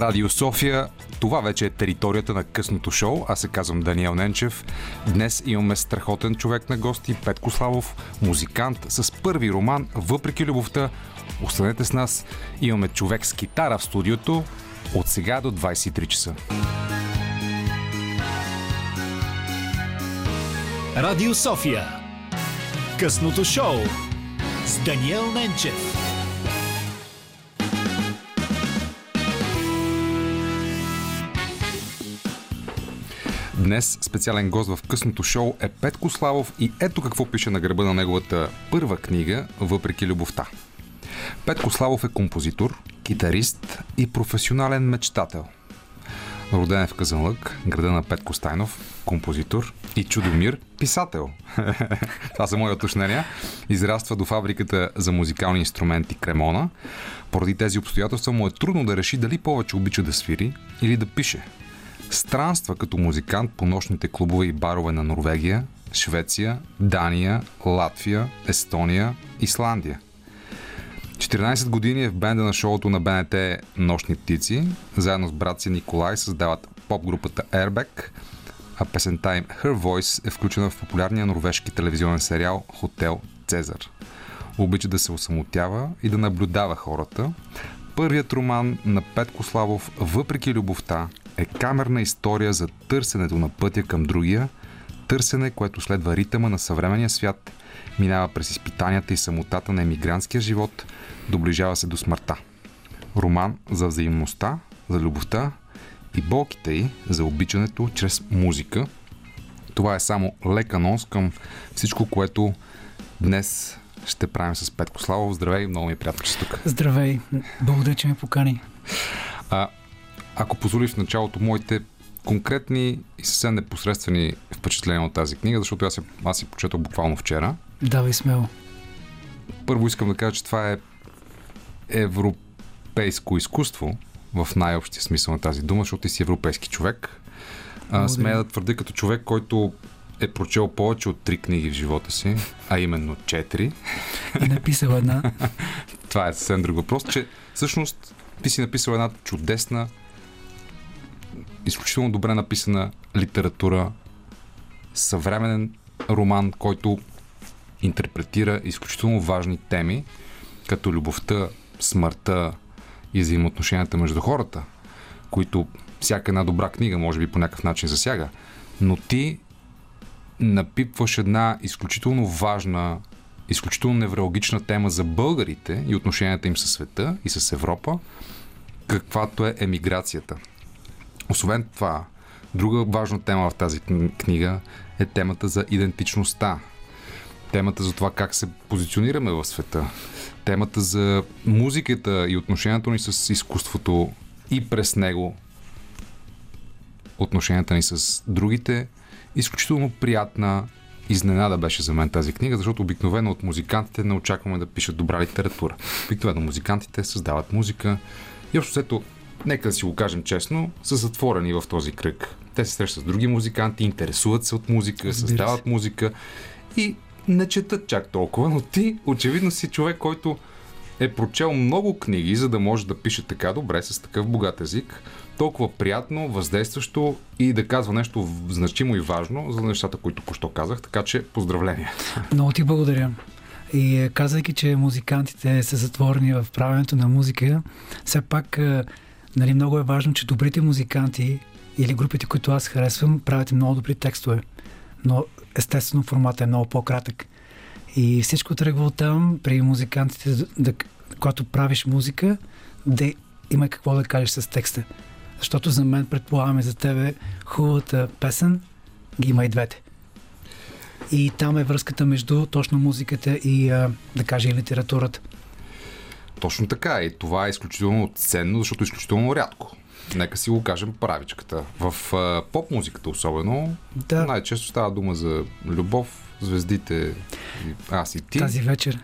Радио София. Това вече е територията на късното шоу. Аз се казвам Даниел Ненчев. Днес имаме страхотен човек на гости, Петко Славов, музикант с първи роман Въпреки любовта. Останете с нас. Имаме човек с китара в студиото от сега до 23 часа. Радио София. Късното шоу с Даниел Ненчев. Днес специален гост в късното шоу е Петко Славов и ето какво пише на гърба на неговата първа книга Въпреки любовта. Петко Славов е композитор, китарист и професионален мечтател. Роден е в Казанлък, града на Петко Стайнов, композитор и Чудомир, писател. Това са мои уточнения. Израства до фабриката за музикални инструменти Кремона. Поради тези обстоятелства му е трудно да реши дали повече обича да свири или да пише – Странства като музикант по нощните клубове и барове на Норвегия, Швеция, Дания, Латвия, Естония, Исландия. 14 години е в бенда на шоуто на БНТ Нощни птици. Заедно с брат си Николай създават поп-групата Airbag, а песента им Her Voice е включена в популярния норвежки телевизионен сериал Хотел Цезар. Обича да се осамотява и да наблюдава хората. Първият роман на Петко Славов, въпреки любовта, е камерна история за търсенето на пътя към другия, търсене, което следва ритъма на съвременния свят, минава през изпитанията и самотата на емигрантския живот, доближава се до смъртта. Роман за взаимността, за любовта и болките й за обичането чрез музика. Това е само лек анонс към всичко, което днес ще правим с Петко Славов. Здравей, много ми е приятно, че си тук. Здравей, благодаря, че ме покани. А, ако позволиш в началото моите конкретни и съвсем непосредствени впечатления от тази книга, защото аз, аз си прочетох буквално вчера. Давай смело. Първо искам да кажа, че това е европейско изкуство в най-общия смисъл на тази дума, защото ти си европейски човек. А, смея да твърдя като човек, който е прочел повече от три книги в живота си, а именно четири. И написал една. това е съвсем друг въпрос, че всъщност ти си написал една чудесна изключително добре написана литература, съвременен роман, който интерпретира изключително важни теми, като любовта, смъртта и взаимоотношенията между хората, които всяка една добра книга може би по някакъв начин засяга. Но ти напипваш една изключително важна, изключително неврологична тема за българите и отношенията им със света и с Европа, каквато е емиграцията. Освен това, друга важна тема в тази книга е темата за идентичността. Темата за това как се позиционираме в света. Темата за музиката и отношението ни с изкуството и през него. Отношенията ни с другите. Изключително приятна изненада беше за мен тази книга, защото обикновено от музикантите не очакваме да пишат добра литература. Обикновено музикантите създават музика. И общо нека да си го кажем честно, са затворени в този кръг. Те се срещат с други музиканти, интересуват се от музика, създават музика и не четат чак толкова, но ти очевидно си човек, който е прочел много книги, за да може да пише така добре, с такъв богат език, толкова приятно, въздействащо и да казва нещо значимо и важно за нещата, които току-що казах. Така че поздравления. Много ти благодаря. И е, казвайки, че музикантите са затворени в правенето на музика, все пак е, нали, много е важно, че добрите музиканти или групите, които аз харесвам, правят много добри текстове. Но естествено форматът е много по-кратък. И всичко тръгва от там при музикантите, да, когато правиш музика, да има какво да кажеш с текста. Защото за мен, предполагаме за тебе, хубавата песен ги има и двете. И там е връзката между точно музиката и, да кажа, и литературата. Точно така. И това е изключително ценно, защото е изключително рядко. Нека си го кажем правичката. В а, поп-музиката особено да. най-често става дума за любов, звездите, аз и ти. Тази вечер.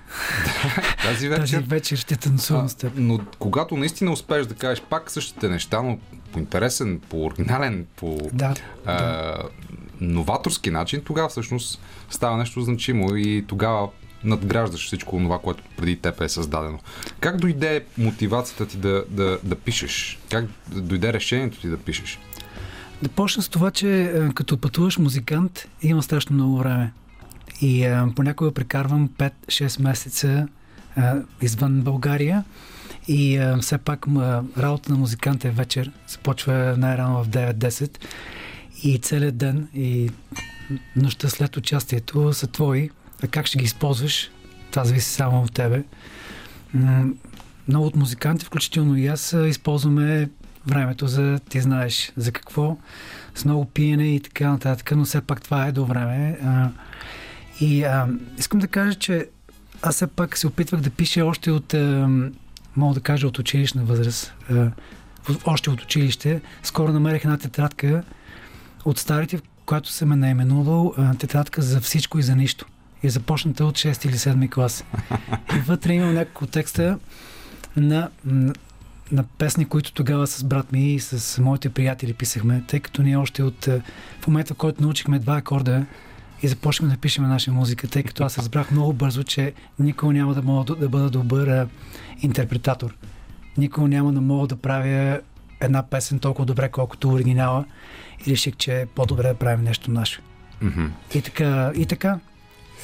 тази вечер. Тази вечер ще танцувам с теб. Но когато наистина успееш да кажеш пак същите неща, но по интересен, по оригинален, по да, а, да. новаторски начин, тогава всъщност става нещо значимо и тогава надграждаш всичко това, което преди теб е създадено. Как дойде мотивацията ти да, да, да пишеш? Как дойде решението ти да пишеш? Да почна с това, че е, като пътуваш музикант, има страшно много време. И а, е, понякога прекарвам 5-6 месеца а, е, извън България. И а, все пак ма, работа на музикант е вечер. Започва най-рано в 9-10. И целият ден и нощта след участието са твои. А как ще ги използваш, това зависи само от тебе. Много от музиканти, включително и аз, използваме времето за, ти знаеш, за какво, с много пиене и така нататък, но все пак това е до време. И а, искам да кажа, че аз все пак се опитвах да пиша още от, мога да кажа, от училищна възраст. Още от училище. Скоро намерих една тетрадка от старите, в която съм е наименувал тетрадка за всичко и за нищо. И е започната от 6 или 7 клас. И вътре имам няколко текста на, на песни, които тогава с брат ми и с моите приятели писахме, тъй като ние още от в момента, в който научихме два акорда и започнахме да пишем наша музика, тъй като аз разбрах много бързо, че никога няма да мога да бъда добър а, интерпретатор. Никога няма да мога да правя една песен толкова добре, колкото оригинала и реших, че е по-добре да правим нещо наше. Mm-hmm. И така, и така.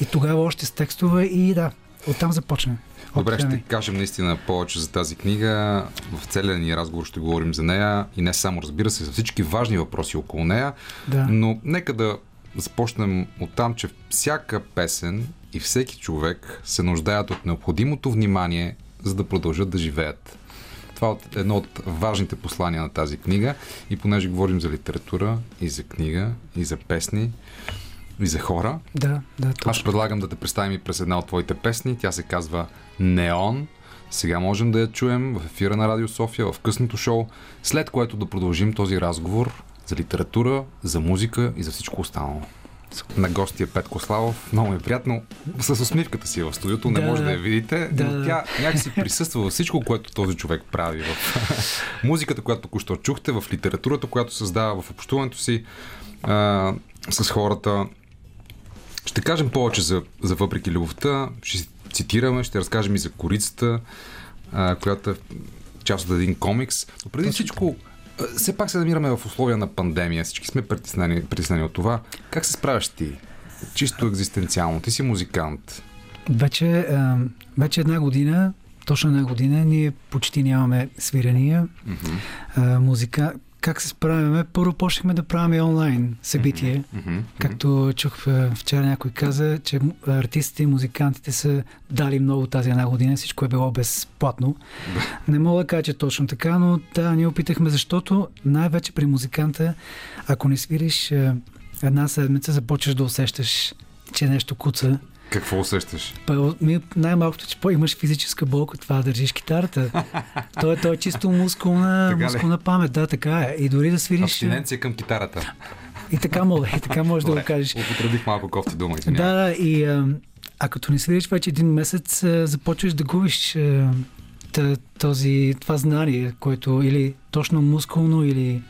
И тогава още с текстове и да, оттам започна. Добре, ще кажем наистина повече за тази книга. В целия ни разговор ще говорим за нея и не само, разбира се, за всички важни въпроси около нея. Да. Но нека да започнем от там, че всяка песен и всеки човек се нуждаят от необходимото внимание, за да продължат да живеят. Това е едно от важните послания на тази книга. И понеже говорим за литература, и за книга, и за песни, и за хора, да, да, точно. аз предлагам да те представим и през една от твоите песни. Тя се казва Неон. Сега можем да я чуем в ефира на Радио София, в късното шоу, след което да продължим този разговор за литература, за музика и за всичко останало на гостия Петко Славов. Много е приятно. С усмивката си в студиото, не да, може да я видите, да, но тя някакси присъства във всичко, което този човек прави. В музиката, която току-що чухте, в литературата, която създава, в общуването си а, с хората. Ще кажем повече за, за Въпреки любовта. Ще цитираме, ще разкажем и за корицата, а, която е част от един комикс. Но преди всичко, все пак се намираме в условия на пандемия. Всички сме притеснени, притеснени от това. Как се справяш ти? Чисто екзистенциално. Ти си музикант. Вече, вече една година, точно една година, ние почти нямаме свирения. Mm-hmm. музика как се справяме? Първо почнахме да правим онлайн събитие. Mm-hmm. Както чух вчера някой каза, че артистите и музикантите са дали много тази една година. Всичко е било безплатно. Не мога да кажа, че точно така, но да, ние опитахме, защото най-вече при музиканта, ако не свириш една седмица, започваш да усещаш, че нещо куца какво усещаш? най-малкото, че по-имаш физическа болка, това да държиш китарата. то, е, то е чисто мускулна, мускулна памет, да, така е. И дори да свириш... Абстиненция към китарата. И така мога, и така можеш да го кажеш. Употребих малко кофти дума, извинявай. Да, да, и а, а като не свириш вече един месец, а, започваш да губиш а, този, това знание, което или точно мускулно, или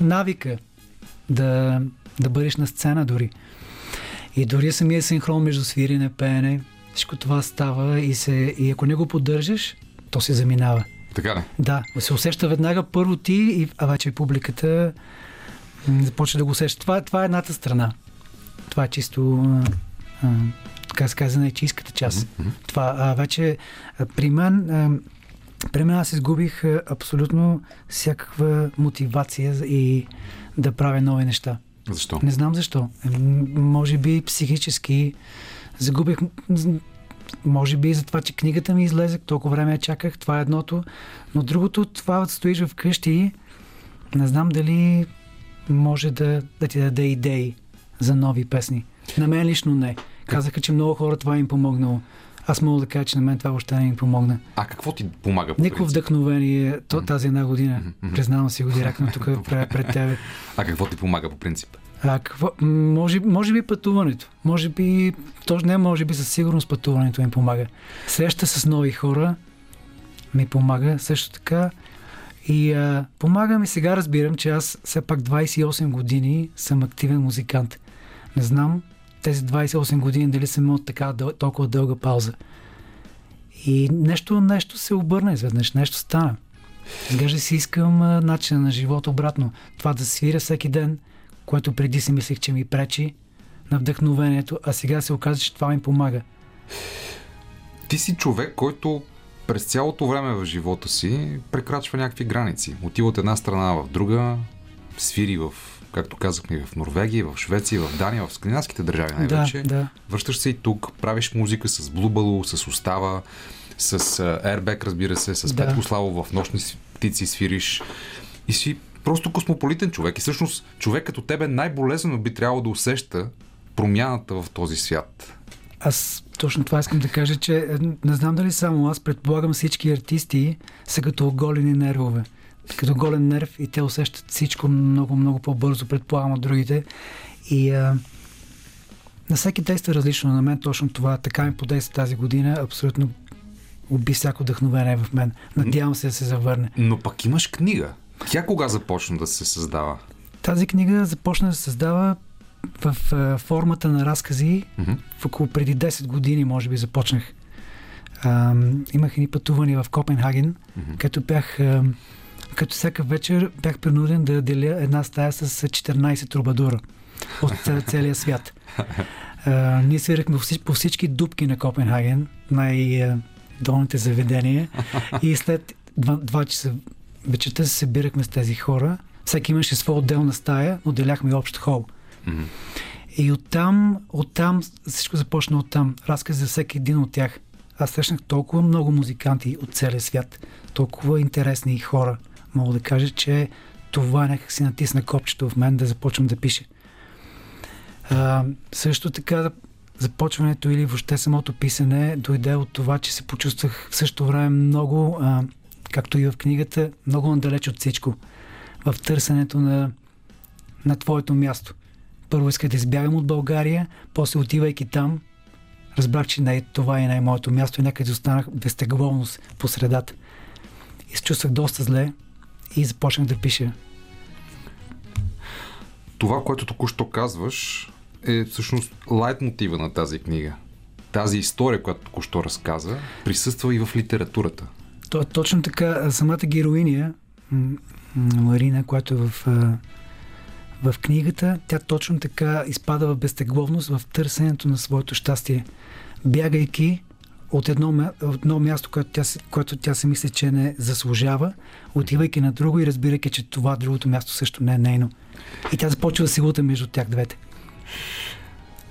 навика да, да бъдеш на сцена дори. И дори самия синхрон между свирене, пеене, всичко това става и, се, и ако не го поддържаш, то се заминава. Така ли? Да, се усеща веднага първо ти, и, а вече публиката започва да го усеща. Това, това е едната страна. Това е чисто, а, така се казва, найчийската част. Mm-hmm. Това а, вече а, при мен, а, при мен аз изгубих а, абсолютно всякаква мотивация и да правя нови неща. Защо? Не знам защо. Може би психически загубих. Може би за това, че книгата ми излезе, толкова време я чаках, това е едното. Но другото, това стоиш вкъщи, не знам дали може да, да ти даде идеи за нови песни. На мен лично не. Казаха, че много хора това им помогнало. Аз мога да кажа, че на мен това още не ми помогна. А какво ти помага? По Никакво вдъхновение то, тази една година. Mm-hmm. Признавам си го директно тук пред, пред тебе. А какво ти помага по принцип? А, какво? Може, може би пътуването. Може би, точно не, може би със сигурност пътуването ми помага. Среща с нови хора ми помага също така. И а, помага ми сега, разбирам, че аз все пак 28 години съм активен музикант. Не знам тези 28 години дали съм имал така толкова дълга пауза. И нещо, нещо се обърна изведнъж, нещо стана. Изглежда си искам а, начина на живота обратно. Това да свиря всеки ден, което преди си мислех, че ми пречи на вдъхновението, а сега се оказа, че това ми помага. Ти си човек, който през цялото време в живота си прекрачва някакви граници. Отива от една страна в друга, свири в, както казахме, в Норвегия, в Швеция, в Дания, в скандинавските държави най-вече. Да, да. Връщаш се и тук, правиш музика с Блубало, с Остава, с Airbag, разбира се, с да. Петко Славо в нощни птици свириш и си просто космополитен човек. И всъщност човек като тебе най-болезнено би трябвало да усеща промяната в този свят. Аз точно това искам да кажа, че е, не знам дали само аз, предполагам всички артисти са като оголени нервове. Като голен нерв и те усещат всичко много, много по-бързо, предполагам от другите. И а, на всеки действа различно. На мен точно това така ми подейства тази година. Абсолютно уби всяко вдъхновение в мен. Надявам се да се завърне. Но пък имаш книга. Тя кога започна да се създава? Тази книга започна да се създава в а, формата на разкази. Mm-hmm. В около преди 10 години, може би, започнах. А, имах едни пътувания в Копенхаген, mm-hmm. като бях. А, като всяка вечер бях принуден да деля една стая с 14 трубадура от целия свят. А, ние свирахме по всички дупки на Копенхаген, най-долните заведения и след 2, 2 часа вечерта се събирахме с тези хора. Всеки имаше своя отделна стая, но деляхме общ хол. Mm-hmm. И оттам, оттам, всичко започна оттам. Разказ за всеки един от тях. Аз срещнах толкова много музиканти от целия свят, толкова интересни хора. Мога да кажа, че това някак си натисна копчето в мен да започвам да пише. А, също така започването или въобще самото писане дойде от това, че се почувствах в същото време много, а, както и в книгата, много надалеч от всичко. В търсенето на, на твоето място. Първо исках да избягам от България, после отивайки там, разбрах, че не, това е най-моето място и някъде останах безтегловност по средата. И се чувствах доста зле и започнах да пиша. Това, което току-що казваш, е всъщност лайт мотива на тази книга. Тази история, която току-що разказа, присъства и в литературата. То, точно така, самата героиня, Марина, която е в в книгата тя точно така изпада в безтегловност в търсенето на своето щастие, бягайки от едно, от едно място, което тя, което тя се мисли, че не заслужава, отивайки на друго и разбирайки, че това другото място също не е нейно. И тя започва да между тях двете.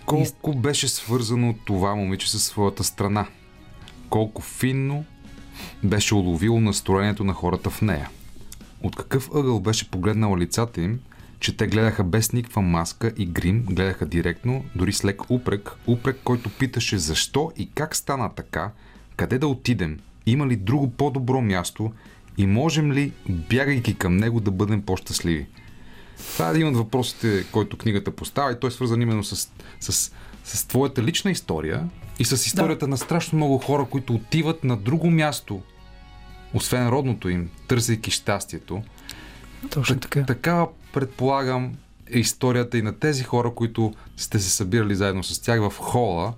Колко и... беше свързано това момиче със своята страна? Колко финно беше уловило настроението на хората в нея? От какъв ъгъл беше погледнала лицата им – че те гледаха без никаква маска и грим, гледаха директно, дори с лек упрек, упрек, който питаше защо и как стана така, къде да отидем, има ли друго по-добро място и можем ли, бягайки към него, да бъдем по-щастливи. Това е един от въпросите, който книгата поставя и той е свързан именно с, с, с твоята лична история и с историята да. на страшно много хора, които отиват на друго място, освен родното им, търсейки щастието. Точно така. Такава предполагам, е историята и на тези хора, които сте се събирали заедно с тях в хола.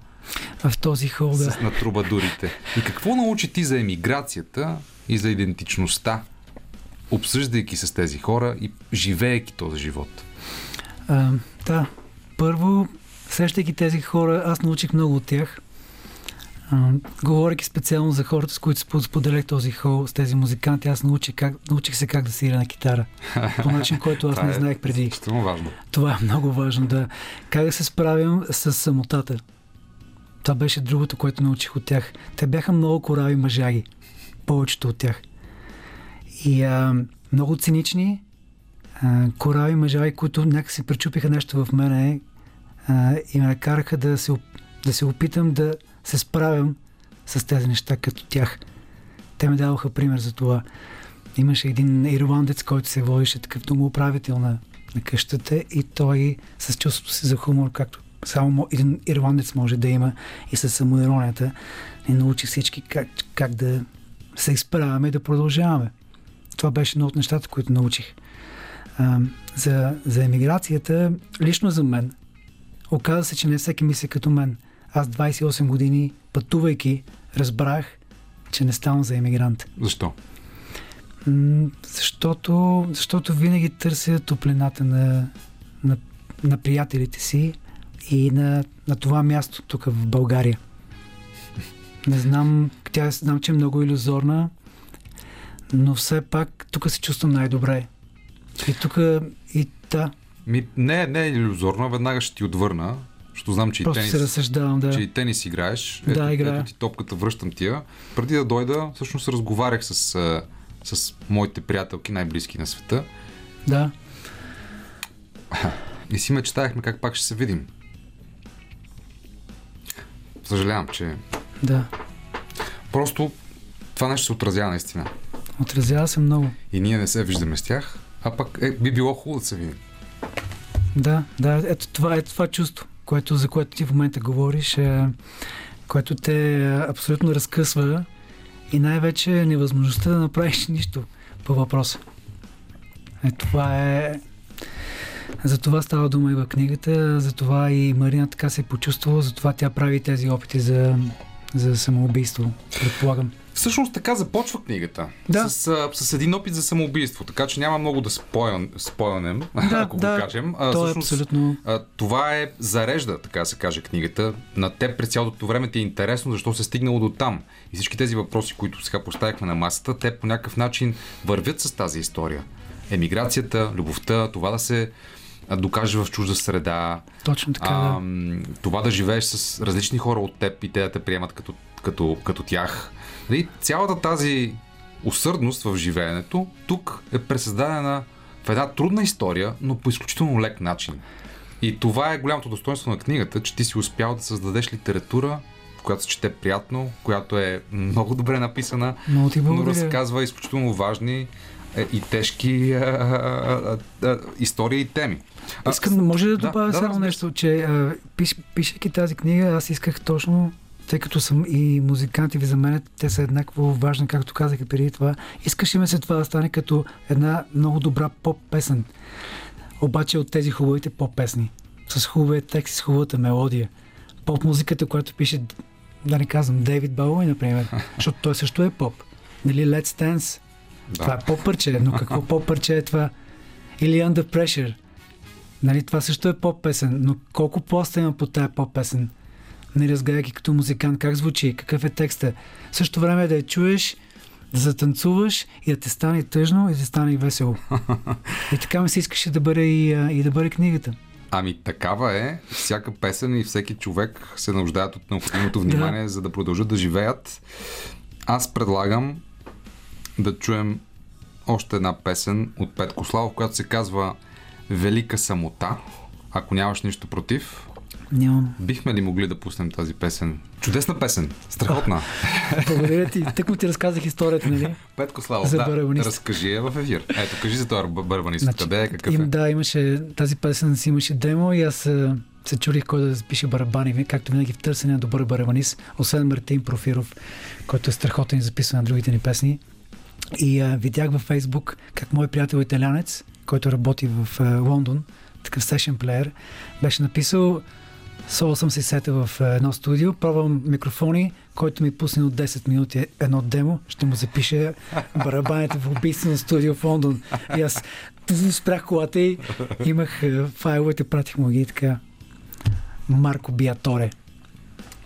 В този хол, да. С, на трубадурите. И какво научи ти за емиграцията и за идентичността, обсъждайки с тези хора и живеейки този живот? А, да. Първо, срещайки тези хора, аз научих много от тях говоряки специално за хората, с които споделях този хол с тези музиканти, аз научих, как, научих се как да свиря на китара. По начин, който аз не е знаех преди. Е важно. Това е много важно, да. Как да се справям с самотата. Това беше другото, което научих от тях. Те бяха много корави мъжаги. Повечето от тях. И а, много цинични, а, корави мъжаги, които някакси пречупиха нещо в мене а, и ме накараха да се, да се опитам да се справям с тези неща като тях. Те ми дадоха пример за това. Имаше един ирландец, който се водеше такъв домоуправител на, на къщата и той с чувството си за хумор, както само един ирландец може да има и с самоиронията, ни научи всички как, как да се изправяме и да продължаваме. Това беше едно от нещата, които научих. А, за, за емиграцията, лично за мен, Оказа се, че не всеки мисли като мен. Аз 28 години, пътувайки, разбрах, че не ставам за емигрант. Защо? М, Защото, защото винаги търся топлината на, на, на приятелите си и на, на това място тук в България. Не знам, тя знам, че е много иллюзорна, но все пак тук се чувствам най-добре. И тук и да, Ми, не, не е иллюзорно, веднага ще ти отвърна, защото знам, че и просто тенис, се разсъждавам, да. че и тенис играеш. Да, ето, играя. ето ти топката, връщам тия. Преди да дойда, всъщност разговарях с, с моите приятелки, най-близки на света. Да, И си мечтаяхме как пак ще се видим. Съжалявам, че да. просто това нещо се отразява наистина. Отразява се много. И ние не се виждаме с тях, а пък е, би било хубаво да се видим. Да, да, ето това е това чувство, което, за което ти в момента говориш, е, което те е, абсолютно разкъсва и най-вече невъзможността да направиш нищо по въпроса. Е, това е... За това става дума и в книгата, за това и Марина така се е почувствала, за това тя прави тези опити за, за самоубийство, предполагам. Всъщност така започва книгата. Да. С, с един опит за самоубийство, така че няма много да спойл, спойлнем, Да, ако да. го кажем. А, То е всъщност, абсолютно... а, това е зарежда, така се каже книгата. На теб през цялото време ти е интересно, защо се е стигнало до там. И всички тези въпроси, които сега поставихме на масата, те по някакъв начин вървят с тази история. Емиграцията, любовта, това да се а, докаже в чужда среда, Точно така, а, да. това да живееш с различни хора от теб и те да те приемат като, като, като тях. Нали, цялата тази усърдност в живеенето тук е пресъздадена в една трудна история, но по изключително лек начин. И това е голямото достоинство на книгата, че ти си успял да създадеш литература, която се чете приятно, която е много добре написана, Много ти но разказва изключително важни е, и тежки а, а, а, истории и теми. А, Искам, може ли да да, добавя да, само се. нещо, че а, пиш, пишейки тази книга, аз исках точно, тъй като съм и музикант и ви за мен те са еднакво важни, както казах и преди това, искаше ми се това да стане като една много добра поп-песен. Обаче от тези хубавите поп-песни. С хубавия текст, с хубавата мелодия. Поп-музиката, която пише, да не казвам, Дейвид Бауи, например, защото той също е поп. Нали, Let's Dance. Да. Това е поп-пърче, но какво поп-пърче е това? Или Under Pressure. Нали, това също е поп-песен, но колко поста има по тая поп-песен? Не разгледайки като музикант как звучи, какъв е текста. В същото време да я чуеш, да затанцуваш и да те стане тъжно и да те стане весело. И така ми се искаше да бъде и, и да бъде книгата. Ами такава е. Всяка песен и всеки човек се нуждаят от необходимото внимание, за да продължат да живеят. Аз предлагам да чуем още една песен от Петко Славов, която се казва Велика самота. Ако нямаш нищо против, Нямам. бихме ли могли да пуснем тази песен? Чудесна песен, страхотна. Благодаря ти. Тък му ти разказах историята, нали? Петко Славов, За да, разкажи я в ефир. Ето, кажи за този барбанист. Значи, Къде е, какъв Им, е? да, имаше, тази песен си имаше демо и аз а, се чурих кой да запише барабани, както винаги в търсене на добър барабанист, освен Мартин Профиров, който е страхотен и записва на другите ни песни. И а, видях във Фейсбук как мой приятел италянец, който работи в а, Лондон, такъв сешен плеер, беше написал Соло съм си сета в а, едно студио, пробвам микрофони, който ми пусне от 10 минути едно демо, ще му запише барабаните в убийствено студио в Лондон. И аз спрях колата и имах а, файловете, пратих му ги и така. Марко Биаторе.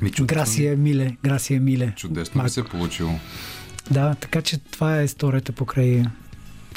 Ми, чудесно- Грасия Миле, Грасия Миле. Чудесно Марко. се е получило. Да, така че това е историята покрай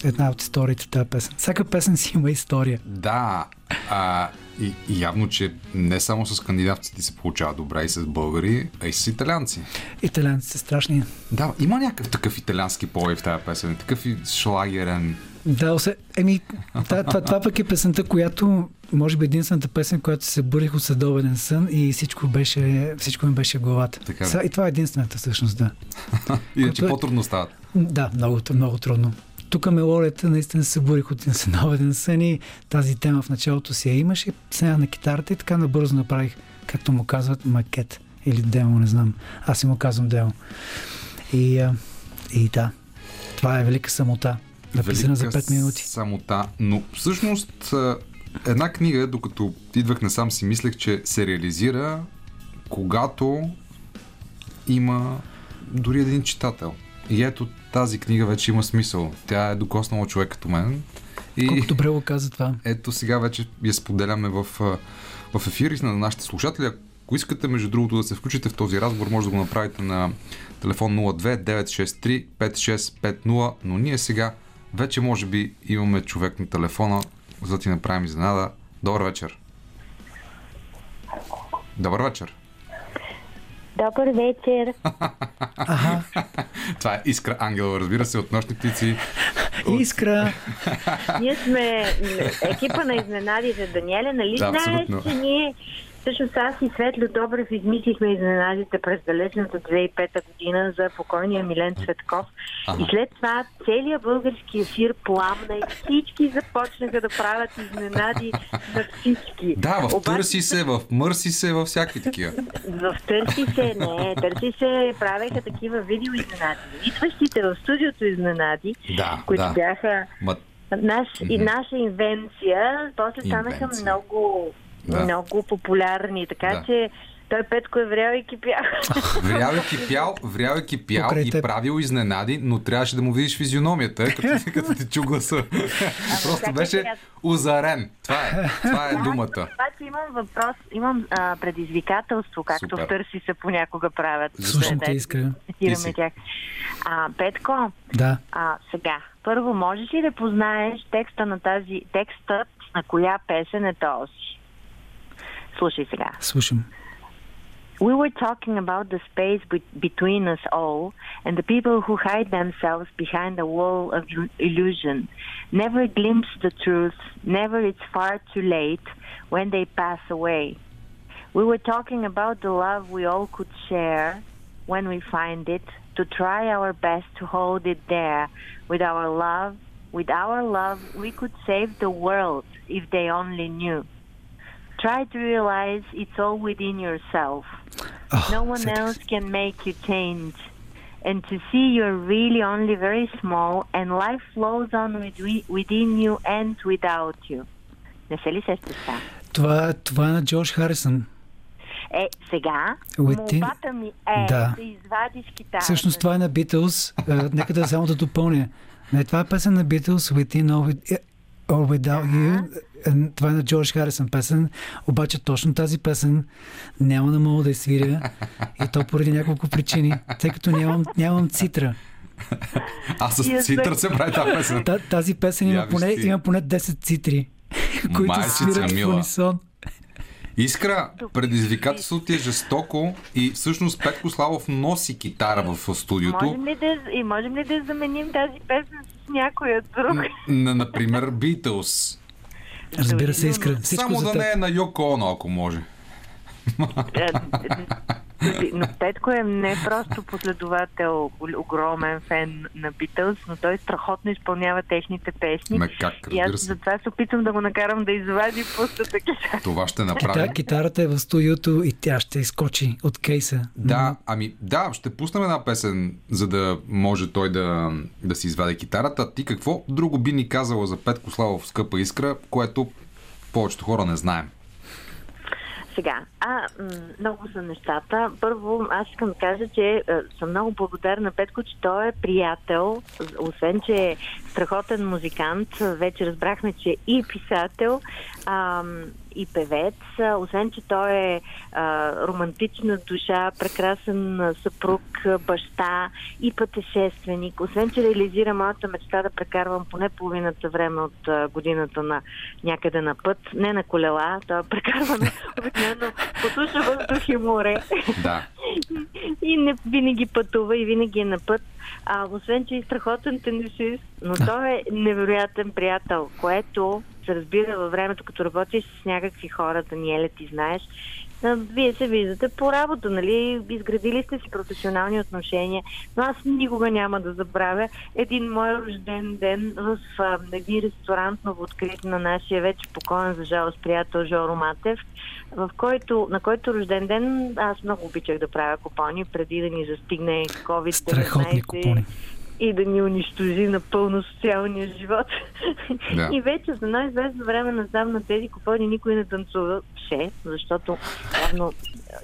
една от историите тази песен. Всяка песен си има история. Да, а, и, и явно, че не само с скандинавците се получава добре и с българи, а и с италианци. Италианците са страшни. Да, има някакъв такъв италиански повей в тази песен, такъв и шлагерен. Да, усе... Еми, това, това, това пък е песента, която може би единствената песен, която се събудих от следобеден сън и всичко, беше, всичко ми беше в главата. Така и това е единствената всъщност, да. Иначе е- по-трудно стават. Да, много, много трудно. Тук мелодията наистина се събудих от един следобеден сън и тази тема в началото си я имаше. Снега на китарата и така набързо направих, както му казват, макет или демо, не знам. Аз си му казвам демо. И, и да, това е велика самота. Написана за 5 минути. Самота. Но всъщност една книга, докато идвах насам си мислех, че се реализира когато има дори един читател. И ето тази книга вече има смисъл. Тя е докоснала човек като мен. И Колко добре го каза това. Ето сега вече я споделяме в, в ефир и на нашите слушатели. Ако искате, между другото, да се включите в този разговор, може да го направите на телефон 02 963 5650, но ние сега вече може би имаме човек на телефона, за да ти направим изненада. Добър вечер. Добър вечер. Добър вечер. Това е Искра Ангел, разбира се, от нощни птици. Искра! ние сме екипа на изненадите. Даниеля, нали да, знаеш, че ние Всъщност аз и Светло Добрев измислихме изненадите през далечната 2005 година за покойния Милен Цветков. Ага. И след това целият български ефир пламна и всички започнаха да правят изненади на всички. Да, в Обаче... Търси се, в Мърси се, във всяки такива. В Търси се, не. Търси се правеха такива видео изненади. Идващите в студиото изненади, да, които да. бяха. Наш, и наша инвенция, после станаха Инвенция. много да. много популярни. Така да. че той Петко е врял и кипял. Врял и кипял, врял и кипял и правил изненади, но трябваше да му видиш физиономията, като, като ти чу гласа. Просто беше озарен. Това е, това е думата. Обаче имам въпрос, имам а, предизвикателство, както Супер. в Търси се понякога правят. Слушам те, иска. тях. А, Петко, да. а, сега, първо, можеш ли да познаеш текста на тази, текстът на коя песен е този? Слушай сега. Слушам. We were talking about the space be- between us all and the people who hide themselves behind a wall of illusion. Never glimpse the truth, never it's far too late when they pass away. We were talking about the love we all could share when we find it, to try our best to hold it there. With our love, with our love, we could save the world if they only knew. Try to realize it's all within yourself. Oh, no one else can make you change. And to see you're really only very small and life flows on within you and without you. Не се ли сещаш това? Това, това е на Джордж Харисън. Е, сега, Within... молбата ми е да. да извадиш китара. Всъщност това е на Beatles. нека да само да допълня. Не, това е песен на Beatles, Within or, or Without You. Това е на Джордж Харисън песен, обаче точно тази песен няма да мога да я свиря и то поради няколко причини, тъй като нямам, нямам цитра. А с цитър се прави тази песен. тази песен има поне, има поне 10 цитри, които свирят в унисон. Искра, предизвикателството ти е жестоко и всъщност Петко Славов носи китара в студиото. Можем ли да, и можем ли да заменим тази песен с някоя друг? На, например, Beatles. Разбира се, Искра. Всичко Само да не е на Йоко Оно, ако може. Но Петко е не просто последовател, огромен фен на Битълс, но той страхотно изпълнява техните песни. Ме как, и аз затова се опитвам да го накарам да извади пустата китара. Това ще направи. Да, китарата е в студиото и тя ще изкочи от кейса. Да, ами да, ще пуснем една песен, за да може той да, да си извади китарата. Ти какво друго би ни казала за Петко Славов Скъпа искра, което повечето хора не знаем? Сега, а, много са нещата. Първо, аз искам да кажа, че а, съм много благодарна Петко, че той е приятел, освен, че е страхотен музикант. Вече разбрахме, че е и писател. А, и певец. Освен, че той е а, романтична душа, прекрасен съпруг, баща и пътешественик. Освен, че реализира моята мечта да прекарвам поне половината време от а, годината на някъде на път. Не на колела, той прекарва обикновено по суша, въздух и море. Да. и не винаги пътува и винаги е на път. А, освен, че е страхотен тенисист, но той е невероятен приятел, което се разбира във времето, като работиш с някакви хора, Даниеля, ти знаеш, вие се виждате по работа, нали? Изградили сте си професионални отношения, но аз никога няма да забравя един мой рожден ден в един ресторант открит на нашия вече покоен за жалост приятел Жоро Матев, в който, на който рожден ден аз много обичах да правя купони преди да ни застигне COVID-19. Страхотни купони и да ни унищожи напълно социалния живот. Да. И вече за едно известно време назад на тези купони никой не танцуваше, защото явно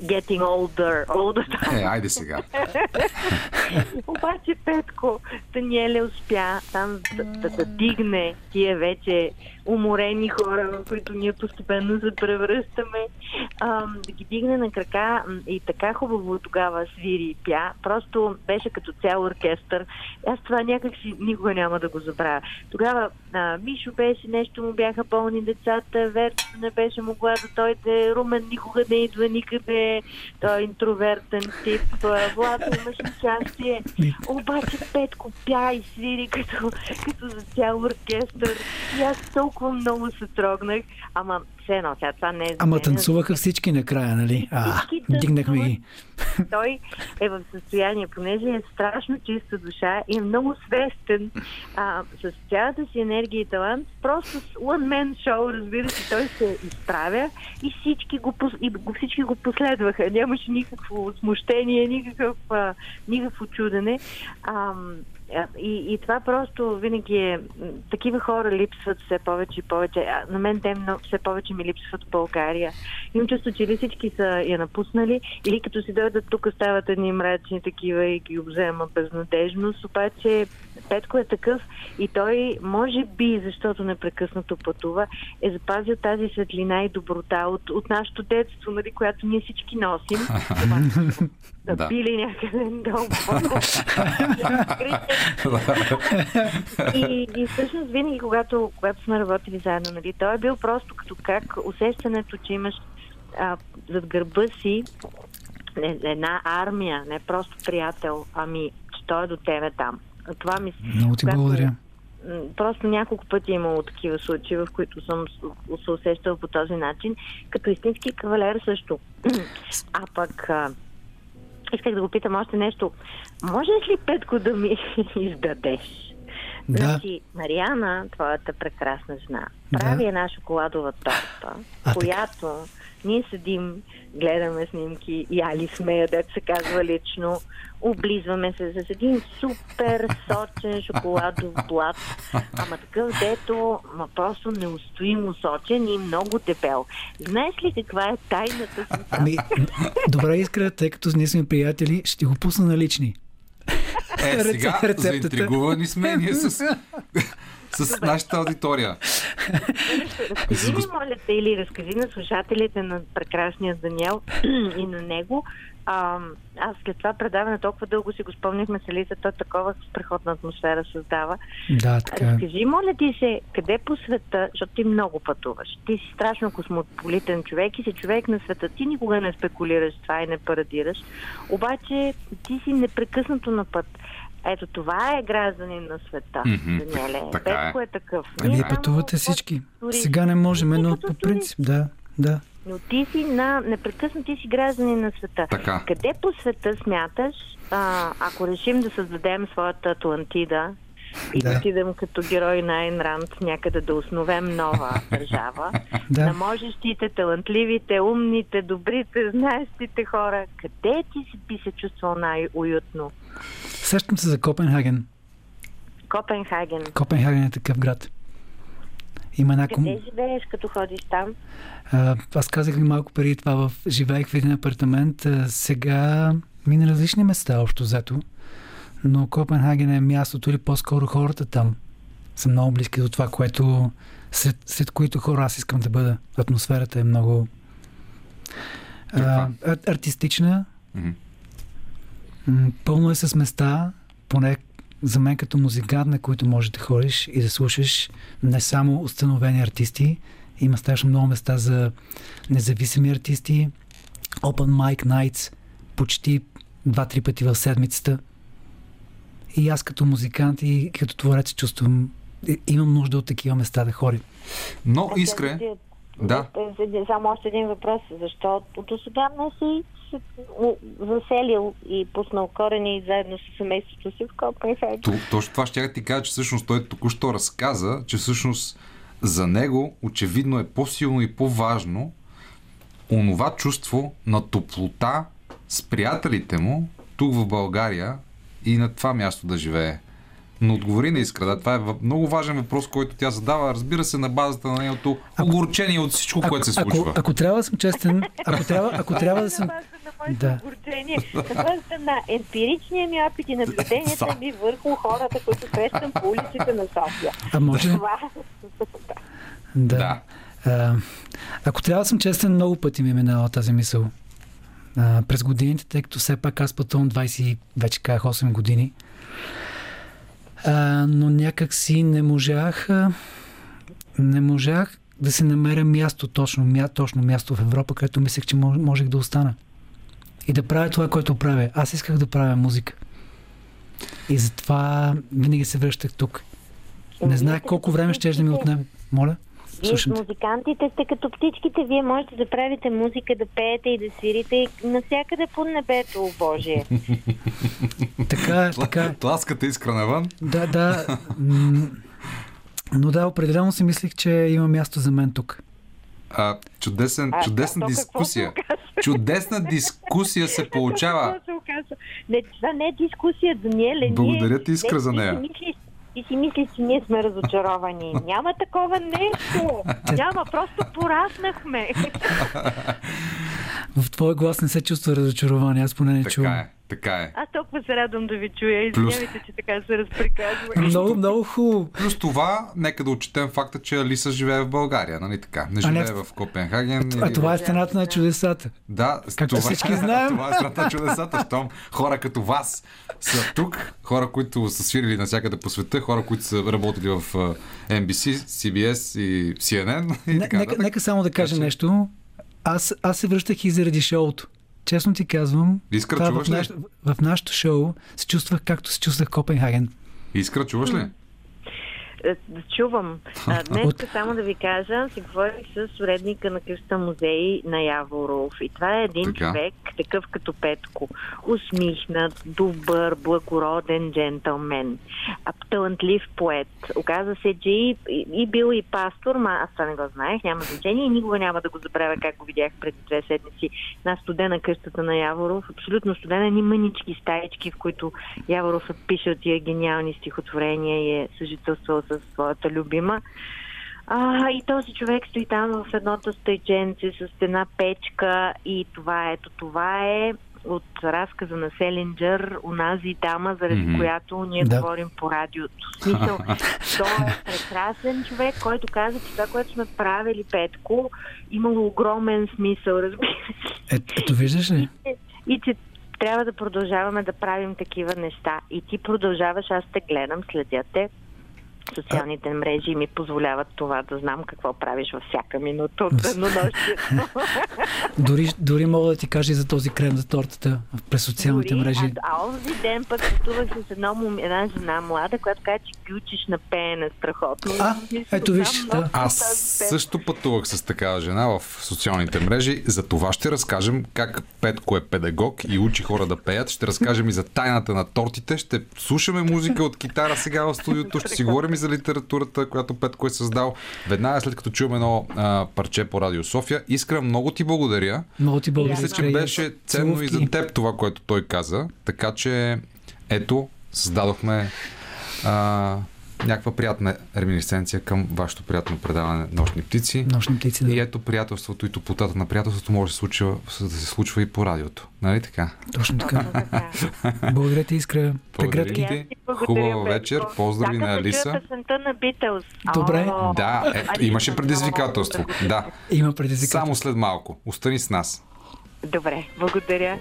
getting older, older Е, айде сега. Обаче Петко Даниеле успя там да, да, да дигне тия вече уморени хора, в които ние постепенно се превръщаме, ам, да ги дигне на крака и така хубаво тогава свири и пя. Просто беше като цял оркестър. Аз това някак си никога няма да го забравя. Тогава а, Мишо беше, нещо му бяха болни децата, Верчо не беше могла да дойде, Румен никога не идва никъде, той е интровертен тип, Владо имаше щастие. Обаче Петко пя и свири като, като за цял оркестър. И аз толкова много се трогнах. Ама все едно, сега това не е Ама мен. танцуваха всички накрая, нали? А, Всички дигнахме ги. Той е в състояние, понеже е страшно чиста душа и е много свестен а, с цялата си енергия и талант, просто с one man show, разбира се, той се изправя и всички го, и всички го последваха. Нямаше никакво смущение, никакъв, а, никакво чудене. А, и, и това просто винаги е... Такива хора липсват все повече и повече. А, на мен те много, все повече ми липсват в България. Имам чувство, че или всички са я напуснали, или като си дойдат тук стават едни мрачни такива и ги обзема безнадежност. Обаче Петко е такъв и той, може би, защото непрекъснато пътува, е запазил тази светлина и доброта от, от нашето детство, нали, която ние всички носим. Да пили някъде дълбоко. и, и всъщност винаги, когато, когато сме работили заедно, нали, той е бил просто като как усещането, че имаш а, зад гърба си е- една армия, не просто приятел, ами че той е до тебе там. Това ми Много ти благодаря. Просто няколко пъти е имало такива случаи, в които съм се усещала по този начин. Като истински кавалер също. А пък исках да го питам още нещо. Може ли Петко да ми издадеш? Да. Значи, Мариана, твоята прекрасна жена, Да. прави една шоколадова торта, А, която ние седим, гледаме снимки, яли сме, я, дето се казва лично, облизваме се с един супер сочен шоколадов блат, ама такъв дето, ма просто неустоимо сочен и много дебел. Знаеш ли каква е тайната си? Ами, добре, Искра, тъй като ние сме приятели, ще го пусна на лични. Е, сега Рецептата. заинтригувани сме ние с, с нашата аудитория. Разкажи ми, моля те, или разкажи на слушателите на прекрасния Даниел и на него. А, аз след това предаване толкова дълго си го спомняхме с Елиза, то такова страхотна атмосфера създава. Да, така. е. Разкажи, моля ти се, къде по света, защото ти много пътуваш, ти си страшно космополитен човек и си човек на света, ти никога не спекулираш това и не парадираш, обаче ти си непрекъснато на път. Ето това е гражданин на света, Мгм. Даниеле. Така е. Петко е такъв. Ами, пътувате всички. Сега не можем, но по принцип, да, да. Но ти си на непрекъснато ти си гражданин на света. Така. Къде по света смяташ, а, ако решим да създадем своята Атлантида и да, отидем като герой на Айн Ранд някъде да основем нова държава, Да. на можещите, талантливите, умните, добрите, знаещите хора, къде ти си би се чувствал най-уютно? Сещам се за Копенхаген. Копенхаген. Копенхаген е такъв град. Има една ком... Къде живееш, като ходиш там? А, аз казах ви малко преди това, в... живеех в един апартамент. А, сега ми на различни места, общо взето. Но Копенхаген е мястото или по-скоро хората там са много близки до това, което след, след които хора аз искам да бъда. Атмосферата е много а, Каква? ар- артистична. М, Пълно е с места, поне за мен като музикант, на които можеш да ходиш и да слушаш не само установени артисти, има страшно много места за независими артисти, Open Mic Nights, почти два-три пъти в седмицата. И аз като музикант и като творец чувствам, имам нужда от такива места да ходя. Но, Искре, да. Само още един въпрос. Защо до сега не си заселил и пуснал корени заедно с семейството си в Копенхаген? То, точно това ще ти кажа, че всъщност той току-що разказа, че всъщност за него очевидно е по-силно и по-важно онова чувство на топлота с приятелите му тук в България и на това място да живее. Но отговори на Искра. Да, това е много важен въпрос, който тя задава. Разбира се, на базата на нейното огорчение от всичко, което се случва. Ако, ако трябва да съм честен, ако трябва, ако трябва да съм... Да. огорчение, на базата на емпиричния ми опит и наблюденията ми върху хората, които срещам по улиците на София. А може? Това... да. да. А, ако трябва да съм честен, много пъти ми е минала тази мисъл. През годините, тъй като все пак аз пътувам 20, вече казах 8 години, а, но някак си не можах не можах да се намеря място, точно, мя, точно място в Европа, където мислех, че можех да остана. И да правя това, което правя. Аз исках да правя музика. И затова винаги се връщах тук. Не знаех колко време ще да ми отнеме. Моля? Вие с музикантите сте като птичките, вие можете да правите музика, да пеете и да свирите и навсякъде по небето, Божие. така е, така е. Тласката искра навън. Да, да. Но да, определено си мислих, че има място за мен тук. А, чудесен, а, чудесна да, дискусия. Чудесна дискусия се получава. Не, това не е дискусия, Даниеле. Благодаря ти, Искра, за нея. Мислиш, ти си мислиш, че ние сме разочаровани. Няма такова нещо. Няма, просто пораснахме. В твоя глас не се чувства разочарование, аз поне не чувам. Така е. Така е. Аз толкова се радвам да ви чуя. Извинявайте, Плюс... че така се разприказва. много, много хубаво. Плюс това, нека да отчетем факта, че Алиса живее в България, нали така? Не живее не... в Копенхаген. А, а това е страната на чудесата. Да, както това, всички знаем. това е страната на чудесата. Щом хора като вас са тук, хора, които са свирили навсякъде по света, хора, които са работили в NBC, CBS и CNN. И не, така, нека, нека само да кажа нещо. Аз, аз се връщах и заради шоуто честно ти казвам, Искра, чуваш в, наш, в нашото шоу се чувствах както се чувствах в Копенхаген. Искра, чуваш ли? Е, чувам. Днес От... само да ви кажа, си говорих с уредника на къща музей на Яворов. И това е един така. човек, такъв като Петко. Усмихнат, добър, благороден джентълмен. Талантлив поет. Оказа се, че и, и бил и пастор, ма аз това не го знаех, няма значение и никога няма да го забравя, как го видях преди две седмици на студена къщата на Яворов. Абсолютно студена, ни мънички стаечки, в които Яворов е пишел тия гениални стихотворения и е съжителствал с своята любима. А, и този човек стои там в едното стайченце с една печка и това ето това е от разказа на Селинджер, унази дама, заради mm-hmm. която ние да. говорим по радиото. Смисъл, той е прекрасен човек, който каза, че това, което сме правили Петко, имало огромен смисъл, разбира се. Е, ето виждаш ли? И, и че трябва да продължаваме да правим такива неща. И ти продължаваш, аз те гледам, следя те социалните мрежи ми позволяват това да знам какво правиш във всяка минута от денонощието. дори, дори мога да ти кажа и за този крем за тортата през социалните дори, мрежи. А, а онзи ден път пътувах с едно, една жена млада, която каза, че ги учиш на пеене страхотно. А, ето виж. Да. Аз също пътувах с такава жена в социалните мрежи. За това ще разкажем как Петко е педагог и учи хора да пеят. Ще разкажем и за тайната на тортите. Ще слушаме музика от китара сега в студиото. Ще си говорим и за литературата, която Петко е създал. Веднага след като чуем едно а, парче по Радио София. Искра, много ти благодаря. Много ти благодаря. Мисля, че беше ценно и за теб това, което той каза. Така че, ето, създадохме а, някаква приятна реминисценция към вашето приятно предаване Нощни птици. Нощни птици, да. И ето приятелството и топлотата на приятелството може да се случва, да се случва и по радиото. Нали така? Точно така. Благодаря ти, Искра. Благодаря ти. Хубава вечер. Поздрави на Алиса. на Битълс. Добре. Да, ето, имаше предизвикателство. Да. Има предизвикателство. Само след малко. Остани с нас. Добре, благодаря.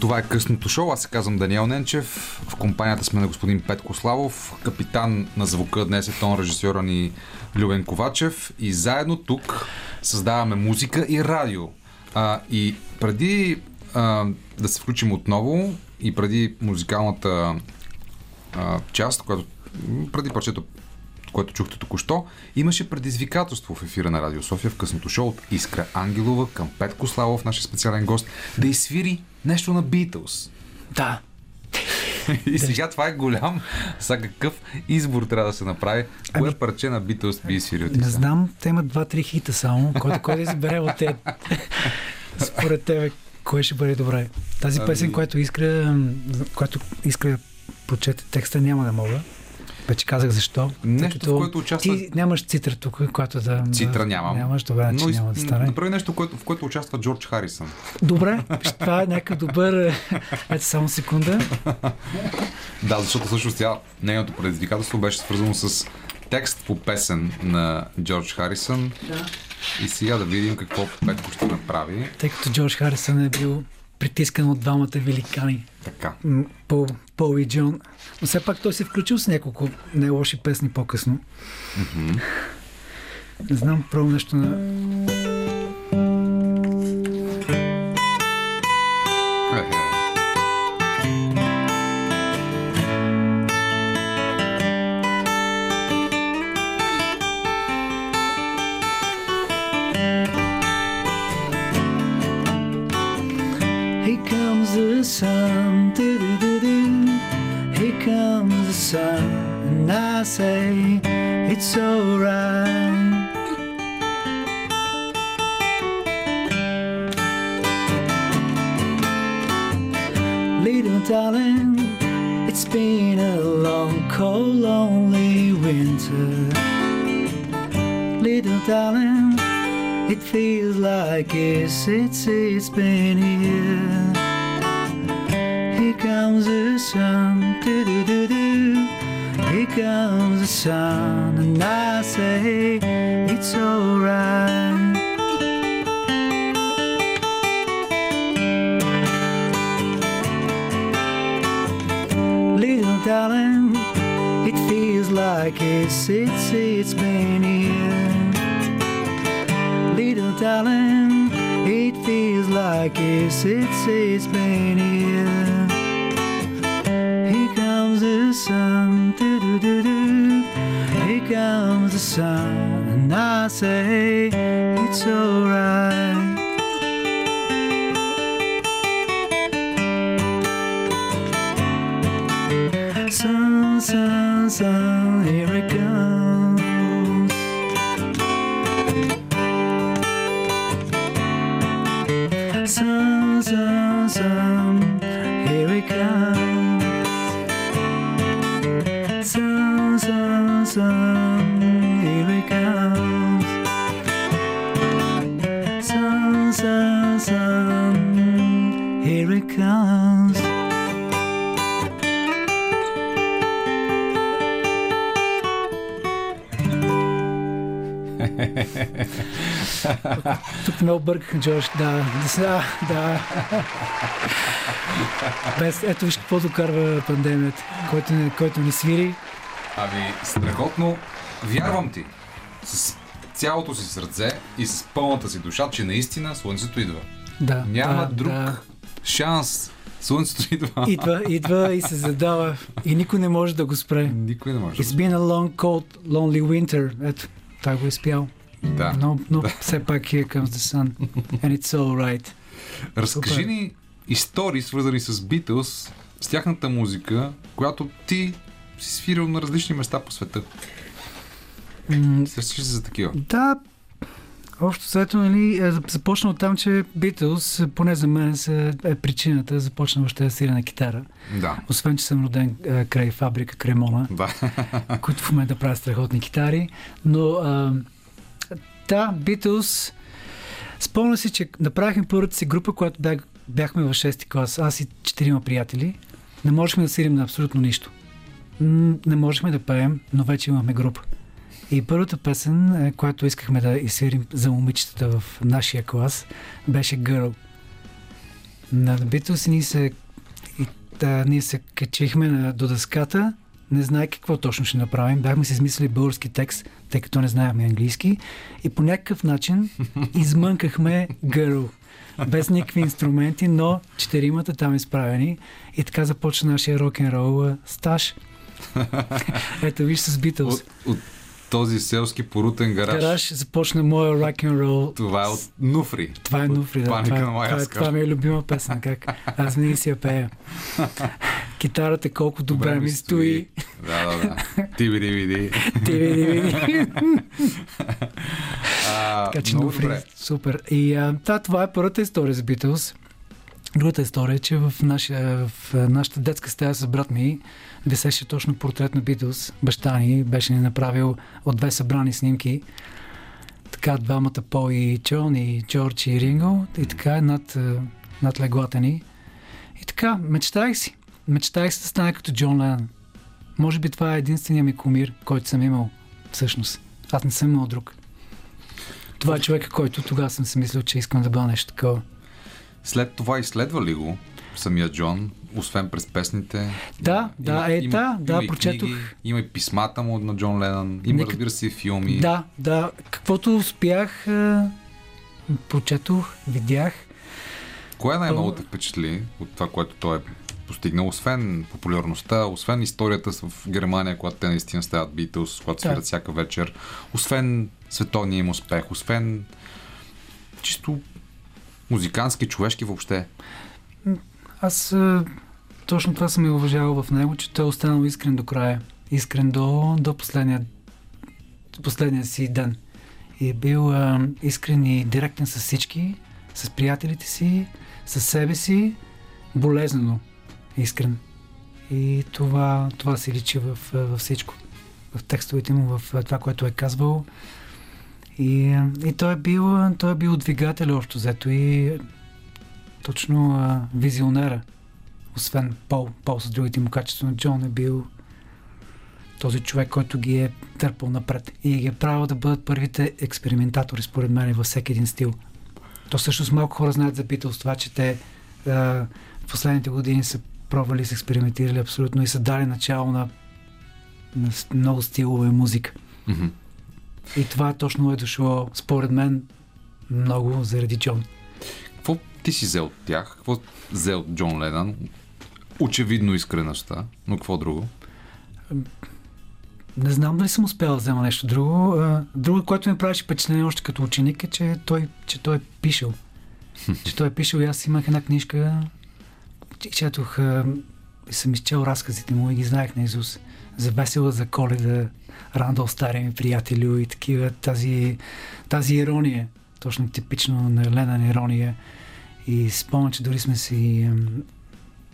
Това е късното шоу. Аз се казвам Даниел Ненчев. В компанията сме на господин Петко Славов. Капитан на звука днес е тон режисьора ни Любен Ковачев. И заедно тук създаваме музика и радио. А, и преди а, да се включим отново и преди музикалната а, част, която преди парчето което чухте току-що, имаше предизвикателство в ефира на Радио София в късното шоу от Искра Ангелова към Петко Славов, нашия специален гост, да изсвири нещо на Beatles. Да. И сега това е голям. Сега какъв избор трябва да се направи? Кое ами, парче на Beatles би изсвирил? Не знам, те имат два-три хита само. Който кой да избере от те? Според тебе, кое ще бъде добре? Тази ами... песен, която Искра, която Искра прочете текста, няма да мога. Вече казах защо. Нещо, Тъй в което участва- Ти нямаш цитра тук, която да... Цитра да, нямам. Нямаш, добре, значи Но из- няма да стане. направи нещо, което, в което участва Джордж Харисън. Добре, това е някакъв добър... Ето само секунда. Да, защото всъщност тя, нейното предизвикателство беше свързано с текст по песен на Джордж Харисън. Да. И сега да видим какво Петко ще направи. Тъй като Джордж Харисън е бил притискан от двамата великани. Така. Пол, Пол и Джон. Но все пак той се включил с няколко не лоши песни по-късно. Не знам, пробвам нещо на... sun, and I say it's alright. Little darling, it's been a long, cold, lonely winter. Little darling, it feels like it's, it's, it's been here. Comes the sun, do do do do. Here comes the sun, and I say it's alright. Little darling, it feels like it's, it's, it's been here. Little darling, it feels like it's, it's, it's been. Here sun, do do do do. Here comes the sun, and I say it's alright. Sun, sun, sun, here it comes. Тук ме объркаха, Джош. Да, да, да. Без, ето виж какво докарва пандемията. Който, не- който ни свири, Ами, страхотно. Вярвам ти. С цялото си сърце и с пълната си душа, че наистина Слънцето идва. да. Няма да, друг Да. шанс. Слънцето идва. Идва, идва и се задава. И никой не може да го спре. Никой не може. It's been a long, cold, lonely winter. Ето, той го е спял. Да. Но, но все пак here comes the sun. And it's all right. Разкажи Супер. ни истории, свързани с Beatles, с тяхната музика, която ти си свирил на различни места по света. Сещаш ли се за такива? Да, общо взето, нали, е, започна от там, че Beatles, поне за мен, са, е причината да започна въобще да свиря на китара. Да. Освен, че съм роден е, край фабрика Кремона, Да. които в момента правят страхотни китари. Но а, да, Beatles, спомня си, че направихме първата си група, когато бях, бяхме в 6-ти клас. Аз и четирима приятели. Не можехме да свирим на абсолютно нищо. Не можехме да пеем, но вече имахме група. И първата песен, е, която искахме да изсвирим за момичетата в нашия клас, беше Girl. На Beatles ние се, и, да, ние се качихме на, до дъската, не знае какво точно ще направим. Бяхме си измислили български текст, тъй като не знаехме английски. И по някакъв начин измънкахме Girl. Без никакви инструменти, но четиримата там изправени. И така започна нашия рок-н-рол стаж. Ето виж с Beatles. От, от този селски порутен гараж. Гараж започна моя рок-н-рол. Това е от Нуфри. Това е Нуфри, да. Паника Това, на това, е, Маляска. това ми е любима песен. Как? Аз винаги си я пея. Китарата колко добре, ми стои. Да, да, да. Ти види, види. Ти види, види. А, Така че Нуфри, добре. супер. И а, да, това е първата история за Beatles. Другата история е, че в, наша, в нашата детска стая с брат ми висеше точно портрет на Битлз. Баща ни беше ни направил от две събрани снимки. Така двамата Пол и Чон и Джордж и Ринго и така над, е, над леглата ни. И така, мечтаях си. Мечтаях си да стане като Джон Ленън. Може би това е единствения ми комир, който съм имал всъщност. Аз не съм имал друг. Това е човека, който тогава съм си мислил, че искам да бъда нещо такова. След това изследва ли го самия Джон, освен през песните? Да, да, е, има, да, да, има и прочетох. Книги, има и писмата му на Джон Ленън, има, Нека- разбира се, и филми. Да, да. Каквото успях, прочетох, видях. Кое най-много те впечатли от това, което той е постигнал, освен популярността, освен историята в Германия, когато те наистина стават Beatles, когато Да. свират всяка вечер, освен световния им успех, освен чисто музикантски, човешки въобще. Аз е, точно това съм и уважавал в него, че той е останал искрен до края. Искрен до, до последния, последния си ден. И е бил е, искрен и директен с всички, с приятелите си, с себе си, болезнено искрен. И това, това се личи в, е, във всичко. В текстовете му, в това, което е казвал. И, и той, е бил, той е бил двигател общо взето и точно а, визионера. Освен Пол, Пол с другите му качества на Джон е бил този човек, който ги е търпал напред и ги е правил да бъдат първите експериментатори, според мен, във всеки един стил. То всъщност малко хора знаят за Beatles това, че те а, в последните години са пробвали, са експериментирали абсолютно и са дали начало на, на с- много стилове музика. Мгм. И това точно е дошло, според мен, много заради Джон. Ти си взел от тях? Какво взел от Джон Ленън? Очевидно искреността, но какво друго? Не знам дали съм успял да взема нещо друго. Друго, което ми правеше впечатление още като ученик е, че той, че той е пишел. че той е пишел и аз имах една книжка, че- четох и съм изчел разказите му и ги знаех на Изус. За весела, за коледа, Рандал, стария ми приятелю и такива, тази, тази ирония, точно типично на Ленан ирония. И спомням, че дори сме си,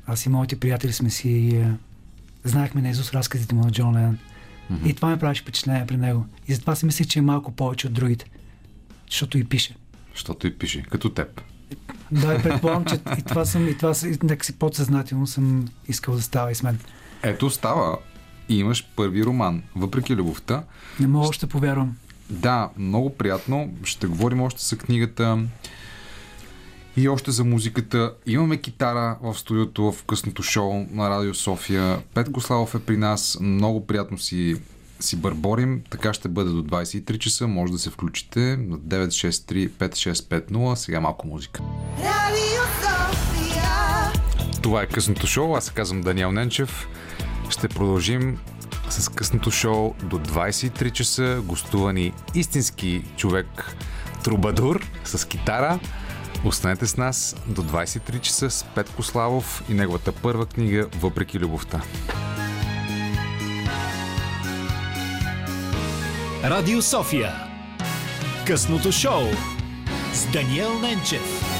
аз и моите приятели сме си, а, знаехме на Изус разказите му на Джон Ленан. Мгм. И това ми правеше впечатление при него. И затова си мислех, че е малко повече от другите. Защото и пише. Защото и пише, като теб. Да, и предполагам, че и това съм, и това си, нека си подсъзнателно съм искал да става и с мен. Ето става. И имаш първи роман. Въпреки любовта, Не мога още повярвам. Да, много приятно. Ще говорим още за книгата и още за музиката. Имаме китара в студиото в късното шоу на Радио София. Петко Славов е при нас. Много приятно си, си бърборим. Така ще бъде до 23 часа. Може да се включите на 963 5650. Сега малко музика. Това е късното шоу. Аз се казвам Даниел Ненчев. Ще продължим с късното шоу до 23 часа. Гостувани истински човек Трубадур с китара. Останете с нас до 23 часа с Петко Славов и неговата първа книга Въпреки любовта. Радио София. Късното шоу с Даниел Ненчев.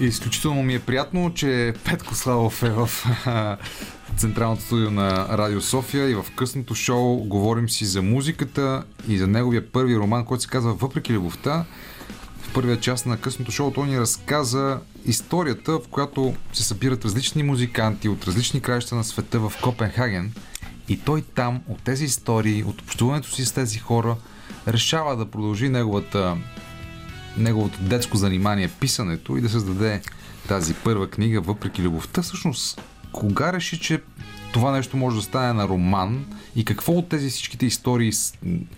Изключително ми е приятно, че Петко Славов е в Централното студио на Радио София и в късното шоу говорим си за музиката и за неговия първи роман, който се казва Въпреки любовта. В първия част на късното шоу той ни разказа историята, в която се събират различни музиканти от различни краища на света в Копенхаген и той там, от тези истории, от общуването си с тези хора, решава да продължи неговата неговото детско занимание писането и да създаде тази първа книга Въпреки любовта. Всъщност, кога реши, че това нещо може да стане на роман и какво от тези всичките истории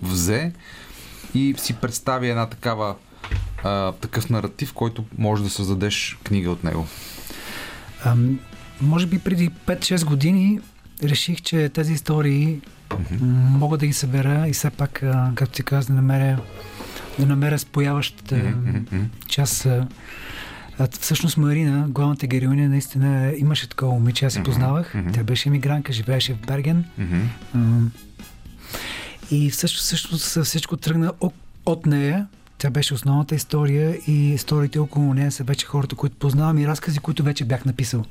взе и си представи една такава а, такъв наратив, който може да създадеш книга от него. Ам, може би преди 5-6 години реших, че тези истории м- мога да ги събера и все пак, а, както ти каза, да намеря, да намеря спояващата Мгм. част. а, а, всъщност Марина, главната героиня, наистина имаше такова момиче, аз Мгм, познавах. мгм. Тя беше емигрантка, живееше в Берген. Ам, И всъщност, всъщност всичко тръгна от, нея. Тя беше основната история и историите около нея са вече хората, които познавам и разкази, които вече бях написал.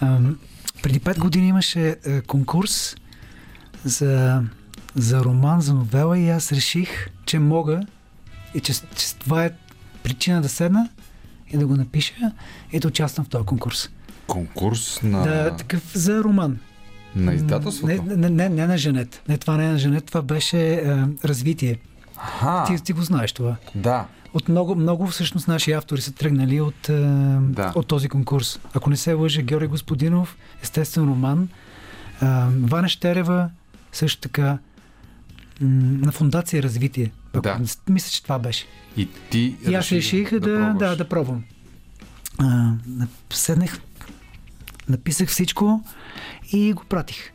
Ам, преди пет години имаше е, конкурс за, за роман, за новела и аз реших, че мога и че, че това е причина да седна и да го напиша да участвам в този конкурс. Конкурс на, Да, такъв за роман. на издателството. Не, не, не, не на Женет. Не, това не е на Женет, това беше е, развитие. Аха, Ти, ти го знаеш това. да. От много, много всъщност наши автори са тръгнали от, е, Да. от този конкурс. Ако не се лъжа, Георги Господинов, естествен роман, е, Ваня Щерева, също така на Фундация Развитие. Да. Мисля, че това беше. И ти И аз реших да, да, пробваш. да, да пробвам. А, на- седнах, написах всичко и го пратих.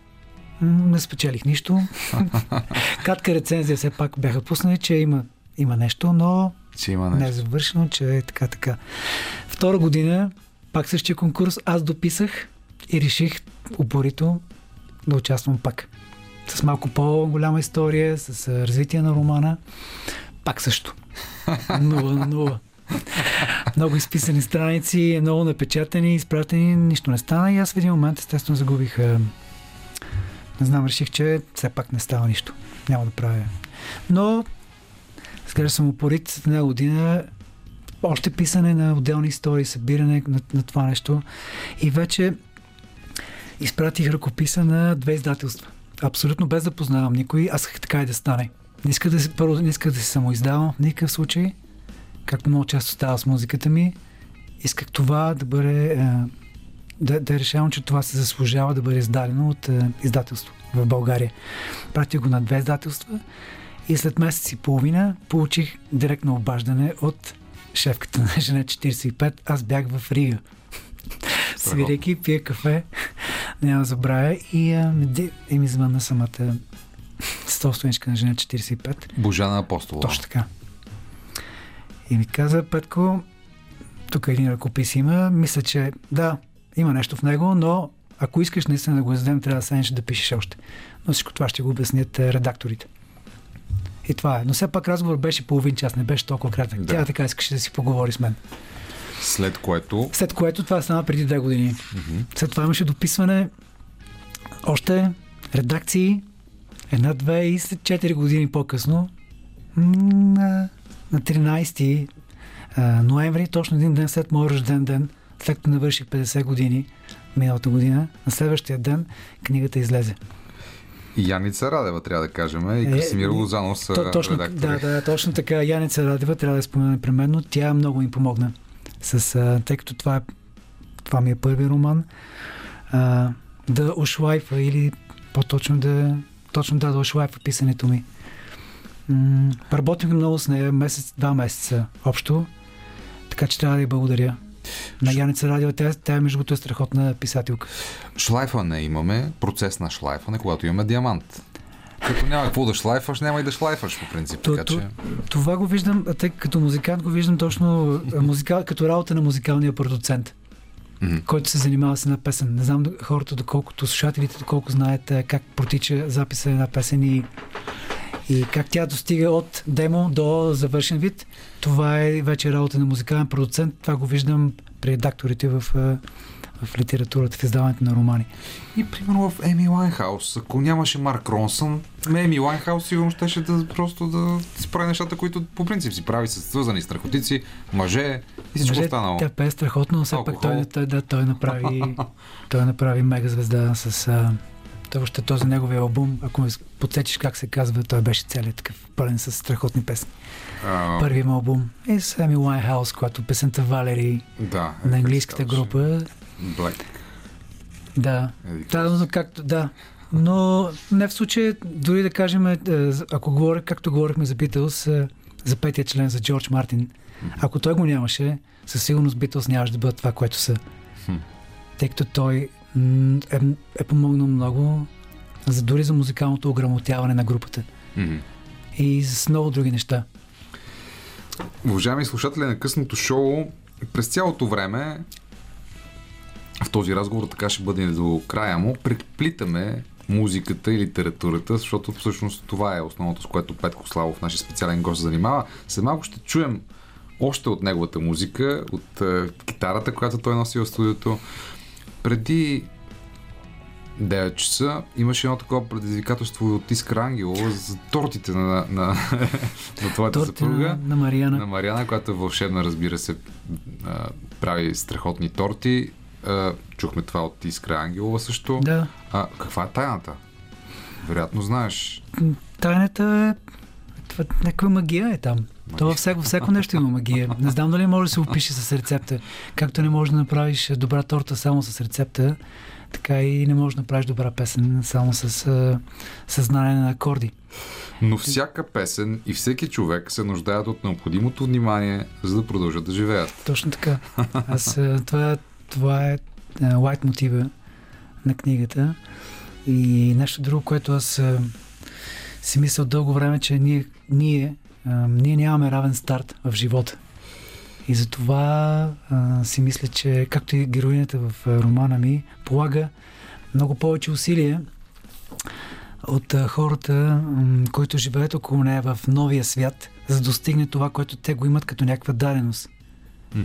Не спечелих нищо. Кратка рецензия все пак бяха пуснали, че има, има нещо, но Че има не е нещо. завършено, че е така, така. Втора година, пак същия конкурс, аз дописах и реших упорито да участвам пак. С малко по-голяма история, с развитие на романа. Пак също. Нула на нула. Много изписани страници, много напечатани, изпратени, нищо не стана и аз в един момент естествено загубих. Не знам, реших, че все пак не става нищо. Няма да правя. Но Скажа съм упорит една година още писане на отделни истории, събиране на, на това нещо. И вече изпратих ръкописа на две издателства. Абсолютно без да познавам никой. Аз исках така и да стане. Не исках да, първо, не исках да се самоиздавам в никакъв случай, както много често става с музиката ми. Исках това да бъде... е, Да, да решавам, че това се заслужава да бъде издадено от е, издателство в България. Пратих го на две издателства и след месец и половина получих директно обаждане от шефката на Жене 45. Аз бях в Рига. Свирейки, пия кафе, няма да забравя. И, а, и ми звънна самата собственичка на Жене 45. Божана Апостола. Точно така. И ми каза, Петко, тук един ръкопис има, мисля, че да, има нещо в него, но ако искаш наистина да го издадем, трябва да седнеш да пишеш още. Но всичко това ще го обяснят е, редакторите. И това е. Но все пак разговор беше половин час, не беше толкова кратък. Да. Тя така искаше да си поговори с мен. След което След което това стана преди две години. След това имаше дописване, още редакции, една-две и след 4 години по-късно, на, на 13 а, ноември, точно един ден след моят рожден ден, след като навърших 50 години, миналата година, на следващия ден книгата излезе. и Яница Радева, трябва да кажем, и Красимир Е, Лозанов са То, точно, редактори. да, да, точно така. Яница Радева трябва да спомена непременно. Тя много ми помогна. С, а, тъй като това, е, това ми е първи роман, а, да ошлайфа или по-точно да, точно да, да ошлайфа писането ми. М- работих много с нея, месец, два месеца общо, така че трябва да й благодаря. На Яница Радева, тя, тя между другото е страхотна писателка. Шлайфане имаме, процес на шлайфане, когато имаме диамант. Като няма какво да шлайфаш, няма и да шлайфаш по принцип. То- Така то- че... Това го виждам, а тъй като музикант го виждам точно музикал, като работа на музикалния продуцент, Мгм. който се занимава с една песен. Не знам хората, доколкото слушателите, доколко знаят как протича записа на една песен и, и как тя достига от демо до завършен вид. Това е вече работа на музикален продуцент. Това го виждам при редакторите в, в литературата, в издаването на романи. И примерно в Еми Лайнхаус, ако нямаше Марк Ронсън, Еми Лайнхаус сигурно щеше да просто да си прави нещата, които по принцип си прави с свързани с наркотици, мъже и всичко Мъже, останало. Тя пее страхотно, но все пак той, той, да, той направи, той направи мега звезда с а, той въобще този неговия албум, ако ме подсечиш как се казва, той беше целият такъв пълен с страхотни песни. А, Първият албум е с Ами Уайнхаус, която песента Валери да. на английската група. Black. Да, да, както, да. Но не в случая, дори да кажем, е, ако говоря, както говорихме за Битълс, е, за петия член за Джордж Мартин, ако той го нямаше, със сигурност Битълс нямаше да бъдат това, което са. Тъй като той е, е помогнал много за, дори за музикалното ограмотяване на групата и с много други неща. Уважаеми слушатели на късното шоу, през цялото време в този разговор така ще бъде до края му. Преплитаме музиката и литературата, защото всъщност това е основното, с което Петко Славов, нашия специален гост, се занимава. След малко ще чуем още от неговата музика, от е, китарата, която той носи в студиото. Преди 9 часа имаше едно такова предизвикателство от Искра Ангелова за тортите на, на, на, на твоята Торти съпруга. на, на Мариана. На Мариана, която е вълшебна, разбира се, прави страхотни торти. А, чухме това от Искра Ангелова също. Да. А, каква е тайната? Вероятно знаеш. Тайната е... Това, някаква магия е там. То във всяко, всяко нещо има магия. Не знам дали може да се опише с рецепта. Както не можеш да направиш добра торта само с рецепта, така и не можеш да направиш добра песен само с съзнание на акорди. Но всяка песен и всеки човек се нуждаят от необходимото внимание, за да продължат да живеят. Точно така. Аз, това, това е а, лайт мотива на книгата. И нещо друго, което аз а, си мисля от дълго време, че ние, ние, а, ние нямаме равен старт в живота. И затова си мисля, че както и героинята в романа ми полага много повече усилия от хората, които живеят около нея в новия свят, за да достигне това, което те го имат като някаква даденост.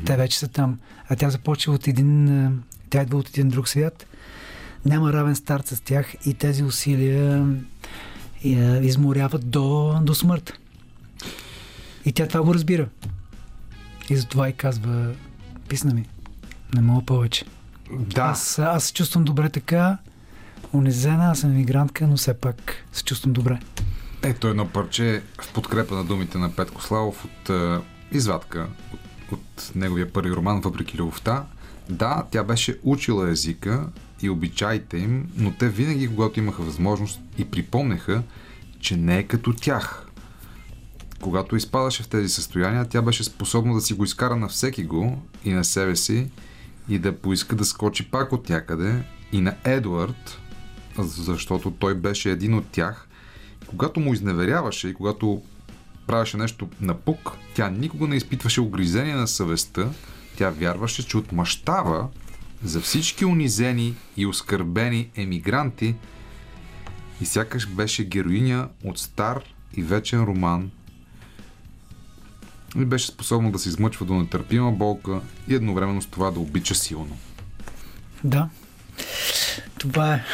Те вече са там. А тя започва от един... Тя идва от един друг свят. Няма равен старт с тях и тези усилия я изморяват до, до смърт. И тя това го разбира. И затова и казва писна ми. Не мога повече. Да, Аз, аз се чувствам добре така, унизена, аз съм мигрантка, но все пак се чувствам добре. ето едно парче в подкрепа на думите на Петко Славов от а, извадка от, от неговия първи роман Въпреки любовта. Да, тя беше учила езика и обичаите им, но те винаги, когато имаха възможност и припомняха, че не е като тях. Когато изпадаше в тези състояния, тя беше способна да си го изкара на всеки го и на себе си и да поиска да скочи пак от някъде и на Едуард, защото той беше един от тях. Когато му изневеряваше и когато правеше нещо на пук, тя никога не изпитваше огризение на съвестта. Тя вярваше, че отмъщава за всички унизени и оскърбени емигранти и сякаш беше героиня от стар и вечен роман и беше способна да се измъчва до нетърпима болка и едновременно с това да обича силно. Да. Това е.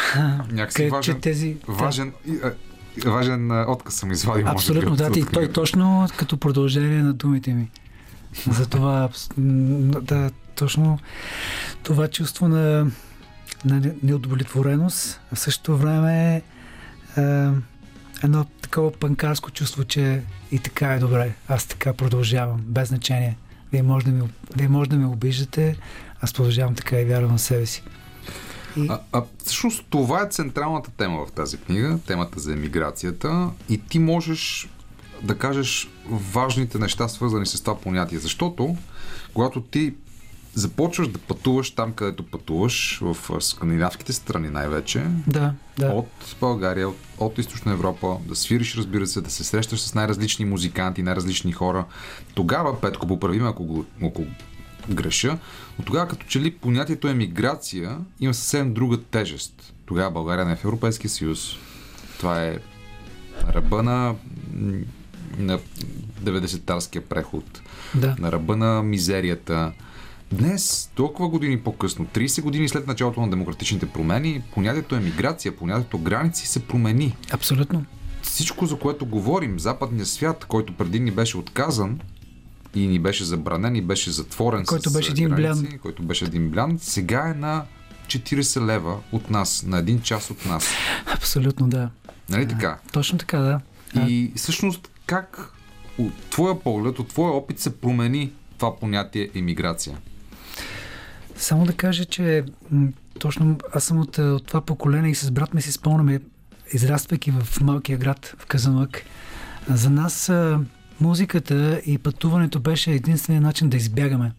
Някакси Къде- важен, тези, важен, и, а, важен отказ съм извадил. може Абсолютно, би, да. от- И той точно като продължение на думите ми. Затова, абс- м, да, точно това чувство на, на не- неудовлетвореност, а в същото време е, едно такова панкарско чувство, че и така е добре. Аз така продължавам, без значение. Вие може да ми, вие може да ме обиждате, аз продължавам така и вярвам в себе си. И, А, а всъщност това е централната тема в тази книга, темата за емиграцията и ти можеш да кажеш важните неща, свързани с това понятие. Защото, когато ти започваш да пътуваш там, където пътуваш, в скандинавските страни най-вече, да, да. от България, от, от Източна Европа, да свириш, разбира се, да се срещаш с най-различни музиканти, най-различни хора. Тогава, Петко, поправи ме, ако, го, ако греша, но тогава като че ли понятието емиграция има съвсем друга тежест. Тогава България не е в Европейския съюз. Това е ръба на, на 90-тарския преход, да. на ръба на мизерията. Днес, толкова години по-късно, 30 години след началото на демократичните промени, понятието емиграция, понятието граници се промени. Абсолютно. Всичко, за което говорим, западният свят, който преди ни беше отказан и ни беше забранен и беше затворен Който с беше а, един граници, блян. който беше един блян, сега е на 40 лева от нас, на един час от нас. Абсолютно, да. Нали така? Точно така, да. И всъщност как от твоя поглед, от твоя опит се промени това понятие емиграция? Само да кажа, че м, точно аз съм от, а, от това поколение и с брат ми си спомняме, израствайки в малкия град в Казанлък. а, За нас а, музиката и пътуването беше единствения начин да избягаме.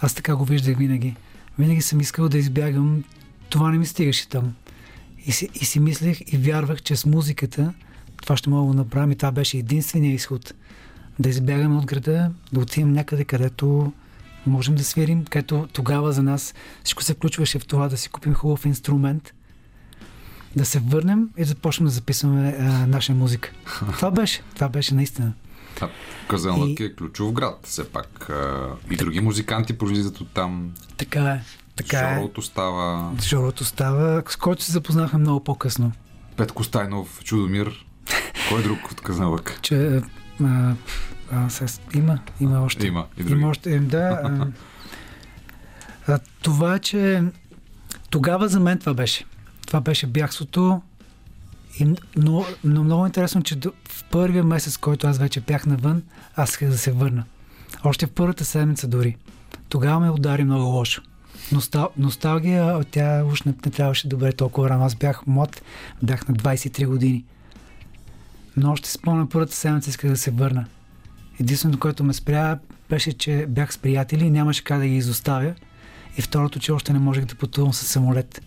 Аз така го виждах винаги. Винаги съм искал да избягам. Това не ми стигаше там. И си, и си мислех и вярвах, че с музиката това ще мога да направим и това беше единствения изход. Да избягаме от града, да отидем някъде, където можем да свирим, където тогава за нас всичко се включваше в това да си купим хубав инструмент да се върнем и да започнем да записваме а, наша музика. Това беше, това беше наистина. Казанлък И- е ключов град, все пак. И други музиканти произлизат от там. Така е. Така е. Шоуто става. Жорото става, с който се запознахме много по-късно. Петко Стайнов, Чудомир. Кой друг от Казанлък? Че, а, а, сега, има, има още. Има и други. Има още, е, да. А, а, това е, че тогава за мен това беше. Това беше бягството. И, но, но много интересно, че в първия месец, който аз вече бях навън, аз исках да се върна. Още в първата седмица дори. Тогава ме удари много лошо. Ностал, носталгия, тя уж не, не трябваше да бъде толкова рано. Аз бях млад, бях на 23 години. Но още си спомням първата седмица исках да се върна. Единственото, което ме спря, беше, че бях с приятели и нямаше как да ги изоставя. И второто, че още не можех да пътувам с самолет.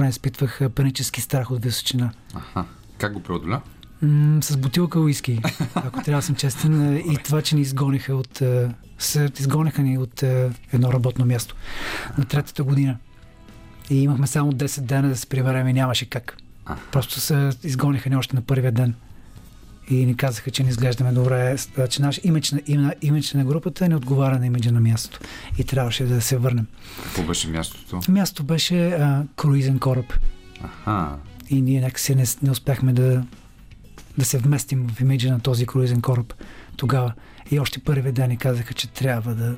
Изпитвах панически страх от височина. Аха. Как го преодоля? М- с бутилка уиски, ако трябва да съм честен. И това, че ни изгониха от... а, С, изгониха ни от едно работно място на третата година. И имахме само 10 дена да се приберем и нямаше как. Просто се изгониха ни още на първия ден. И ни казаха, че не изглеждаме добре, че наш имидж на, имидж, имидж на групата не отговаря на имиджа на мястото. И трябваше да се върнем. Какво беше мястото? Мястото беше а, круизен кораб. Аха. И ние някакси не, не успяхме да, да се вместим в имиджа на този круизен кораб тогава. И още първия ден ни казаха, че трябва да,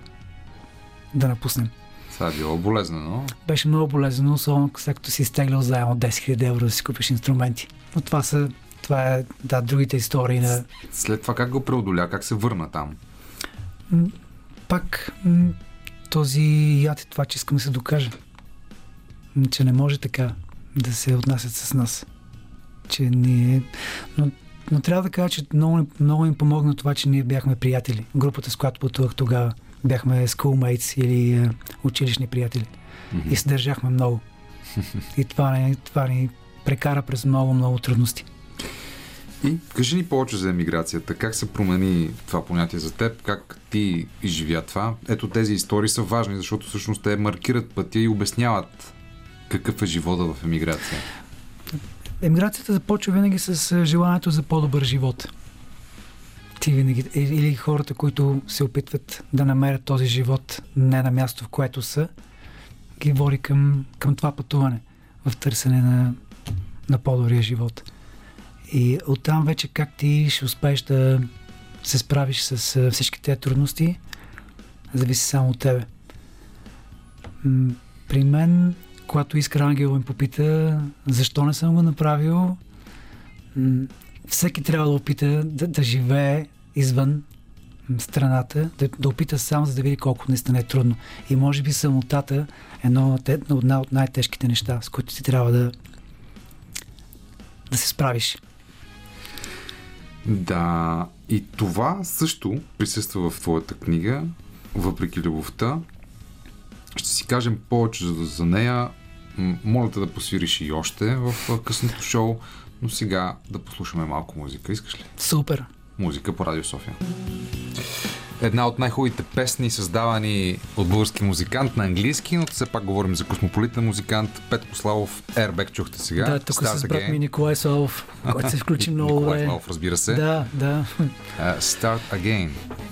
да напуснем. Това е било болезнено. Беше много болезнено, особено след като си изтеглял заедно 10 000 евро да си купиш инструменти. Но това са това е, да, другите истории на... След това как го преодоля? Как се върна там? Пак този яд е това, че искам да се докажа. Че не може така да се отнасят с нас. Че ние... Но, но трябва да кажа, че много, много им помогна това, че ние бяхме приятели. Групата, с която пътувах тогава, бяхме schoolmates или е, училищни приятели. Мгм. И се държахме много. И това ни, това ни прекара през много, много трудности. И кажи ни повече за емиграцията. Как се промени това понятие за теб? Как ти изживя това? Ето тези истории са важни, защото всъщност те маркират пътя и обясняват какъв е живота в емиграция. Емиграцията започва винаги с а, желанието за по-добър живот. Ти винаги, и- или хората, които се опитват да намерят този живот не на място, в което са, ги води към, към това пътуване в търсене на, на по-добрия живот. И оттам вече как ти ще успееш да се справиш с всички тези трудности, зависи само от тебе. При мен когато Искра Ангел ме попита защо не съм го направил, всеки трябва да опита да, да живее извън страната, да, да опита сам, за да види колко наистина е трудно. И може би самотата е една от най-тежките неща, с които ти трябва да, да се справиш. Да, и това също присъства в твоята книга, въпреки любовта. Ще си кажем повече за, нея. Моля те да посвириш и още в късното шоу, но сега да послушаме малко музика. Искаш ли? Супер! Музика по Радио София. Една от най-хубавите песни, създавани от български музикант на английски, но все пак говорим за космополитен музикант Петко Славов. Airbag чухте сега. Да, тук Start с брат Again. ми Николай Славов, който се включи много Николай добре. Славов, разбира се. Да, да. Uh, start again.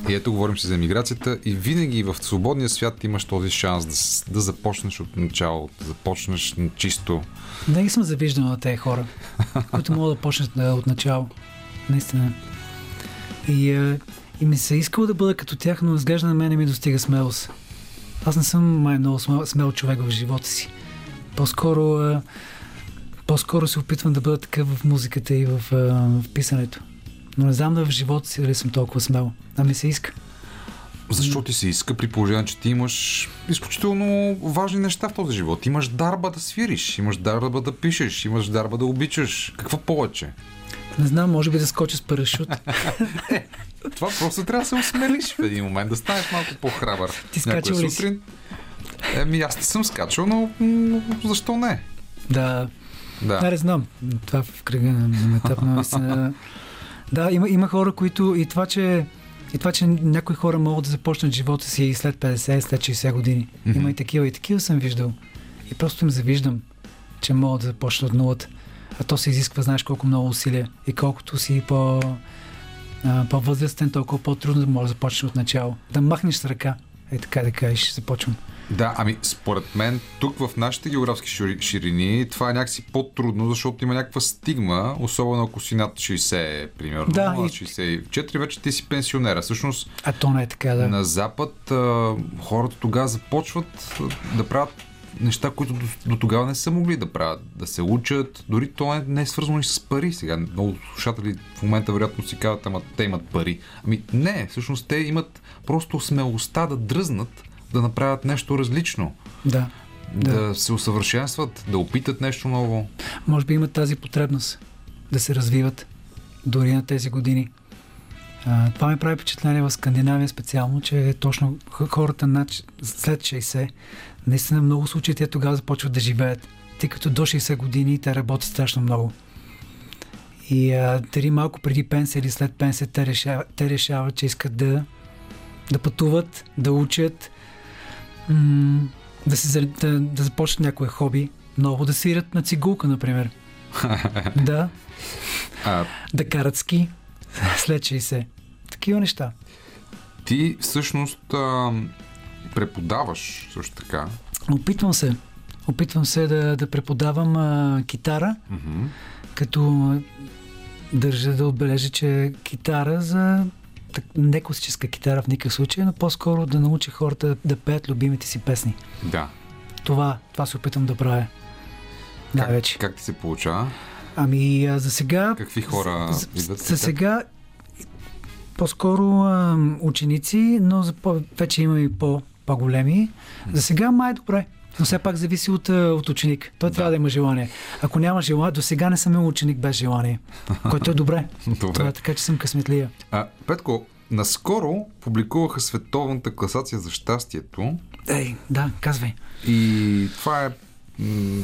И ето говорим си за емиграцията и винаги в свободния свят имаш този шанс да, да започнеш от начало, да започнеш чисто. Винаги съм завиждал на тези хора, които могат да почнат от начало. Наистина. И, и ми се е искало да бъда като тях, но изглежда на мен не ми достига смелост. Аз не съм май много смел, смел човек в живота си. По-скоро, по-скоро се опитвам да бъда такъв в музиката и в, в писането. Но не знам да в живота си дали съм толкова смел. А ми се иска. Защо ти се иска при положение, че ти имаш изключително важни неща в този живот. Имаш дарба да свириш, имаш дарба да пишеш, имаш дарба да обичаш. Какво повече? Не знам, може би да скоча с парашут. Това просто трябва да се осмелиш в един момент, да станеш малко по-храбър. Ти скачал ли сутрин. Еми, аз не съм скачал, но м, защо не? да, Да. Не знам. Това в кръга на на етап на. Да, има, има хора, които и това, че и това, че някои хора могат да започнат живота си и след 50, след 60 години. Мгм. Има и такива, и такива съм виждал. И просто им завиждам, че могат да започнат от нулата. А то се изисква, знаеш колко много усилия. И колкото си по, а, по-възрастен, толкова по-трудно може да започнеш от начало. Да махнеш с ръка. Е така да кажеш, започвам. Да, ами според мен тук в нашите географски шири- ширини това е някакси по-трудно, защото има някаква стигма, особено ако си над 60, примерно. Да, над и- 64 вече ти си пенсионера. Всъщност А то не е така, да. на Запад а, хората тогава започват да правят неща, които до, до тогава не са могли да правят. Да се учат, дори то не, не е свързано и с пари. Сега много слушатели в момента вероятно си казват, ама те имат пари. Ами не, всъщност те имат просто смелостта да дръзнат, да направят нещо различно. Да. Да, Да. се усъвършенстват, да опитат нещо ново. Може би имат тази потребност да се развиват дори на тези години. А, това ми прави впечатление в Скандинавия специално, че точно х- хората над, след 60, наистина много случаи те тогава започват да живеят, тъй като до 60 години те работят страшно много. И а, дали малко преди пенсия или след пенсия те решават, те решават че искат да, да пътуват, да учат, м- да, се, да, да започнат някое хоби, много да свират на цигулка, например. да, А, да карат ски след 60. Такива неща. ти всъщност а, преподаваш също така. Опитвам се. Опитвам се да, да преподавам а, китара, Мгм. като държа да отбележа, че китара за так, не класическа китара в никакъв случай, но по-скоро да науча хората да пеят любимите си песни. Да. Това, това се опитвам да правя. Най-вече. Как, как ти се получава? Ами а, за сега... Какви хора за, идват? за теб? сега по-скоро а, ученици, но за по- вече има и по, по-големи. За сега май е добре. Но все пак зависи от, а, от ученик. Той Да. трябва да има желание. Ако няма желание, до сега не съм имал ученик без желание, което е добре. Добре. Това е така, че съм късметлия. А, Петко, наскоро публикуваха световната класация за щастието Ей, да, казвай. и това е м-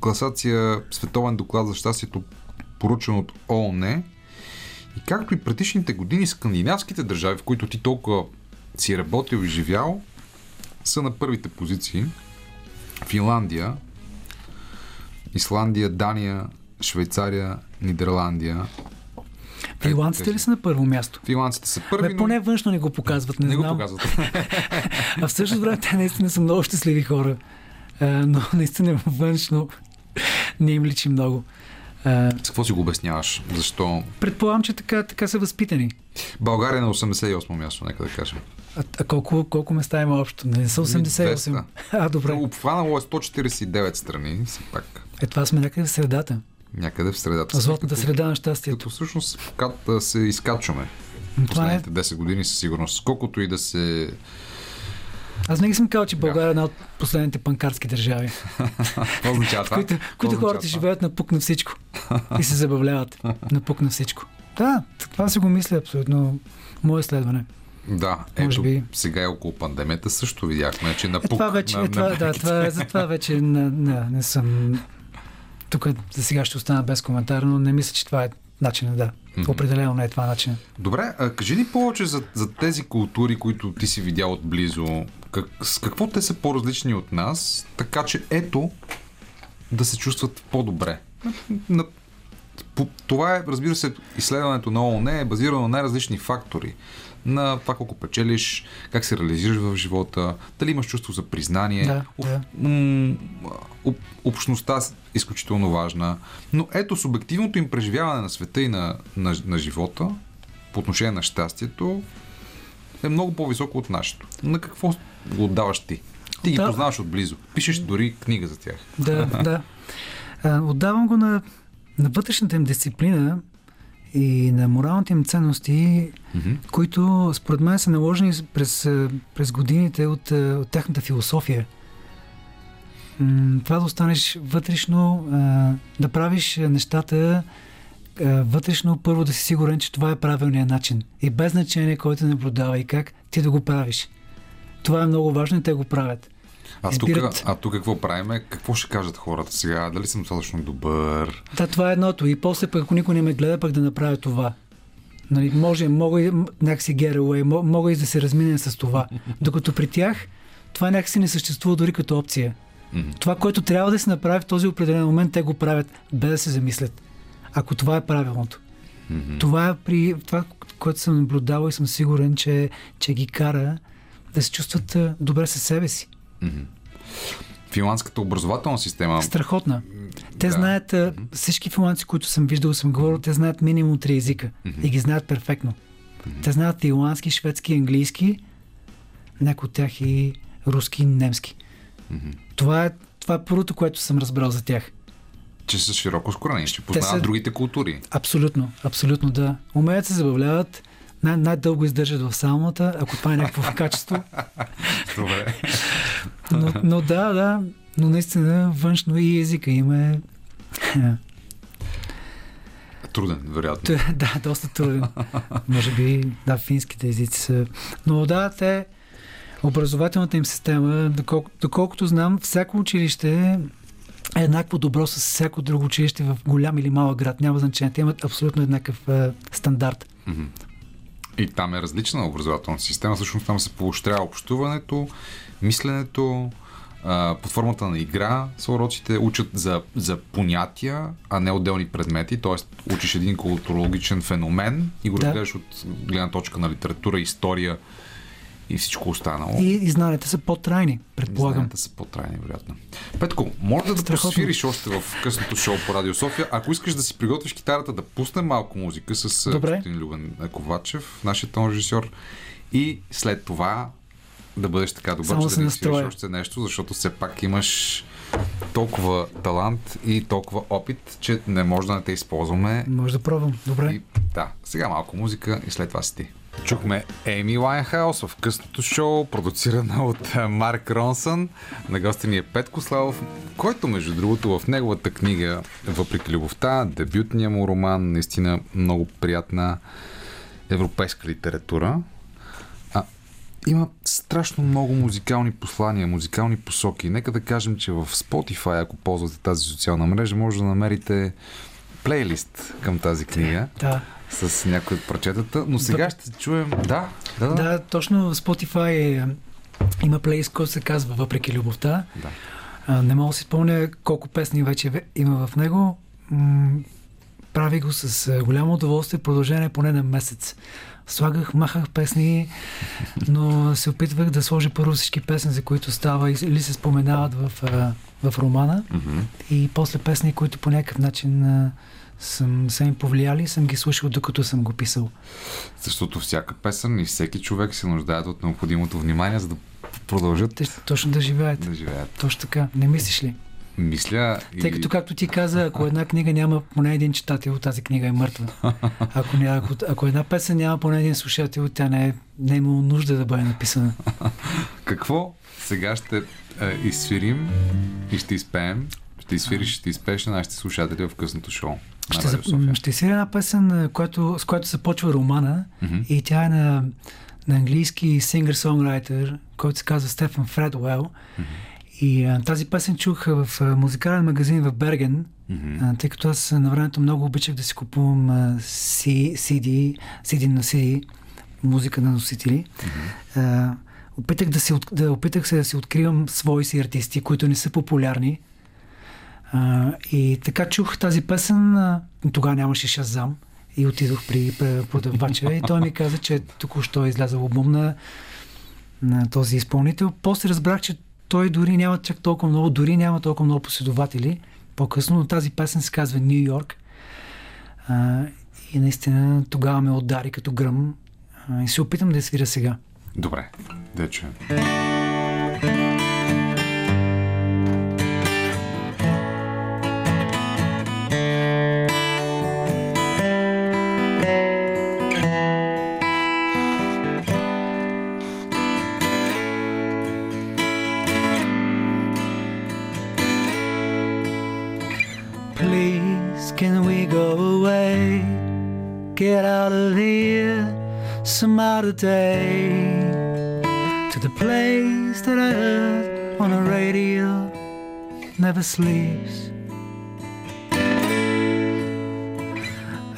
класация, световен доклад за щастието, поручен от ООН. И както и предишните години, скандинавските държави, в които ти толкова си работил и живял, са на първите позиции. Финландия, Исландия, Дания, Швейцария, Нидерландия. Фриландците ли са на първо място? Финландците са първи, Бе, поне външно не го показват, не, не го знам. показват. А в същото време те наистина са много щастливи хора. А, но наистина външно не им личи много. А, С какво си го обясняваш? Защо? предполагам, че така, така са възпитани. България е на 88 място, нека да кажем. А, а колко, колко места има общо? Не са 88. 200. А, добре. Обхванало е 149 страни, все пак. Е, това сме някъде в средата. Някъде в средата. Златната като- среда на щастието. Като всъщност кат, се изкачваме Това е... последните 10 години със сигурност. Колкото и да се... Аз не съм казал, че България е една от последните панкарски държави, Какво означава това? които, които хората живеят на пук на всичко и се забавляват на пук на всичко. Да, това си го мисля абсолютно мое изследване. Да, Може ето, би. сега и около пандемията също видяхме, че на Е, пук това вече, на, е, това, на да, това, е- за това вече не, не, не съм... Тук за сега ще остана без коментар, но не мисля, че това е начинът, да. Определено не е това начинът. Добре, а кажи ни повече за, за тези култури, които ти си видял отблизо. Как, с какво те са по-различни от нас, така че ето да се чувстват по-добре. На, на, по, това е, разбира се, изследването на ООН е базирано на най-различни фактори. На това колко печелиш, как се реализираш в живота, дали имаш чувство за признание. Да, Об- да. м- об- общността е изключително важна. Но ето, субективното им преживяване на света и на, на, на живота по отношение на щастието е много по-високо от нашето. На какво го отдаваш ти? Ти ги Да. познаваш отблизо. Пишеш дори книга за тях. Да, да. Отдавам го на, на вътрешната им дисциплина и на моралните им ценности, Мгм. които според мен са наложени през, а, през годините от, а, от тяхната философия. Това да останеш вътрешно, а, да правиш нещата вътрешно, първо да си сигурен, че това е правилният начин. И без значение кой те наблюдава и как, ти да го правиш. Това е много важно и те го правят. А тук, а тук какво правиме? Какво ще кажат хората сега? Дали съм достатъчно добър? Да, това е едното. И после пък, ако никой не ме гледа, пък да направя това. Нали, може, мога и някакси get away, мога и да се разминем с това. Докато при тях това някакси не съществува дори като опция. Това, което трябва да се направи в този определен момент, те го правят без да се замислят. Ако това е правилното. Това е при това, което съм наблюдавал и съм сигурен, че, че ги кара да се чувстват добре със себе си. Финландската образователна система. Страхотна. Те Да. знаят, а, всички финландци, които съм виждал, съм говорил, те знаят минимум три езика. И ги знаят перфектно. Те знаят финландски, шведски, английски, някои от тях и руски, немски. Това е, това е първото, което съм разбрал за тях. че са широко скорени, че познават са- другите култури. Абсолютно, абсолютно да. Умеят се забавляват, най- най-дълго издържат в сауната, ако това е някакво качество. Добре. Но, но да, да, но наистина външно и езика им е Труден, вероятно. Да, доста труден. Може би, да, финските езици са. Но да, те, образователната им система, доколко, доколкото знам, всяко училище е еднакво добро с всяко друго училище в голям или малък град. Няма значение. Те имат абсолютно еднакъв е, стандарт. И там е различна образователната система. Всъщност там се поощрява общуването, мисленето, под формата на игра са уроците, учат за, за понятия, а не отделни предмети, т.е. учиш един културологичен феномен и го Да. разгледаш от гледна точка на литература, история и всичко останало. И, и знанията са по-трайни, предполагам. Знанията са по-трайни, вероятно. Петко, може да Страхотно. посвириш още в късното шоу по Радио София. Ако искаш да си приготвиш китарата, да пуснем малко музика с а, Добре. господин Любен Ковачев, нашият тон режисьор, и след това да бъдеш така добър, Само че да свириш настроя. още нещо, защото все пак имаш толкова талант и толкова опит, че не може да не те използваме Може да пробвам. Добре. и, да, сега малко музика и след това си ти. Чухме Еми Лайнхаус в късното шоу, продуцирана от а, Марк Ронсън. На гости ни е Петко Славов, който, между другото, в неговата книга Въпреки любовта, дебютния му роман, наистина много приятна европейска литература. А, има страшно много музикални послания, музикални посоки. Нека да кажем, че в Spotify, ако ползвате тази социална мрежа, може да намерите плейлист към тази книга Да. С някои от прочетата, но сега ще чуем... Да, да, да. Да, точно Spotify е, има плейлист, който се казва Въпреки любовта. Да. А, не мога да си спомня колко песни вече ве- има в него. М- прави го с а, голямо удоволствие, продължение поне на месец. Слагах, махах песни, но се опитвах да сложа първо всички песни, за които става или се споменават в, а, в романа. Мгм. И после песни, които по някакъв начин съм, са им повлияли, съм ги слушал докато съм го писал. Защото всяка песен и всеки човек се нуждаят от необходимото внимание, за да продължат Те точно да живеят. да живеят. Точно така. Не мислиш ли? Мисля и... Тъй като, както ти каза, ако една книга няма поне един читател, тази книга е мъртва. Ако, ня- ако, ако една песен няма поне един слушател, тя не е, не е имало нужда да бъде написана. Какво сега ще е, изсвирим и ще изпеем? Ще изсвириш, ще изпееш на нашите слушатели в късното шоу. На Ще, Радио зап... София. ще свиря една песен, която, с която започва романа Мгм. и тя е на, на английски сингър-сонграйтер, който се казва Стефан Фредуел. И а, тази песен чух в а, музикален магазин в Берген, Мгм. а, тъй като аз на времето много обичах да си купувам а, C- CD, CD на CD, музика на носители. А, опитах, да си, да, опитах се да си откривам свои си артисти, които не са популярни. А, и така чух тази песен, тогава нямаше Шазам и отидох при продавача и той ми каза, че току-що е излязъл албум на, на този изпълнител. После разбрах, че той дори няма чак толкова много, дори няма толкова много последователи. По-късно, но тази песен се казва Нью Йорк. И наистина тогава ме удари като гръм. И се опитам да я свиря сега. Добре, да чуем.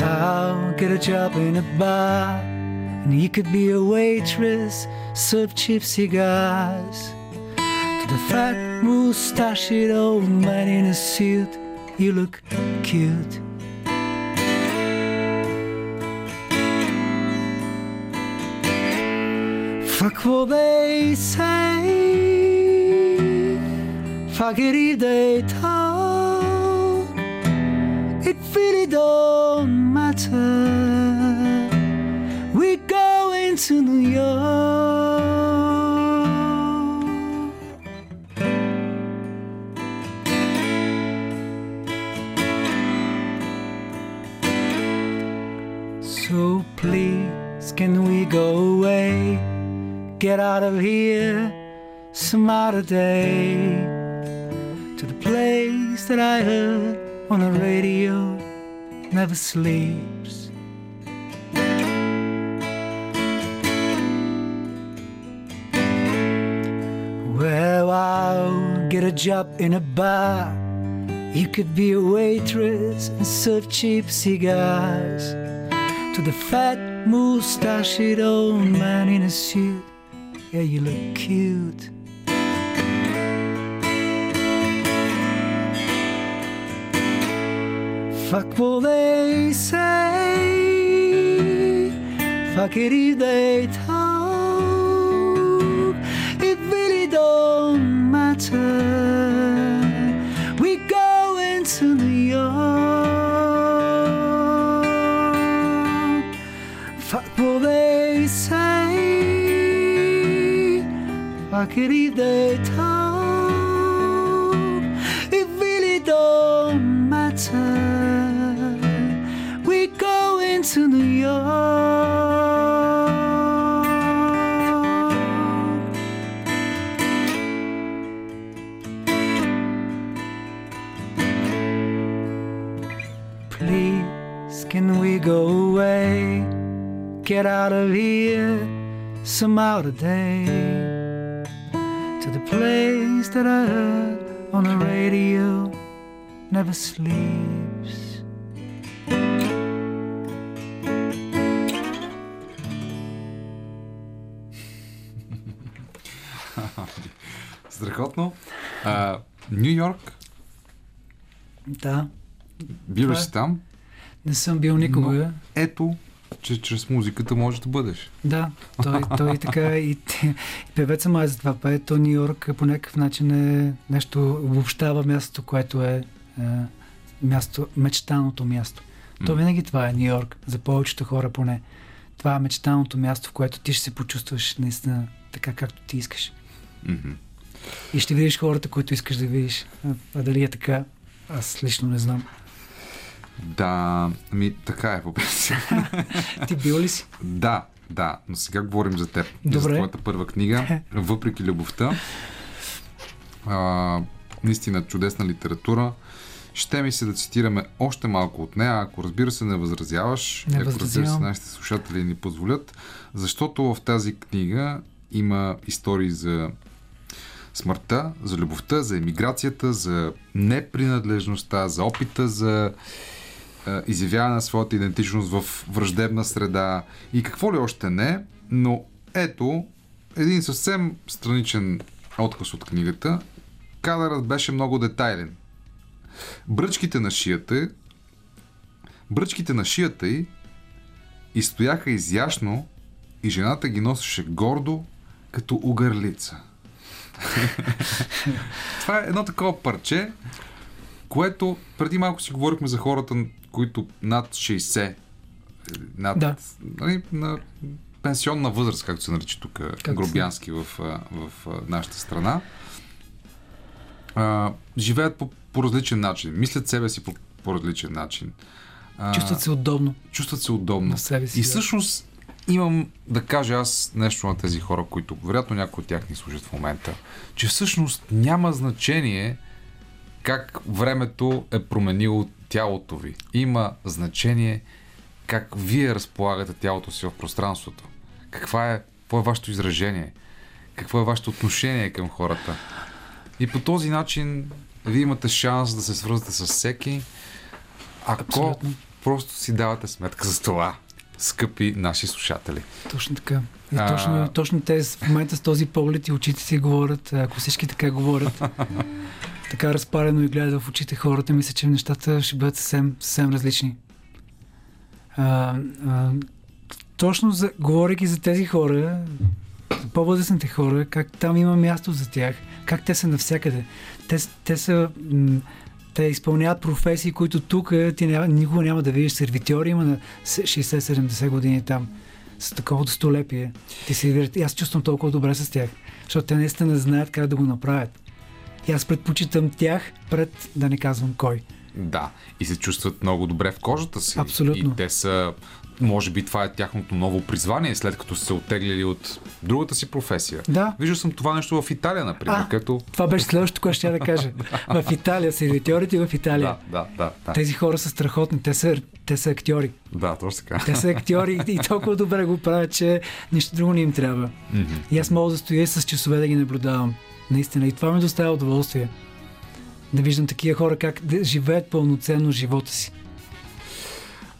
I'll get a job in a bar, and you could be a waitress, serve cheap cigars. To the fat mustached old man in a suit. You look cute. Fuck what they say. It if they talk. It really don't matter. We're going to New York. So please, can we go away? Get out of here some other day that I heard on the radio never sleeps. Well, I'll get a job in a bar. You could be a waitress and serve cheap cigars to the fat mustached old man in a suit. Yeah, you look cute. Fuck what they say. Fuck it if they talk. It really don't matter. We go into New York. Fuck what they say. Fuck it if they talk. Get out of here some other day to the place that I heard on the radio never sleeps. Страхотно. Нью Йорк, Да, Това е. там? не съм бил никога. Ето, че чрез музиката можеш да бъдеш. Да, той, той така и, и певеца май за това пее. То Нью Йорк по някакъв начин е нещо, обобщава мястото, което е, е място, мечтаното място. То винаги това е Нью Йорк, за повечето хора поне. Това е мечтаното място, в което ти ще се почувстваш наистина така, както ти искаш. Мгм. И ще видиш хората, които искаш да видиш. А дали е така, аз лично не знам. Да, ами така е по. Ти бил ли си? Да, да, но сега говорим за теб. И За Добре. твоята първа книга, Въпреки любовта. А, наистина чудесна литература. Ще ми се да цитираме още малко от нея, ако разбира се не възразяваш, Не ако разбира се нашите слушатели ни позволят, защото в тази книга има истории за смъртта, за любовта, за емиграцията, за непринадлежността, за опита за изявяване на своята идентичност в враждебна среда и какво ли още не, но ето един съвсем страничен отказ от книгата. Кадърът беше много детайлен. Бръчките на шията бръчките на шията й изстояха изящно и жената ги носеше гордо като угърлица. Това е едно такова парче, което преди малко си говорихме за хората, които над 60, над, Да. нали, на пенсионна възраст, както се нарича тук се- грубянски в, в а, нашата страна, а, живеят по, по различен начин, мислят себе си по, по различен начин. А, Чувстват се удобно. чувстват се удобно. На себе си, и да. всъщност имам да кажа аз нещо на тези хора, които вероятно някои от тях ни служат в момента, че всъщност няма значение как времето е променило тялото ви. Има значение как вие разполагате тялото си в пространството. Каква е, какво е вашето изражение? Какво е вашето отношение към хората? И по този начин вие имате шанс да се свързвате с всеки, ако Абсолютно. просто си давате сметка за това. скъпи наши слушатели. Точно така. И А- точно, точно те в момента с този поглед и очите си говорят, ако всички така говорят, така разпарено и гледат в очите хората, мисля, че нещата ще бъдат съвсем, съвсем различни. А, а, точно за, говорейки за тези хора, по-възрастните хора, как там има място за тях, как те са навсякъде. Те, те са... м, те изпълняват професии, които тук ти няма, никога няма да видиш сервитьори, има на с- 60-70 години там с такова достолепие. Ти си виждат, и аз чувствам толкова добре с тях, защото те наистина знаят как да го направят. И аз предпочитам тях пред да не казвам кой. Да, и се чувстват много добре в кожата си. Абсолютно. И те са, може би това е тяхното ново призвание, след като са се оттеглили от другата си професия. Да. Виждал съм това нещо в Италия, например, А, където... Това беше следващото, което ще я да кажа. В Италия, сервитьорите в Италия. Да, да, да, да. Тези хора са страхотни, те са, те са актьори. Да, точно така. Те са актьори и толкова добре го правят, че нищо друго не им трябва. И аз мога да стоя с часове да ги наблюдавам. Наистина. И това ми доставя удоволствие. Да виждам такива хора как да живеят пълноценно живота си.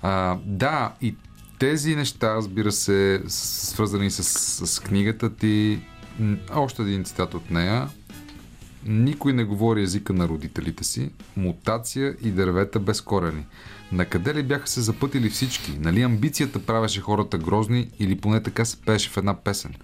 А, да, и тези неща, разбира се, свързани с, с книгата ти. Още един цитат от нея. Никой не говори езика на родителите си. Мутация и дървета без корени. Накъде ли бяха се запътили всички? Нали амбицията правеше хората грозни или поне така се пееше в една песен?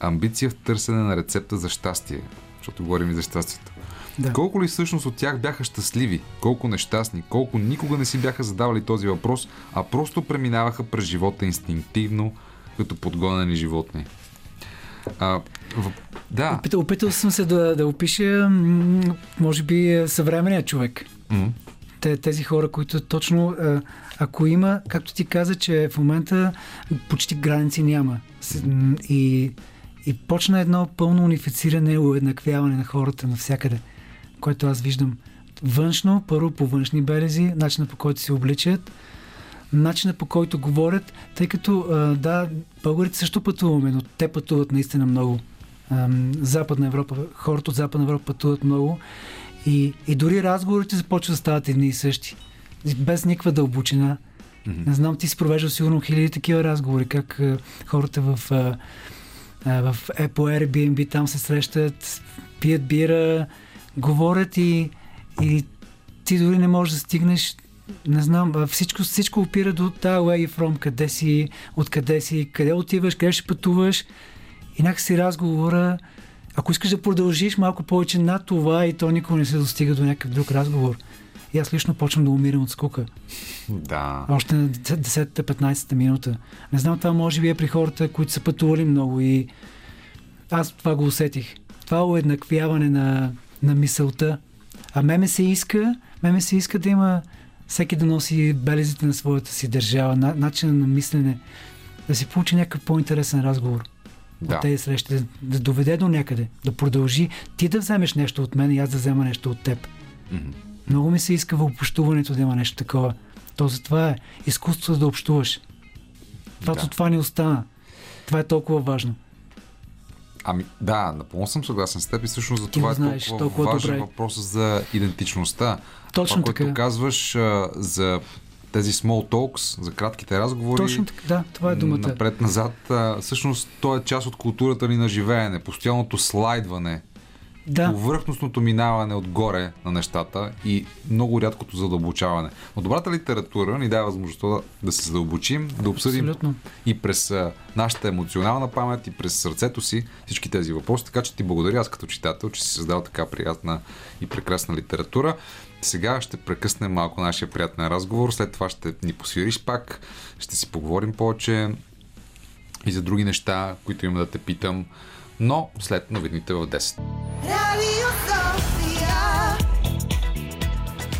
Амбиция в търсене на рецепта за щастие. Защото говорим и за щастието. Да. Колко ли всъщност от тях бяха щастливи, колко нещастни, колко никога не си бяха задавали този въпрос, а просто преминаваха през живота инстинктивно, като подгонени животни. А, в... Да. Опитал, опитал съм се да, да опиша, може би, е, съвременния човек. М. Те, тези хора, които точно, а, ако има, както ти каза, че в момента почти граници няма. И, и почна едно пълно унифициране, уеднаквяване на хората навсякъде, което аз виждам. Външно, първо по външни белези, начина по който се обличат, начина по който говорят, тъй като, да, българите също пътуваме, но те пътуват наистина много. Западна Европа, хората от Западна Европа пътуват много и, и дори разговорите започват да стават едни и същи. Без никаква дълбочина. Не знам, ти си провеждал сигурно хиляди такива разговори, как хората в, в Apple Airbnb там се срещат, пият бира, говорят и, и ти дори не можеш да стигнеш не знам, всичко, всичко опира до тази way from, къде си, откъде си, къде отиваш, къде ще пътуваш и някакси разговора, ако искаш да продължиш малко повече над това и то никога не се достига до някакъв друг разговор. И аз лично почвам да умирам от скука. Да. Още на 10-та, 15-та минута. Не знам, това може би е при хората, които са пътували много и аз това го усетих. Това уеднаквяване на, на мисълта. А ме ме се иска, ме ме се иска да има всеки да носи белезите на своята си държава, на, начина на мислене, да си получи някакъв по-интересен разговор Да. от тези срещи, да, да доведе до някъде, да продължи ти да вземеш нещо от мен и аз да взема нещо от теб. Мгм. Много ми се иска в общуването да има нещо такова. То затова е изкуството да общуваш. Това, Да. това ни остана. Това е толкова важно. Ами да, напълно съм съгласен с теб и всъщност за Ти това е знаеш толкова, толкова важен добре. въпрос за идентичността. Точно това, така. което казваш а, за тези small talks, за кратките разговори. Точно така, да, това е думата. Напред-назад, всъщност то е част от културата ни на живеене, постоянното слайдване, Да, повърхностното минаване отгоре на нещата и много рядкото задълбочаване. Но добрата литература ни дава възможността да, да се задълбочим, да обсъдим Абсолютно. и през а, нашата емоционална памет и през сърцето си всички тези въпроси. Така че ти благодаря аз като читател, че си създал така приятна и прекрасна литература. Сега ще прекъснем малко нашия приятен разговор, след това ще ни посвириш пак, ще си поговорим повече и за други неща, които има да те питам, но след новините в 10. Radio Sofia.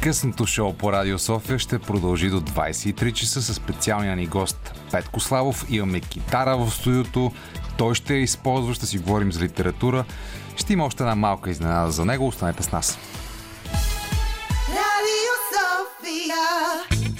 Късното шоу по Радио София ще продължи до 23 часа с специалния ни гост Петко Славов. Имаме китара в студиото. Той ще я използва, ще си говорим за литература. Ще има още една малка изненада за него. Останете с нас. Radio Sofia.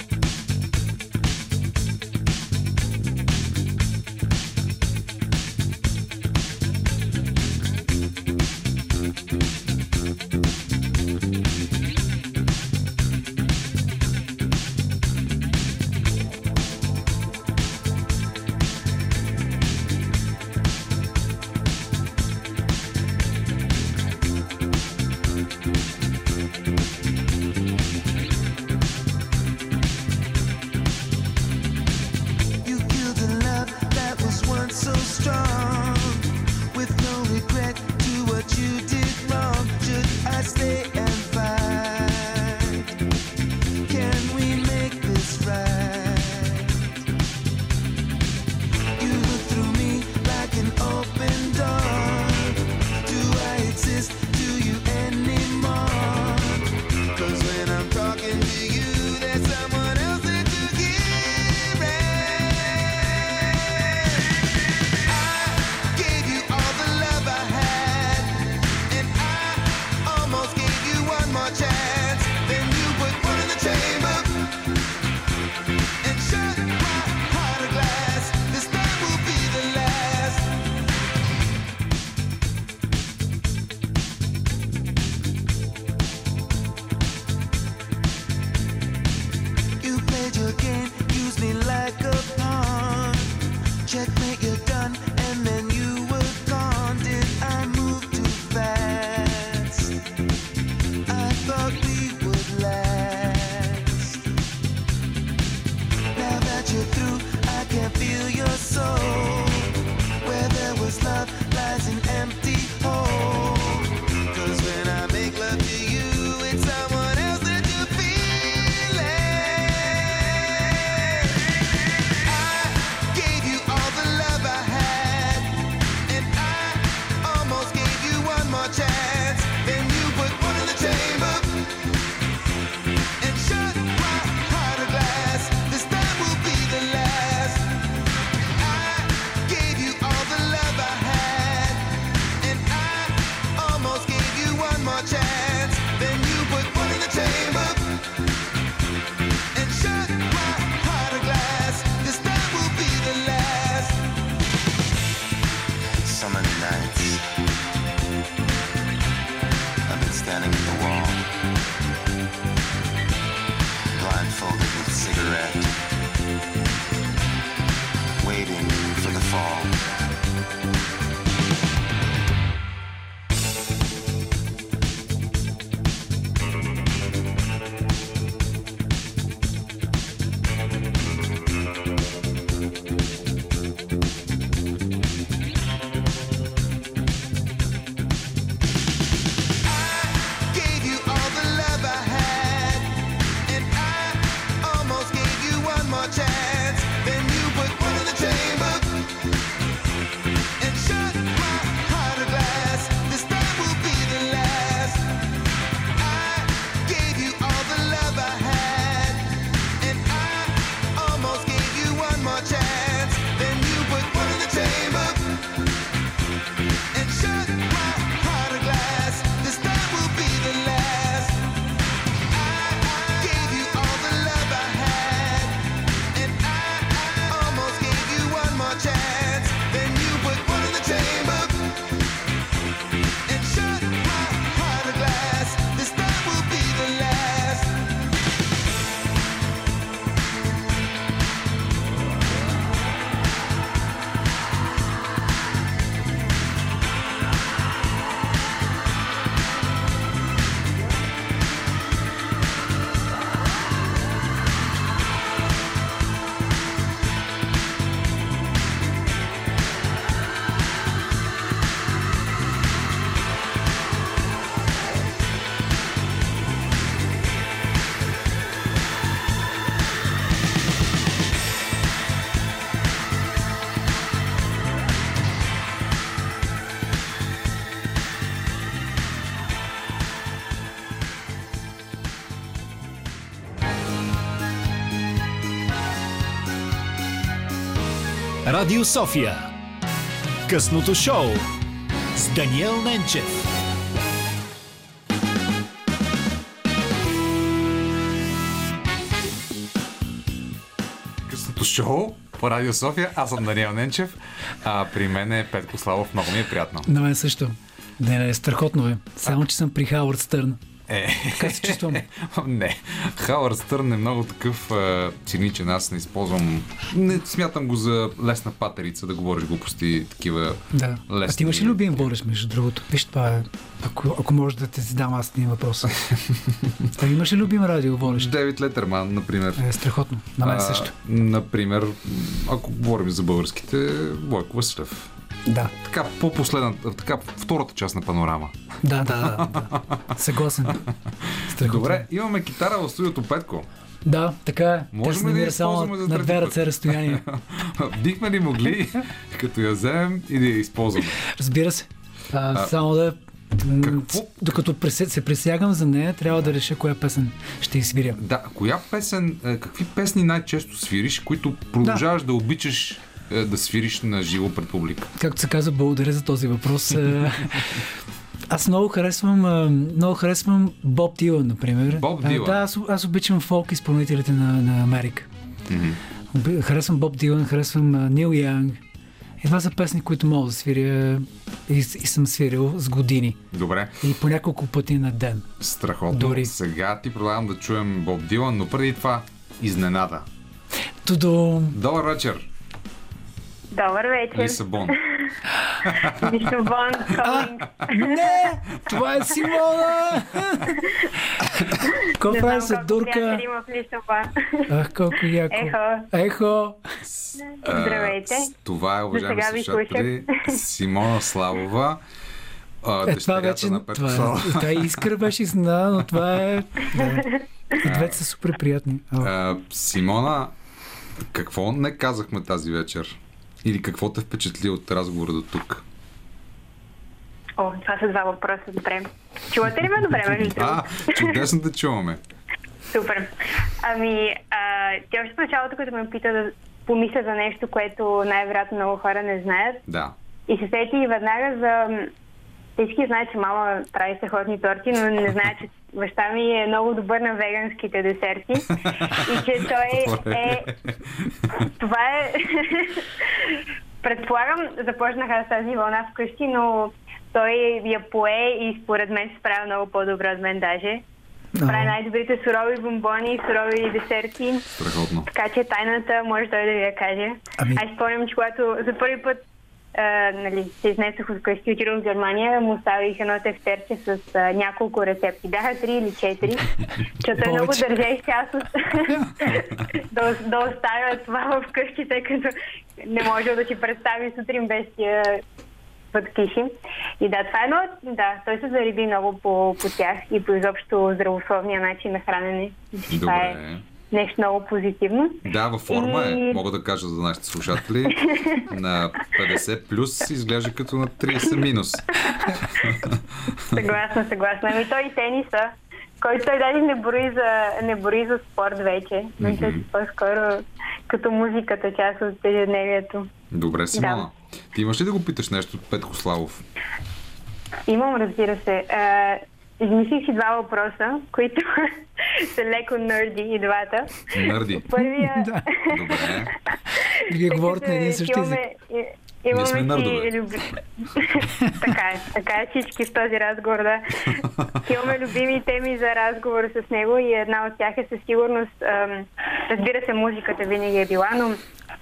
Радио София. Късното шоу с Даниел Ненчев. Късното шоу по Радио София. Аз съм Даниел Ненчев. А при мен е Петко Славов. Много ми е приятно. На мен също. Не, не, страхотно е. Само, че съм при Хауърд Стърн. Е. Така се чувствам. не. Хауърд Стърн е много такъв а, циничен. Аз не използвам... Не смятам го за лесна патерица да говориш глупости такива Да. лесни. А ти имаш ли любим водещ, между другото? Виж, това е. Ако, ако може да те задам аз един въпрос. а имаш ли любим радио водещ? Девид Летерман, например. Е, страхотно. На мен също. А, например, ако говорим за българските, Бойко Василев. Да. Така, по-последната, така, втората част на панорама. Да, да, да. да. Съгласен. Страхотно. Добре, имаме китара в студиото Петко. Да, така е. Можем ли да я само за на две ръце разстояние. Бихме ли могли, като я вземем и да я използваме? Разбира се. А, А, само да... какво? Докато се присягам за нея, трябва да реша коя песен ще изсвиря. Да, коя песен, е, какви песни най-често свириш, които продължаваш да, обичаш е, да свириш на живо пред публика? Както се казва, благодаря за този въпрос. Е, Аз много харесвам, а, много харесвам Боб Дилан, например. Боб Дилан. Да, аз, аз обичам фолк изпълнителите на, на Америка. Оби- Харесвам Боб Дилан, харесвам Нил Янг. И това са песни, които мога да свиря и, и съм свирил с години. Добре, И по няколко пъти на ден. страхотно. Дори. Сега ти предлагам да чуем Боб Дилан, но преди това изненада. Тудо... Добър вечер! Добър вечер. Лисабон. Лисабон. Не! Това е Симона! Какво Не прави се, дурка? Ах, колко яко. Ехо. Ехо! Здравейте. Това е, уважаеми слушатели, Симона Славова, а, Е, това дъщерята вече... на Това, е- това е искра беше изненада, но това е... Да. И двете са супер приятни. А, Симона, какво не казахме тази вечер? Или какво те впечатли от разговора до тук? О, това са два въпроса. Добре. Чувате ли ме добре, между А, чудесно да чуваме. Супер. Ами, а, ти още в началото, като ме пита да помисля за нещо, което най-вероятно много хора не знаят, Да. И се сети веднага за... Всички знаят, че мама прави страхотни торти, но не знаят, че баща ми е много добър на веганските десерти. И че той е... Това е... Предполагам, започнаха с тази вълна вкъщи, но той я пое и според мен се справя много по-добре от мен даже. Прави най-добрите сурови бомбони сурови десерти. Страхотно. Така че тайната може той да ви я каже. Ами- Аз спомням, че когато за първи път а, нали, се изнесох от къщи, отидох в Германия, му оставих едно тефтерче с а, няколко рецепти. Бяха три или четири, защото той много държеше аз от... да, да оставя това в къщи, тъй като не може да си представи сутрин без тия пъткиши. И да, това е едно... Да, той се зариби много по, по тях и по изобщо здравословния начин на хранене. Това е Добре. Нещо много позитивно. Да, във форма е, И- мога да кажа за нашите слушатели. На 50 плюс изглежда като на 30 минус. Съгласна, съгласна. Ами той и тениса, който той даже не брои за, не брои за спорт вече. Мисля, че по-скоро като музиката част от ежедневието. Добре, Симона. Ти имаш ли да го питаш нещо Петко Славов? Имам, разбира се. Измислих си два въпроса, които са леко нърди и двата. Нърди. Първия... Да. Добре. Вие говорите на един и същи език. имаме- сме си нърдове. люби... така е, така е всички в този разговор, да. Имаме любими теми за разговор с него и една от тях е със сигурност, ам, разбира се, музиката винаги е била, но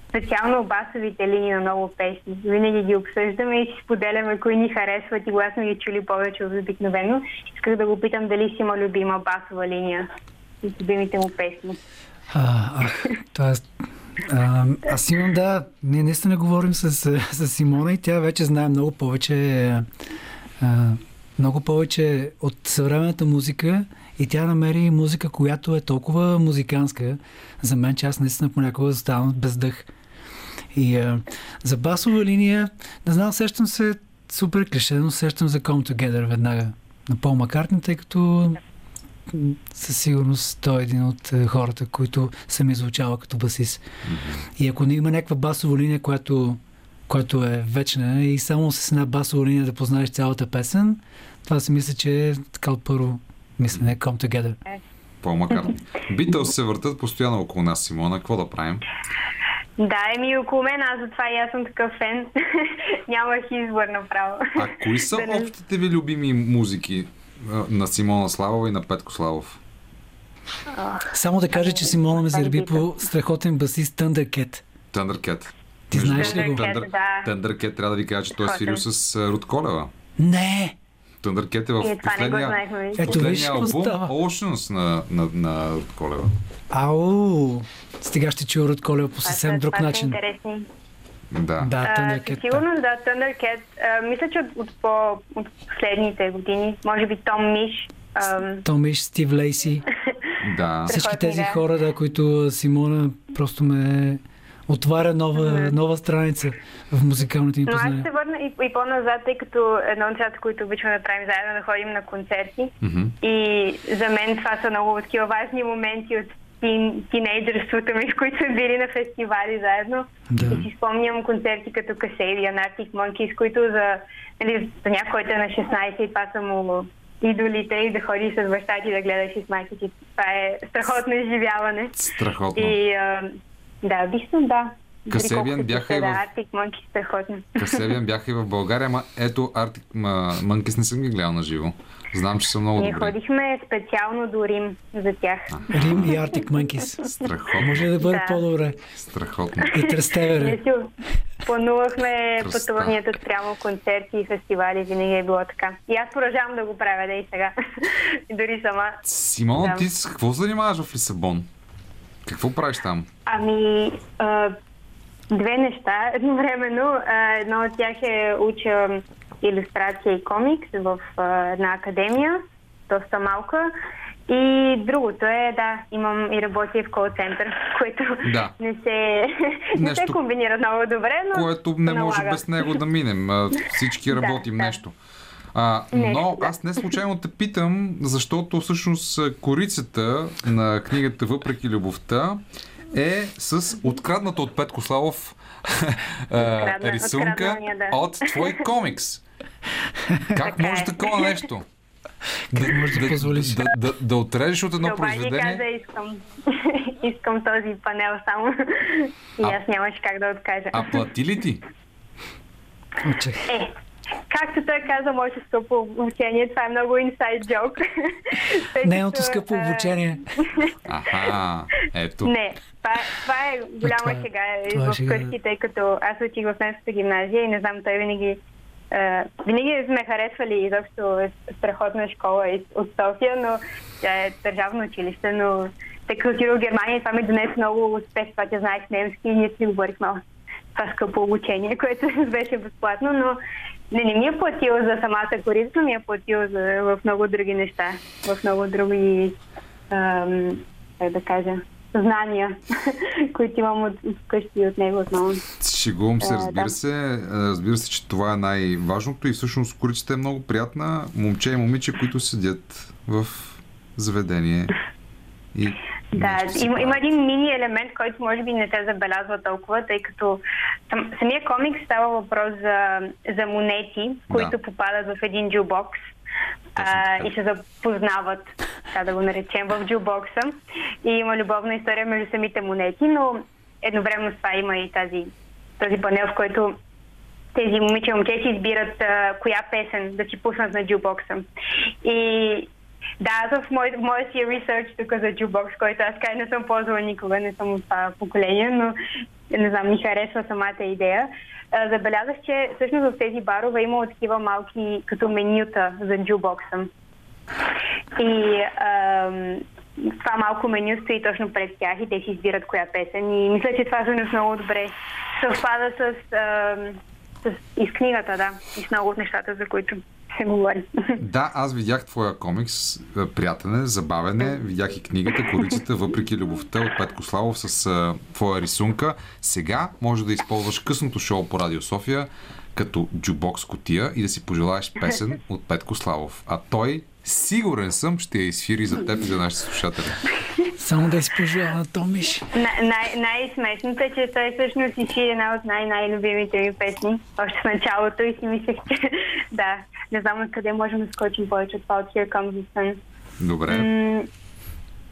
специално басовите линии на много песни. Винаги ги обсъждаме и си споделяме кои ни харесват и сме ги чули повече от обикновено. Исках да го питам дали си има любима басова линия от любимите му песни. А, ах, е... А, аз имам, да, ние наистина говорим с, с Симона и тя вече знае много повече а, много повече от съвременната музика и тя намери музика, която е толкова музиканска за мен, че аз наистина понякога оставам без дъх. И а, за басова линия, не знам, сещам се супер клише, но сещам за Come Together веднага на Пол Маккартни, тъй като със сигурност той е един от хората, които съм изучавал като басист. И ако не има някаква басова линия, която, която е вечна и само с една басова линия да познаеш цялата песен, това си мисля, че е така от първо мислене Come Together. Пол Маккартни. Битълс се въртат постоянно около нас, Симона. Какво да правим? Да, еми около мен, аз затова и аз съм такъв фен. Нямах избор направо. А кои са не- общите ви любими музики а, на Симона Славова и на Петко Славов? Само да кажа, че Симона ме зареби по страхотен басист Thundercat. Thundercat. Ти знаеш ли го? Thundercat, да. Thundercat трябва да ви кажа, че той е свирил с а, Руд Колева. Не! Thundercat е в не го последния. Ето последния албум. Oceans на, на, на Руд Колева. Ау! Сега ще чуя Род Колева по съвсем са- друг това начин. интересни. Да. Да, А, Thundercat. със сигурност, да, Thundercat. А, мисля, че от, от, по, от последните години, може би Том Миш. ам, Томиш, Стив Лейси. да. Всички тези хора, да, които Симона просто ме отваря нова, нова страница в музикалните ни Но аз познания. ще се върна и, и по-назад, тъй като едно от нещата, които обичаме да правим заедно, е да ходим на концерти. Мгм. И за мен това са много такива важни моменти от тин, тинейджерството ми, в които сме били на фестивали заедно. Да. И си спомням концерти като Касейдия, Arctic Monkeys, които за, нали, за някой, който е на 16 и това са му идолите и да ходиш с баща ти да гледаш 16 и това е страхотно изживяване. Страхотно. И а, да, съм, да. Касебиан бяха и да, в- Arctic Monkeys страхотно. Касебиан бяха и в България, ама ето Arctic Monkeys не съм ги гледал на живо. Знам, че са много Ние добри. ходихме специално до Рим за тях. Рим и Arctic Monkeys. Страхотно. Може да бъде Да. по-добре. Страхотно. И Не Трестевере. си, планувахме пътуванията спрямо концерти и фестивали, винаги е било така. И аз продължавам да го правя, да и сега. И дори сама. Симона, Да. ти с какво се занимаваш в Лисабон? Какво правиш там? Ами, а, две неща едновременно. А, едно от тях е уча иллюстрация и комикс в а, една академия, доста малка. И другото е, да, имам и работя в кол център, което Да. не, се, не се Нещо, комбинира много добре, но Което не се може налага. без него да минем. Всички Да, работим да. нещо. А, но да. аз не случайно те питам, защото всъщност корицата на книгата Въпреки любовта е с открадната от Петко Славов Открадна- рисунка да. от твой комикс. Как Така може е. такова нещо? Как можеш да позволиш? Да, да, да отрежеш от едно Това ни каза, произведение, искам, искам този панел само. И А- аз нямаше как да откажа. а плати ли ти? Е, както той каза, моето скъпо обучение, това е много инсайд джок. Нейното скъпо обучение. Аха, ето. Не, това, е- това е голяма това е- шега това е в къщи, тъй като аз учих в немската гимназия и не знам, той винаги Uh, винаги сме харесвали изобщо е страхотна школа из- от София, но тя е държавно училище, но тъй като отидох в Германия, това ми донесе много успех, това че знаех немски и ние си говорихме това скъпо обучение, което беше безплатно, но не, не ми е платил за самата корица, ми е платил за, в много други неща, в много други, ам, как да кажа, знания, които имам от вкъщи от него отново. Шегувам се, А, разбира се. А, Разбира се, че това е най-важното и всъщност корицата е много приятна. Момче и момиче, които седят в заведение и Да, има, има един мини елемент, който може би не се забелязва толкова, тъй като сам, самия комикс става въпрос за, за монети, които Да. попадат в един джубокс а, и се запознават, така да го наречем, в джубокса. И има любовна история между самите монети, но едновременно с това има и тази, този панел, в който тези момиче и момче си избират а, коя песен да си пуснат на джубокса. И да, аз в моя си ресърч тук за джубокс, който аз кай не съм ползвала никога, не съм от това поколение, но не знам, ми харесва самата идея. Забелязах, че всъщност в тези барове има такива малки като менюта за джубокса. И ам, това малко меню стои точно пред тях и те си избират коя песен. И мисля, че това всъщност много добре съвпада с, ам, с и с книгата, да, и с много от нещата, за които се говори. Да, аз видях твоя комикс, а, приятене, забавене, видях и книгата Корицата, въпреки любовта от Петко Славов с а, твоя рисунка. Сега може да използваш късното шоу по Радио София като джубокс котия и да си пожелаеш песен от Петко Славов. А той, сигурен съм, ще я изфири за теб и за нашите слушатели. Само да си пожелая на Томиш. Най- най- най-смешното е, че той всъщност изши една от най-най-любимите ми песни. Още в началото и си мислех, че да, не знам откъде можем да скочим повече от това от Here Comes the Sun. Добре. М,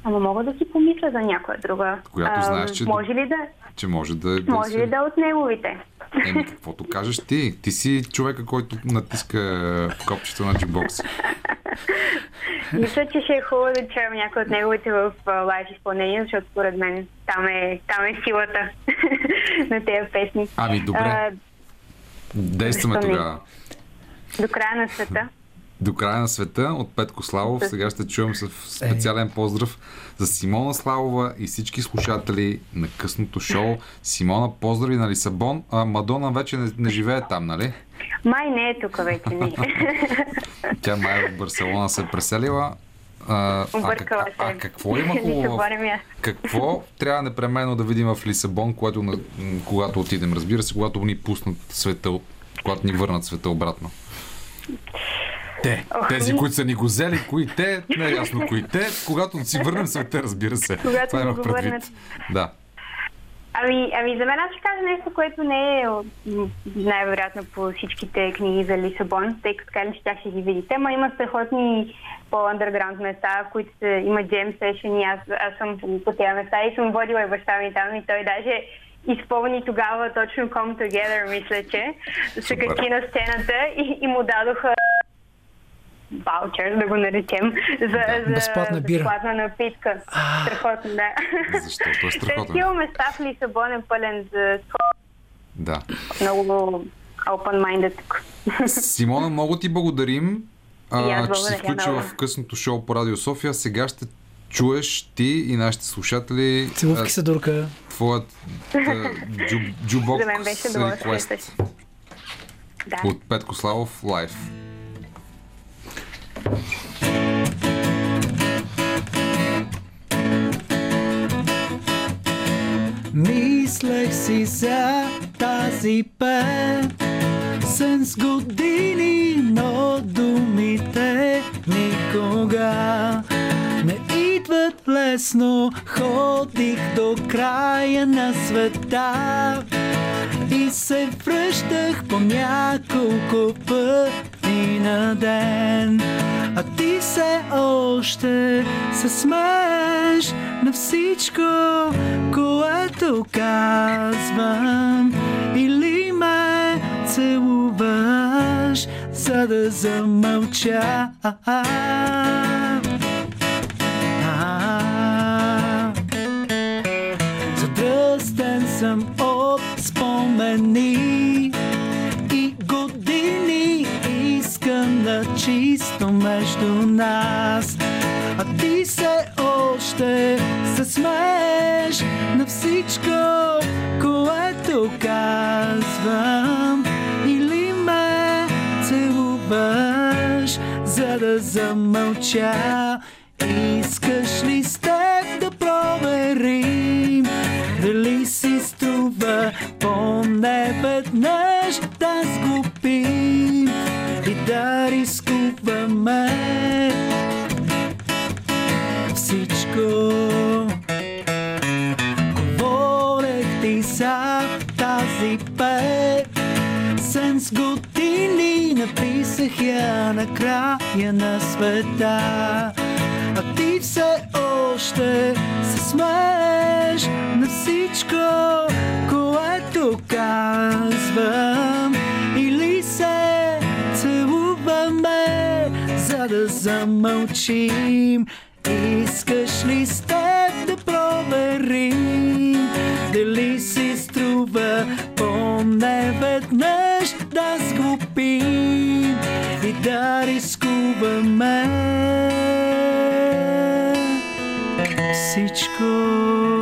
Ама мога да си помисля за някоя друга. Която знаеш, че- Може ли да, Че може да... да може се- ли да от неговите? Еми, каквото кажеш ти. Ти си човека, който натиска копчето на джубокс. Мисля, че ще е хубаво да чуем някой от неговите в а, лайв изпълнение, защото според мен там е, там е силата на тези песни. Ами, добре. А, Действаме тогава. до края на света. До края на света от Петко Славов. Сега ще чуем с специален поздрав за Симона Славова и всички слушатели на късното шоу. Симона, поздрави на Лисабон. А Мадона вече не, не живее там, нали? Май не е тук вече. Не. Тя май в Барселона се е преселила. А, а, а, се. а какво има хубаво? Какво трябва непременно да видим в Лисабон, което, когато отидем? Разбира се, когато ни пуснат света, когато ни върнат света обратно. Те, Ох, тези, които са ни го взели, кои те, не е ясно кои те, когато си върнем света, разбира се. Когато Това ни имах предвид. върнат. Да. Ами, ами за мен аз ще кажа нещо, което не е най-вероятно по всичките книги за Лисабон, тъй като така ли ще тях ще ги видите, но има страхотни по-underground места, в които се, има джем сешени, аз, аз съм по, тези места и съм водила и баща ми там и той даже изпълни тогава точно Come Together, мисля, че се качи на сцената и, и му дадоха ваучер, да го наречем, за, за Безплатна бира. безплатна напитка. Страхотно, да. Защото е страхотно. Такива места в Лисабон е пълен за Да. Много open-minded. Симона, много ти благодарим, а, че включила много. в късното шоу по Радио София. Сега ще чуеш ти и нашите слушатели Целувки а, се дурка. твоят а, джу, джубокс За мен беше удоволствие. Да. от Петко Славов лайв. Mislih si se, da si pe, sem zgodini, no dumite nikogar. Лесно. Ходих до края на света и се връщах по няколко пъти на ден. А ти все още се смееш на всичко, което казвам. Или ме целуваш, за да замълча. Съм от спомени и години искам на чисто между нас. А ти се още се смееш на всичко, което казвам. Или ме целуваш, за да замълча. Искаш ли с теб да проверим дали си струва поне веднъж да сгубим и да рискуваме всичко. Говорех ти за тази песен с години Написах я на края на света А ти все още се смееш на всичко, което казвам. Или се целуваме, за да замълчим. Искаш ли с теб да проверим Дали си струва поне веднъж да сгубим И да рискуваме всичко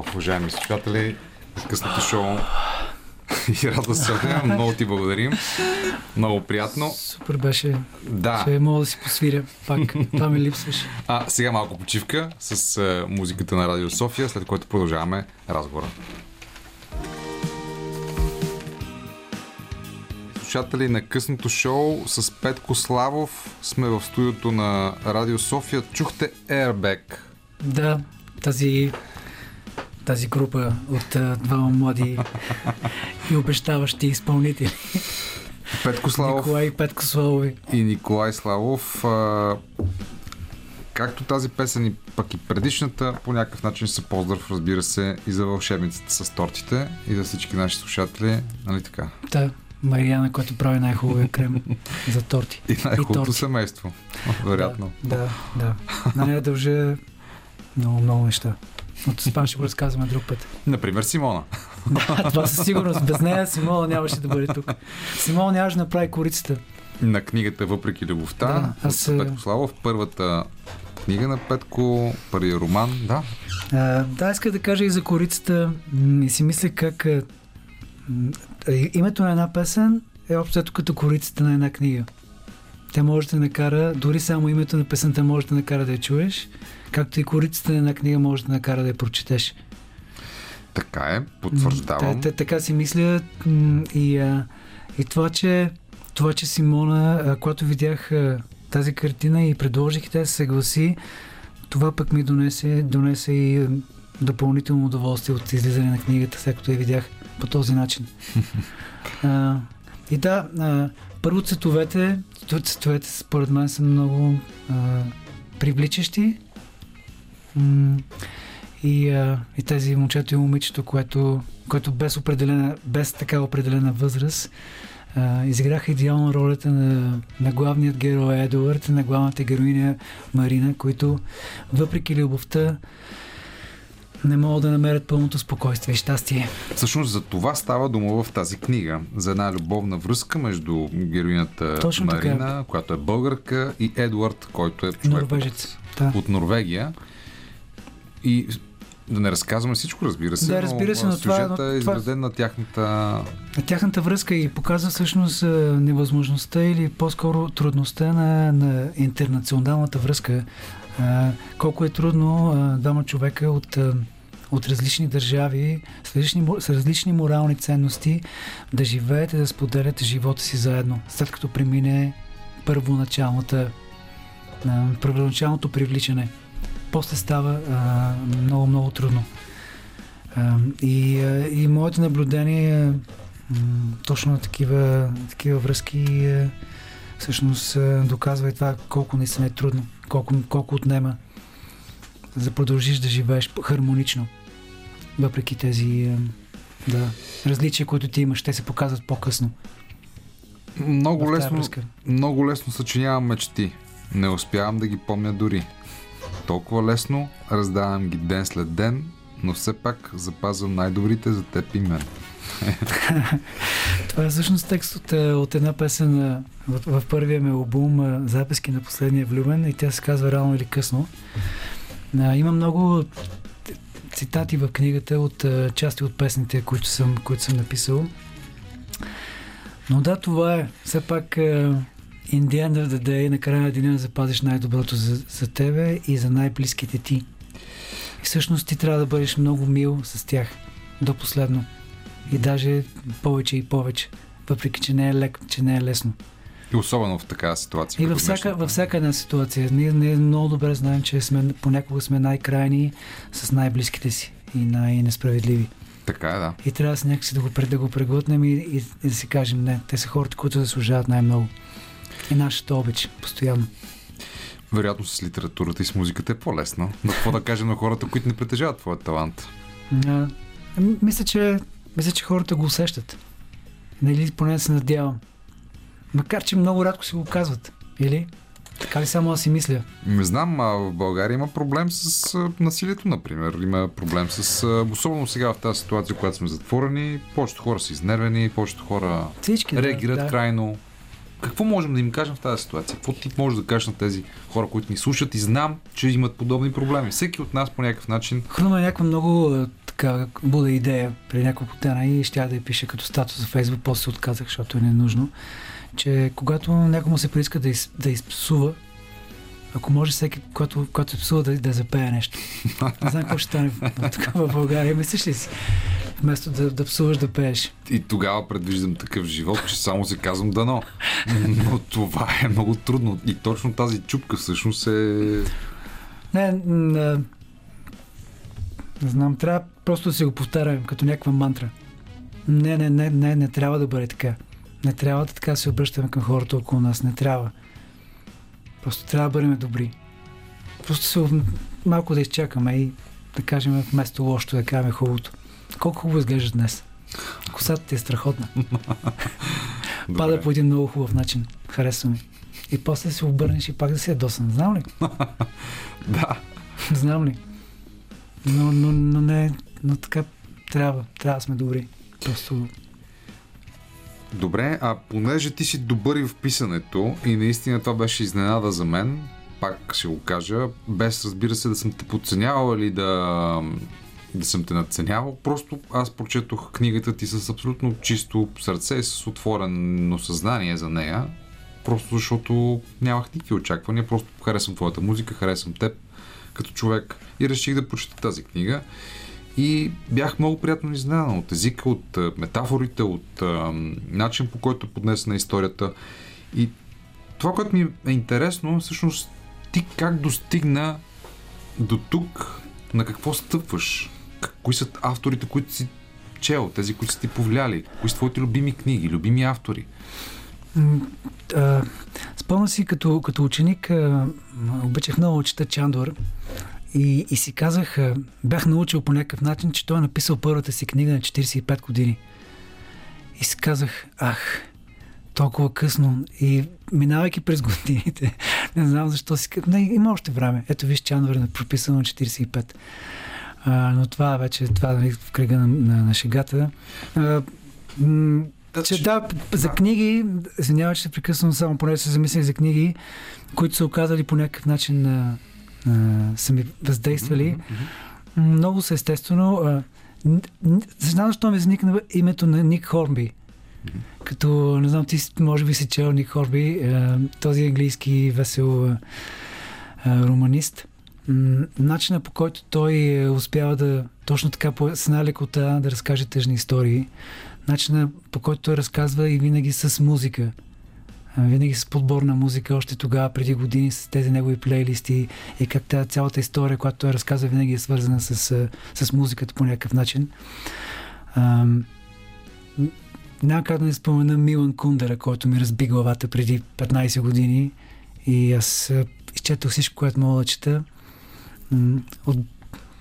Славов, уважаеми слушатели, късното шоу и радост се Много ти благодарим. Много приятно. Супер беше. Да. Ще мога да си посвиря пак. Това ми липсваше. А сега малко почивка с а, музиката на Радио София, след което продължаваме разговора. Слушатели на късното шоу с Петко Славов сме в студиото на Радио София. Чухте Airbag. Да, тази, тази група от а, двама млади и обещаващи изпълнители. Петко Славов Николай и Петко Славови. и Николай Славов. А, както тази песен и пък и предишната, по някакъв начин са поздрав, разбира се, и за вълшебницата с тортите, и за всички наши слушатели, нали така? Та, Марияна, която прави най-хубавия крем за торти. И най-хубавото семейство, вероятно. Да, да. На нея дължа много, много неща. Но това ще го разказваме друг път. Например, Симона. Да, това със сигурност. Без нея Симона нямаше да бъде тук. Симона нямаше да направи корицата. На книгата Въпреки любовта, Да, аз, от Петко Славов, първата книга на Петко, първият роман, да. А, да, иска да кажа и за корицата. И си мисля как а, името на една песен е общо като корицата на една книга. Тя може да те накара, дори само името на песента може да накара да я чуеш, както и корицата на една книга може да накара да я прочетеш. Така е, потвърждавам. Та, та, така си мисля и, а, и това, че, това, че Симона, а, когато видях а, тази картина и предложих и тя се съгласи, това пък ми донесе, донесе и допълнително удоволствие от излизане на книгата, след като я видях по този начин. а, и да, а, първо цветовете, цветовете според мен са много а, привличащи. И, а, и тези момчето и момичето, което, което без, определена, без така определена възраст а, изиграха идеално ролята на, на главният герой Едуард и на главната героиня Марина, които въпреки любовта не могат да намерят пълното спокойствие и щастие. Всъщност за това става дума в тази книга. За една любовна връзка между героинята Точно така. Марина, която е българка, и Едуард, който е човек Норвежец. Да. от Норвегия. И да не разказваме всичко, разбира се. Да, разбира се, но но това- но е това- изграден на тяхната... На тяхната връзка и показва всъщност невъзможността или по-скоро трудността на, на интернационалната връзка. А, колко е трудно а, двама човека от, а, от различни държави, с различни, с различни морални ценности да живеят и да споделят живота си заедно, след като премине първоначалната, първоначалното привличане. После става а, много, много трудно. И, и моето наблюдение е м, точно на такива, такива връзки всъщност доказва и това колко наистина е трудно, колко, колко отнема за да продължиш да живееш хармонично. Въпреки тези да, различия, които ти имаш, те се показват по-късно. Много лесно, много лесно съчинявам мечти. Не успявам да ги помня дори. Толкова лесно раздавам ги ден след ден, но все пак запазвам най-добрите за теб и мен. Това е всъщност текст от, е, от една песен а, в, в първия ми албум а, Записки на последния влюбен и тя се казва Рано или късно. А, има много цитати в книгата от части от песните, които съм, които съм написал. Но да, това е. Все пак in the end of the day, накрая на деня да запазиш най-доброто за, за тебе и за най-близките ти. И всъщност ти трябва да бъдеш много мил с тях до последно. И даже повече и повече. Въпреки, че не е, лек, че не е лесно. И особено в такава ситуация. И във всяка, във всяка една ситуация. Ние, ние много добре знаем, че сме, понякога сме най-крайни с най-близките си и най-несправедливи. Така е, да. И трябва с някакси да го, да го преглътнем и, и, и да си кажем, не, те са хората, които заслужават най-много. И нашата обич, постоянно. Вероятно с литературата и с музиката е по-лесно. Но какво да кажем на хората, които не притежават твоя талант? А, ами, мисля, че, мисля, че хората го усещат. Нали, поне се надявам. Макар, че много рядко си го казват. Или? Така ли само аз си мисля? Не знам, а в България има проблем с насилието, например. Има проблем с... Особено сега в тази ситуация, когато сме затворени, повечето хора са изнервени, повечето хора Всички. да, реагират да. крайно. Какво можем да им кажем в тази ситуация? Какво ти можеш да кажеш на тези хора, които ни слушат и знам, че имат подобни проблеми? Всеки от нас по някакъв начин Хрумна някаква много така буда идея преди няколко дена и ще да я пише като статус за Фейсбук, после се отказах, защото е ненужно, че когато някому се прииска да, из, да изпсува, ако може всеки, когато, когато се псува, да, да запее нещо. Не знам какво ще стане тук в България. Мислиш ли си? Вместо да, да псуваш, да пееш. и тогава предвиждам такъв живот, че само си казвам дано. Но това е много трудно. И точно тази чупка всъщност е... Не, не, не знам, трябва просто да си го повтарям като някаква мантра. Не, не, не, не, не трябва да бъде така. Не трябва да така се обръщаме към хората около нас. Не трябва. Просто трябва да бъдем добри. просто се малко да изчакаме и да кажем вместо лошото да кажем хубавото. Колко хубаво изглежда днес. Косата ти е страхотна. Пада по един много хубав начин. Харесва ми. И после да се обърнеш и пак да си ядосан. Знам ли? Да. Знам ли? Но, но, но не, но така трябва. Трябва да сме добри. Просто Добре, а понеже ти си добър и в писането и наистина това беше изненада за мен, пак ще го кажа, без разбира се да съм те подценявал или да, да съм те надценявал, просто аз прочетох книгата ти с абсолютно чисто сърце и с отворено съзнание за нея, просто защото нямах никакви очаквания, просто харесвам твоята музика, харесвам теб като човек и реших да прочета тази книга. И бях много приятно изненадан от езика, от а, метафорите, от а, начин по който е поднесена историята. И това, което ми е интересно, всъщност ти как достигна до тук, на какво стъпваш? Кои са авторите, които си чел, тези, които са ти повлияли? Кои са твоите любими книги, любими автори? Спомням си, като, като ученик обичах много чета Чандор и, и си казах, бях научил по някакъв начин, че той е написал първата си книга на 45 години. И си казах, ах, толкова късно. И минавайки през годините, не знам защо си не, има още време. Ето виж, Чандор е прописано на 45. А, но това вече, това нали, в кръга на, на, на шегата. А, м, че да, за книги, извинявай, че се прекъсвам само, поне се замислях за книги, които са оказали по някакъв начин на, са ми въздействали. М, Много са естествено. а, Знам защо ми изникна името на Ник Хорнби. Като, не знам, ти може би си чел Ник Хорби, а, този английски весел а, романист. Начина по който той е, успява да точно така с една лекота да разкаже тъжни истории, начина по който той разказва и винаги с музика. Винаги с подбор на музика, още тогава, преди години, с тези негови плейлисти и как тази цялата история, която той разказва, винаги е свързана с, с музиката по някакъв начин. Ам, няма как да не спомена Милан Кундера, който ми разби главата преди 15 години и аз изчетох всичко, което мога да чета. От,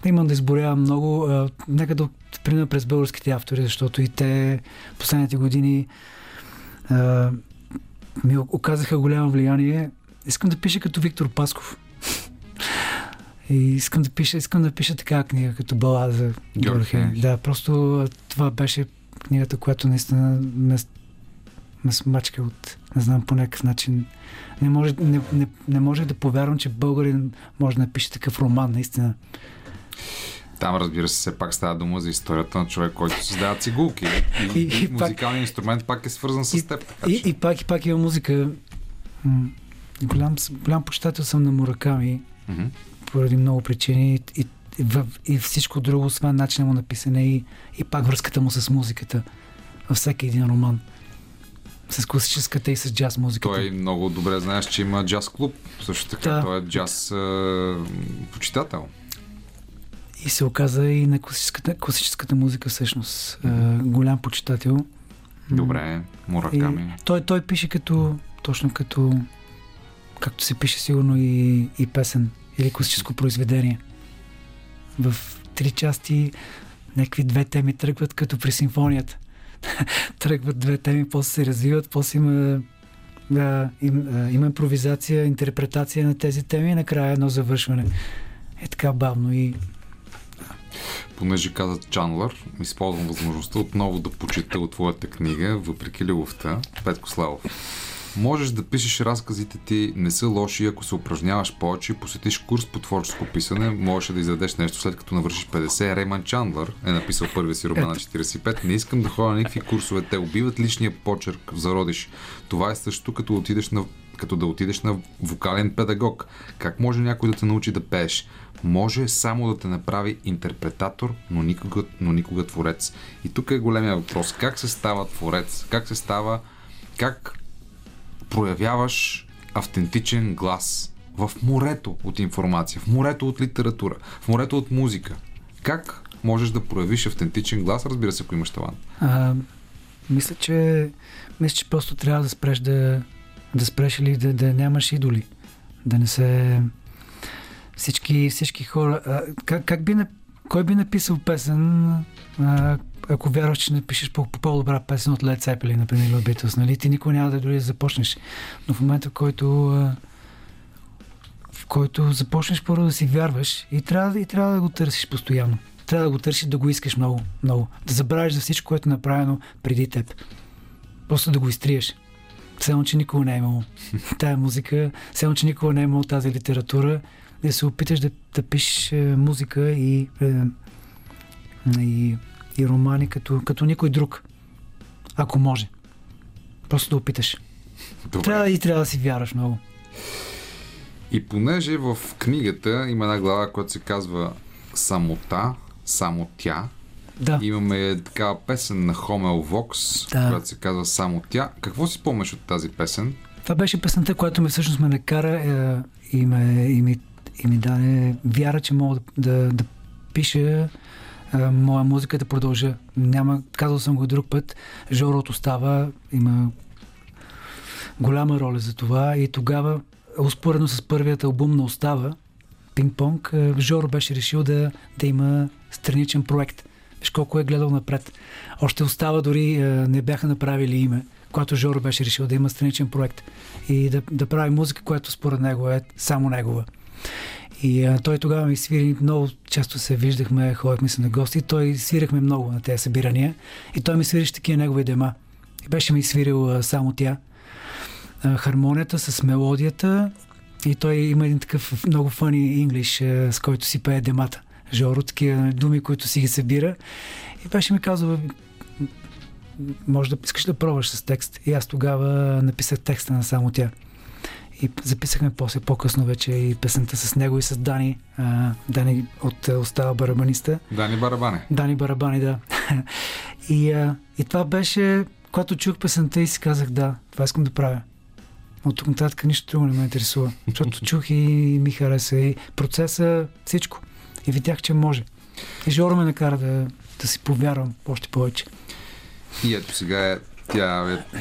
имам да изборявам много. Нека да премина през българските автори, защото и те последните години ми оказаха голямо влияние. Искам да пиша като Виктор Пасков. И искам да пиша, искам да пиша така книга, като балада за Георги Георги Хенич. Да, просто това беше книгата, която наистина ме, ме смачка от, не знам, по някакъв начин. Не може, не, не, не може да повярвам, че българин може да напише такъв роман, наистина. Там, разбира се, все пак става дума за историята на човек, който създава цигулки. И, И- и, и пак- музикалният инструмент пак е свързан с И- теб. Така, И, че. и пак, и пак има музика. Голям, голям почитател съм на Мураками, Мгм. поради много причини. И, и, и всичко друго, освен начина му на писане и, и пак връзката му с музиката във всеки един роман. С класическата и с джаз музиката. Той много добре знаеш, че има джаз клуб. Също така, Да. той е джаз а, почитател. И се оказа и на класическата, класическата музика всъщност. А, голям почитател. Добре, Мураками. И той, той пише като, точно като, както се пише сигурно и, и песен или класическо произведение. В три части някакви две теми тръгват като при симфонията. тръгват две теми, после се развиват, после има, да, им, а, има импровизация, интерпретация на тези теми и накрая едно завършване. Е така бавно и Понеже каза Чанлър, използвам възможността отново да почита от твоята книга, въпреки любовта, Петко Славов. Можеш да пишеш разказите ти не са лоши, ако се упражняваш повече и посетиш курс по творческо писане, можеш да издадеш нещо след като навършиш 50. Рейман Чандлър е написал първия си роман на 45. Не искам да ходя на никакви курсове, те убиват личния почерк в зародиш. Това е също като, отидеш на, като да отидеш на вокален педагог. Как може някой да те научи да пееш? Може само да те направи интерпретатор, но никога, но никога творец. И тук е големия въпрос. Как се става творец? Как се става... Как проявяваш автентичен глас в морето от информация, в морето от литература, в морето от музика. Как можеш да проявиш автентичен глас, разбира се, ако имаш талант? А, мисля, че, мисля, че просто трябва да спреш да, да спреш или да, да нямаш идоли. Да не се... всички, всички хора. А, как, как би, кой би написал песен, а, ако вярваш, че напишеш по, по по-добра песен от Led Zeppelin, например, или от Beatles, нали? Ти никога няма да дори да започнеш. Но в момента, в който а, в който започнеш първо да си вярваш и трябва, и трябва да го търсиш постоянно. Трябва да го търсиш, да го искаш много, много. Да забравиш за всичко, което е направено преди теб. Просто да го изтриеш. Само, че никога не е имало тая музика, само, че никога не е имало тази литература, да се опиташ да, да пишеш е, музика и, е, и, и романи като, като никой друг. Ако може. Просто да опиташ. Добре. Трябва и трябва да си вярваш много. И понеже в книгата има една глава, която се казва Самота, само тя. Да. Имаме такава песен на Хомел Вокс, Да. която се казва Само тя. Какво си спомняш от тази песен? Това беше песента, която ме всъщност ме накара е, и, ме, и, ми, и ми даде вяра, че мога да, да, да пиша е, моя музика да продължа. Няма, казал съм го и друг път, Жорото става, има голяма роля за това и тогава, успоредно с първият албум на Остава, Пинг-понг, Жоро беше решил да, да има страничен проект. Виж колко е гледал напред. Още Остава дори не бяха направили име, когато Жоро беше решил да има страничен проект и да, да прави музика, която според него е само негова. И а, той тогава ми свири, много често се виждахме, ходихме се на гости, той свирахме много на тези събирания и той ми свирише такива негови дема. И беше ми свирил а, само тя. А, хармонията с мелодията и той има един такъв много фъни инглиш, с който си пее демата. Жоро, такива думи, които си ги събира. И беше ми казал, може да искаш да пробваш с текст. И аз тогава написах текста на само тя. И записахме после по-късно вече и песента с него и с Дани. А, Дани от а, Остава барабаниста. Дани Барабане. Дани Барабани, да. и, а, и това беше, когато чух песента и си казах, да, това искам да правя. От тук нататък нищо друго не ме интересува. Защото чух и ми хареса и процеса, всичко. И видях, че може. И Жоро ме накара да, да си повярвам още повече. И ето сега е, тя е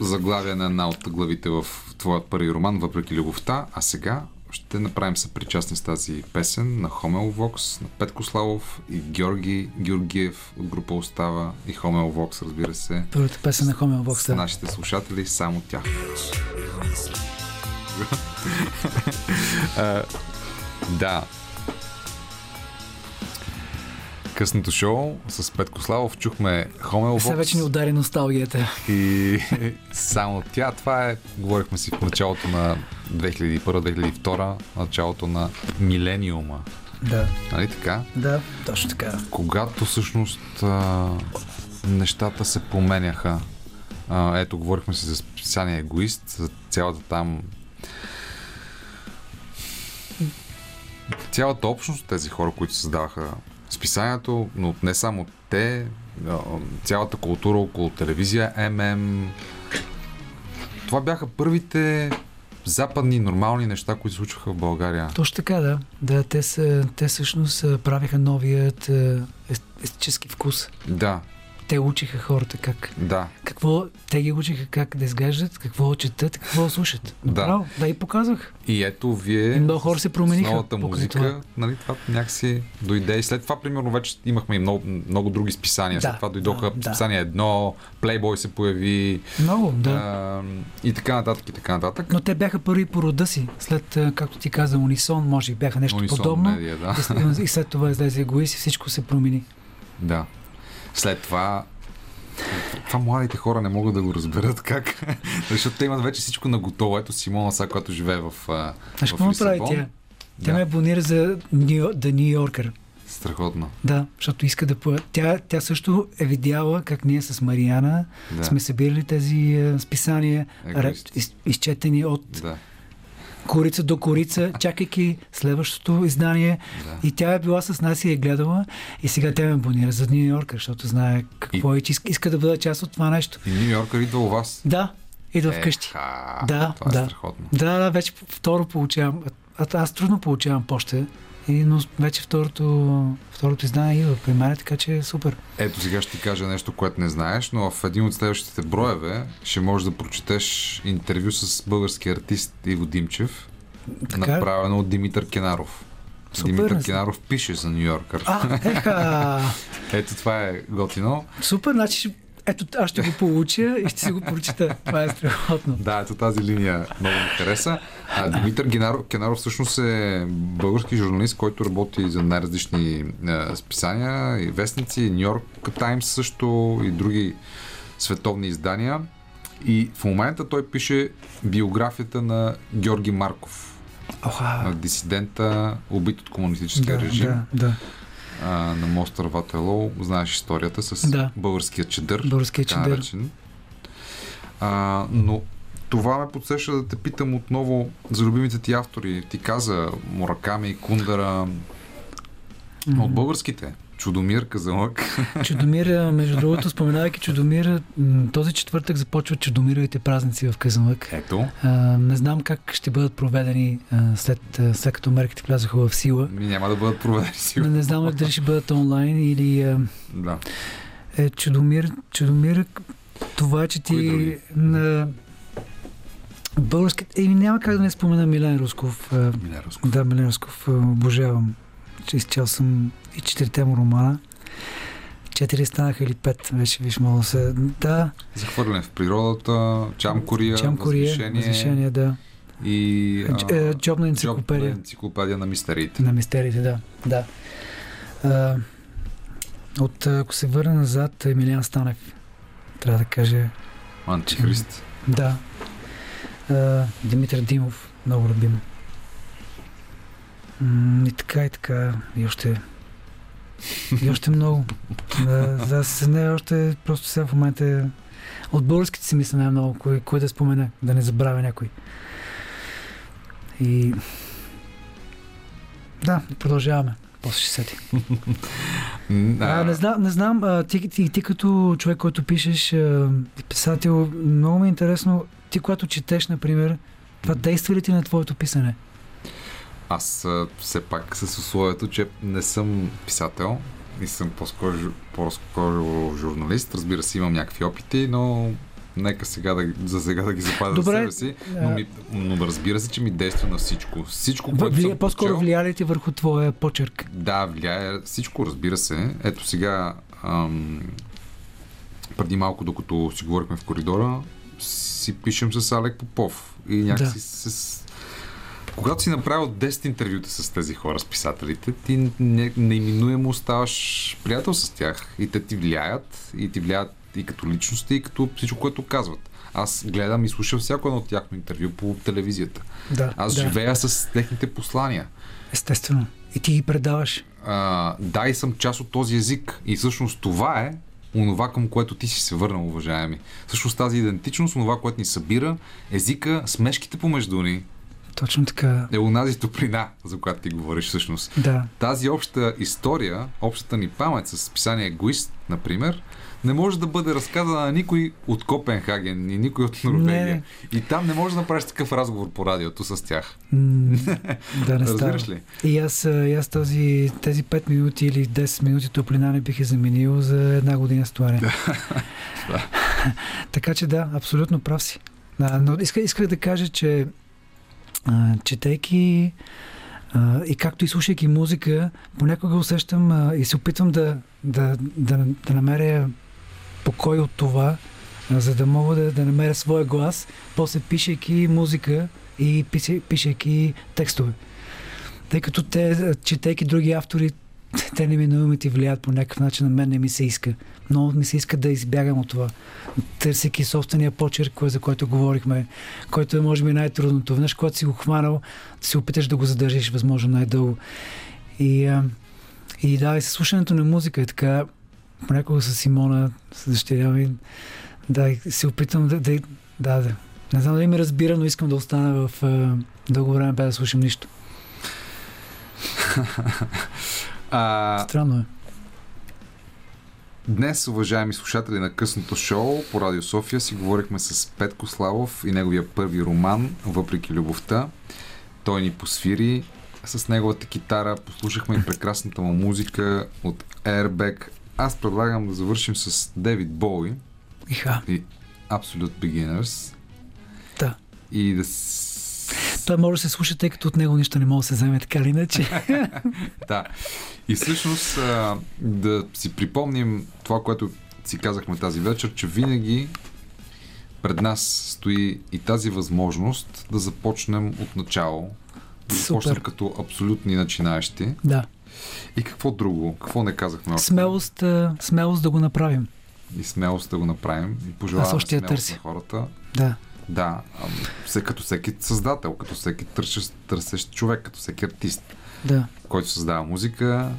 заглавие на една от главите в твоят първи роман, въпреки любовта, а сега ще направим съпричастни с тази песен на Хомел Вокс, на Петко Славов и Георги Георгиев от група Остава и Хомел Вокс, разбира се. Първата песен на Хомел С Бокса. нашите слушатели, само тя. А, да. Късното шоу с Петко Славов чухме Хомел Сега вече ни удари носталгията. и само тя. Това е, говорихме си в началото на 2001-2002, началото на милениума. Да, Нали така? да, точно така. когато всъщност а, нещата се променяха. А, ето, говорихме си за специалния егоист, за цялата там цялата общност, тези хора, които създаваха списанието, но не само те, цялата култура около телевизия, ММ. Това бяха първите западни нормални неща, които случваха в България. Точно така, да. Да, те, са, те всъщност правиха новият естетически вкус. Да, Те учиха хората как. да. Какво, те ги учиха как да изглеждат, какво четат, какво слушат. Да. Направо, да, и показвах. И ето вие И много хора се промениха с новата музика, това. нали, това някакси дойде и след това, примерно, вече имахме и много, много други списания. След Да, това дойдоха да, да. списание едно, Playboy се появи Много, да. а, и така нататък, и така нататък. Но те бяха първи по рода си. След, както ти каза, Унисон, може би бяха нещо Унисон подобно. медия, да. И след това излезе егоист и всичко се промени. да. След това това младите хора не могат да го разберат как. Защото те имат вече всичко на готово. Ето Симона, сега, която живее в, а, Знаеш в какво направи тя? Тя Да, ме абонира за The New Yorker. страхотно. Да, защото иска да... Тя, тя също е видяла как ние с Мариана Да. сме събирали тези списания, Егоист. ре- из, изчетени от Да, корица до корица, чакайки следващото издание. да. И тя е била с нас и е гледала. И сега тя ме абонира за Нью Йорка, защото знае какво е, че иска, да бъде част от това нещо. И Нью Йоркър идва у вас. Да, идва вкъщи. Еха, Да, това е да. страхотно. Да, да, вече второ получавам. А, аз трудно получавам почта, и, но вече второто, второто издание идва при мен, така че е супер. Ето сега ще ти кажа нещо, което не знаеш, но в един от следващите броеве ще можеш да прочетеш интервю с български артист Иво Димчев, Така. Направено от Димитър Кенаров. Супер, Димитър. Кенаров пише за Нью Йоркър. А, еха! Ето това е готино. Супер, значи ето аз ще го получа и ще си го прочита. Това е страхотно. Да, ето тази линия много ми хареса. А, Димитър Генаров, Кенаров всъщност е български журналист, който работи за най-различни е, списания и вестници, Нью Йорк Таймс също и други световни издания. И в момента той пише биографията на Георги Марков, Оха, на дисидента, убит от комунистическия да, режим да, да. а, на Мостър Ватело. Знаеш историята с Да. българския чедър. Българския наречен. А, но това ме подсеща да те питам отново за любимите ти автори. Ти каза Мураками, Кундара, Мгм. от българските. Чудомир, Казалък. Чудомир, между другото, споменавайки Чудомир, този четвъртък започват Чудомировите празници в Казанлък. Ето. А, не знам как ще бъдат проведени а, след, след като мерките влязоха в сила. Няма да бъдат проведени Не, сигурно. не знам дали ще бъдат онлайн или а, Да. е, Чудомир. Чудомир, това, че ти на български... Еми, няма как да не спомена Милен Русков. Милен Русков. да, Милен Русков, обожавам. Че изчел съм и четирите му романа. Четири станаха или пет, вече виж мога да се... Да, Захвърлен в природата, Чам Кория, Чам Кория, възвишение, възвишение, да. и а, е, Джобна енциклопедия. Джобна енциклопедия на мистериите. На мистериите, да. да. А, от, ако се върна назад, Емилиан Станев, трябва да кажа, Антихрист. да. Димитър Димов, много любим. И така, и така, и още, и още много. За не още, просто сега в момента е- от българските си мисля най-много, кой, кой да спомена, да не забравя някой. И да, продължаваме. После ще сети. А, не знам, не знам а, ти, ти, ти като човек, който пишеш а, писател, много ми е интересно, ти когато четеш, например, това действа ли ти на твоето писане? Аз все пак с условието, че не съм писател и съм по-скоро, по-скоро журналист. Разбира се, имам някакви опити, но нека сега да, за сега да ги запазя за Добре. себе си. Но, ми, но разбира се, че ми действа на всичко. Всичко, което Вли, съм по-скоро прочел, влияе ли ти върху твоя почерк? Да, влияе всичко, разбира се. Ето сега, ам, преди малко, докато си говорихме в коридора, си пишем с Алек Попов. И някакси Да. с... Когато си направил 10 интервюта с тези хора, с писателите, ти не, неиминуемо оставаш приятел с тях. И те ти влияят, и ти влияят и като личности, и като всичко, което казват. Аз гледам и слушам всяко едно от тяхно интервю по телевизията. Да, Аз да, живея с техните послания. естествено. И ти ги предаваш. а, да, и съм част от този език. И всъщност това е онова, към което ти си се върнал, уважаеми. Всъщност тази идентичност, онова, което ни събира, езика, смешките помежду ни, Точно така. е онази топлина, за която ти говориш всъщност. Да. Тази обща история, общата ни памет с писание Егоист, например, не може да бъде разказана на никой от Копенхаген и никой от Норвегия. Не. И там не можеш да направиш такъв разговор по радиото с тях. М, да, не става. Разбираш ли? И аз, и аз този, тези 5 минути или 10 минути топлина не бих е заменил за една година стояне. така че да, абсолютно прав си. А, но иска, исках да кажа, че а, четейки а, и както и слушайки музика, понякога усещам а, и се опитвам да, да, да, да намеря покой от това, за да мога да, да намеря своя глас, после пишейки музика и пише, пишейки текстове. Тъй като те, четейки други автори, те неминуемо ти влияят по някакъв начин, на мен не ми се иска. Много ми се иска да избягам от това. Търсейки собствения почерк, за който говорихме, който е може би най-трудното. Веднъж, когато си го хванал, да се опиташ да го задържиш възможно най-дълго. И, и да, и със слушането на музика е така, понякога с Симона, с дъщеря ми, да, се опитвам да, да, да, да. Не знам дали ме разбира, но искам да остана в а, дълго време без да слушам нищо. А, Странно е. Днес, уважаеми слушатели на късното шоу по Радио София, си говорихме с Петко Славов и неговия първи роман Въпреки любовта. Той ни посвири с неговата китара, послушахме и прекрасната му музика от Airbag. Аз предлагам да завършим с Девид Боуи Иха. и Absolute Beginners Да. и да. Той може да се слуша, тъй като от него нищо не може да се вземе така или иначе. Да. И всъщност а, да си припомним това, което си казахме тази вечер, че винаги пред нас стои и тази възможност да започнем от начало. Да започнем Супер. като абсолютни начинаещи. да. И какво друго? Какво не казахме? Смелост, смелост да го направим. И смелост да го направим. И пожелаваме Аз смелост търся. на хората. Да. Да, все като всеки създател, като всеки търсещ, търсещ човек, като всеки артист, Да. който създава музика,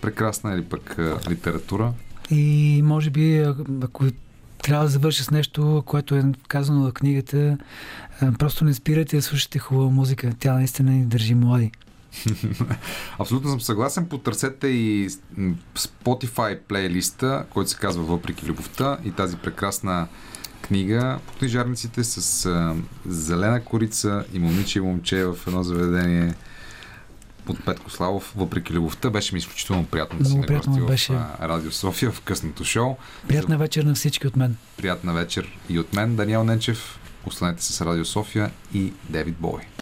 прекрасна или пък литература. И може би, ако трябва да завърша с нещо, което е казано в книгата, просто не спирайте да слушате хубава музика. Тя наистина ни държи млади. Абсолютно съм съгласен. Потърсете и Spotify плейлиста, който се казва Въпреки любовта и тази прекрасна книга по книжарниците с а, зелена корица и момиче и момче в едно заведение от Петко Славов, въпреки любовта. Беше ми изключително приятно да си Много на приятно беше. в а, Радио София в късното шоу. Приятна вечер на всички от мен. Приятна вечер и от мен, Даниел Ненчев. Останете с Радио София и Девид Бой.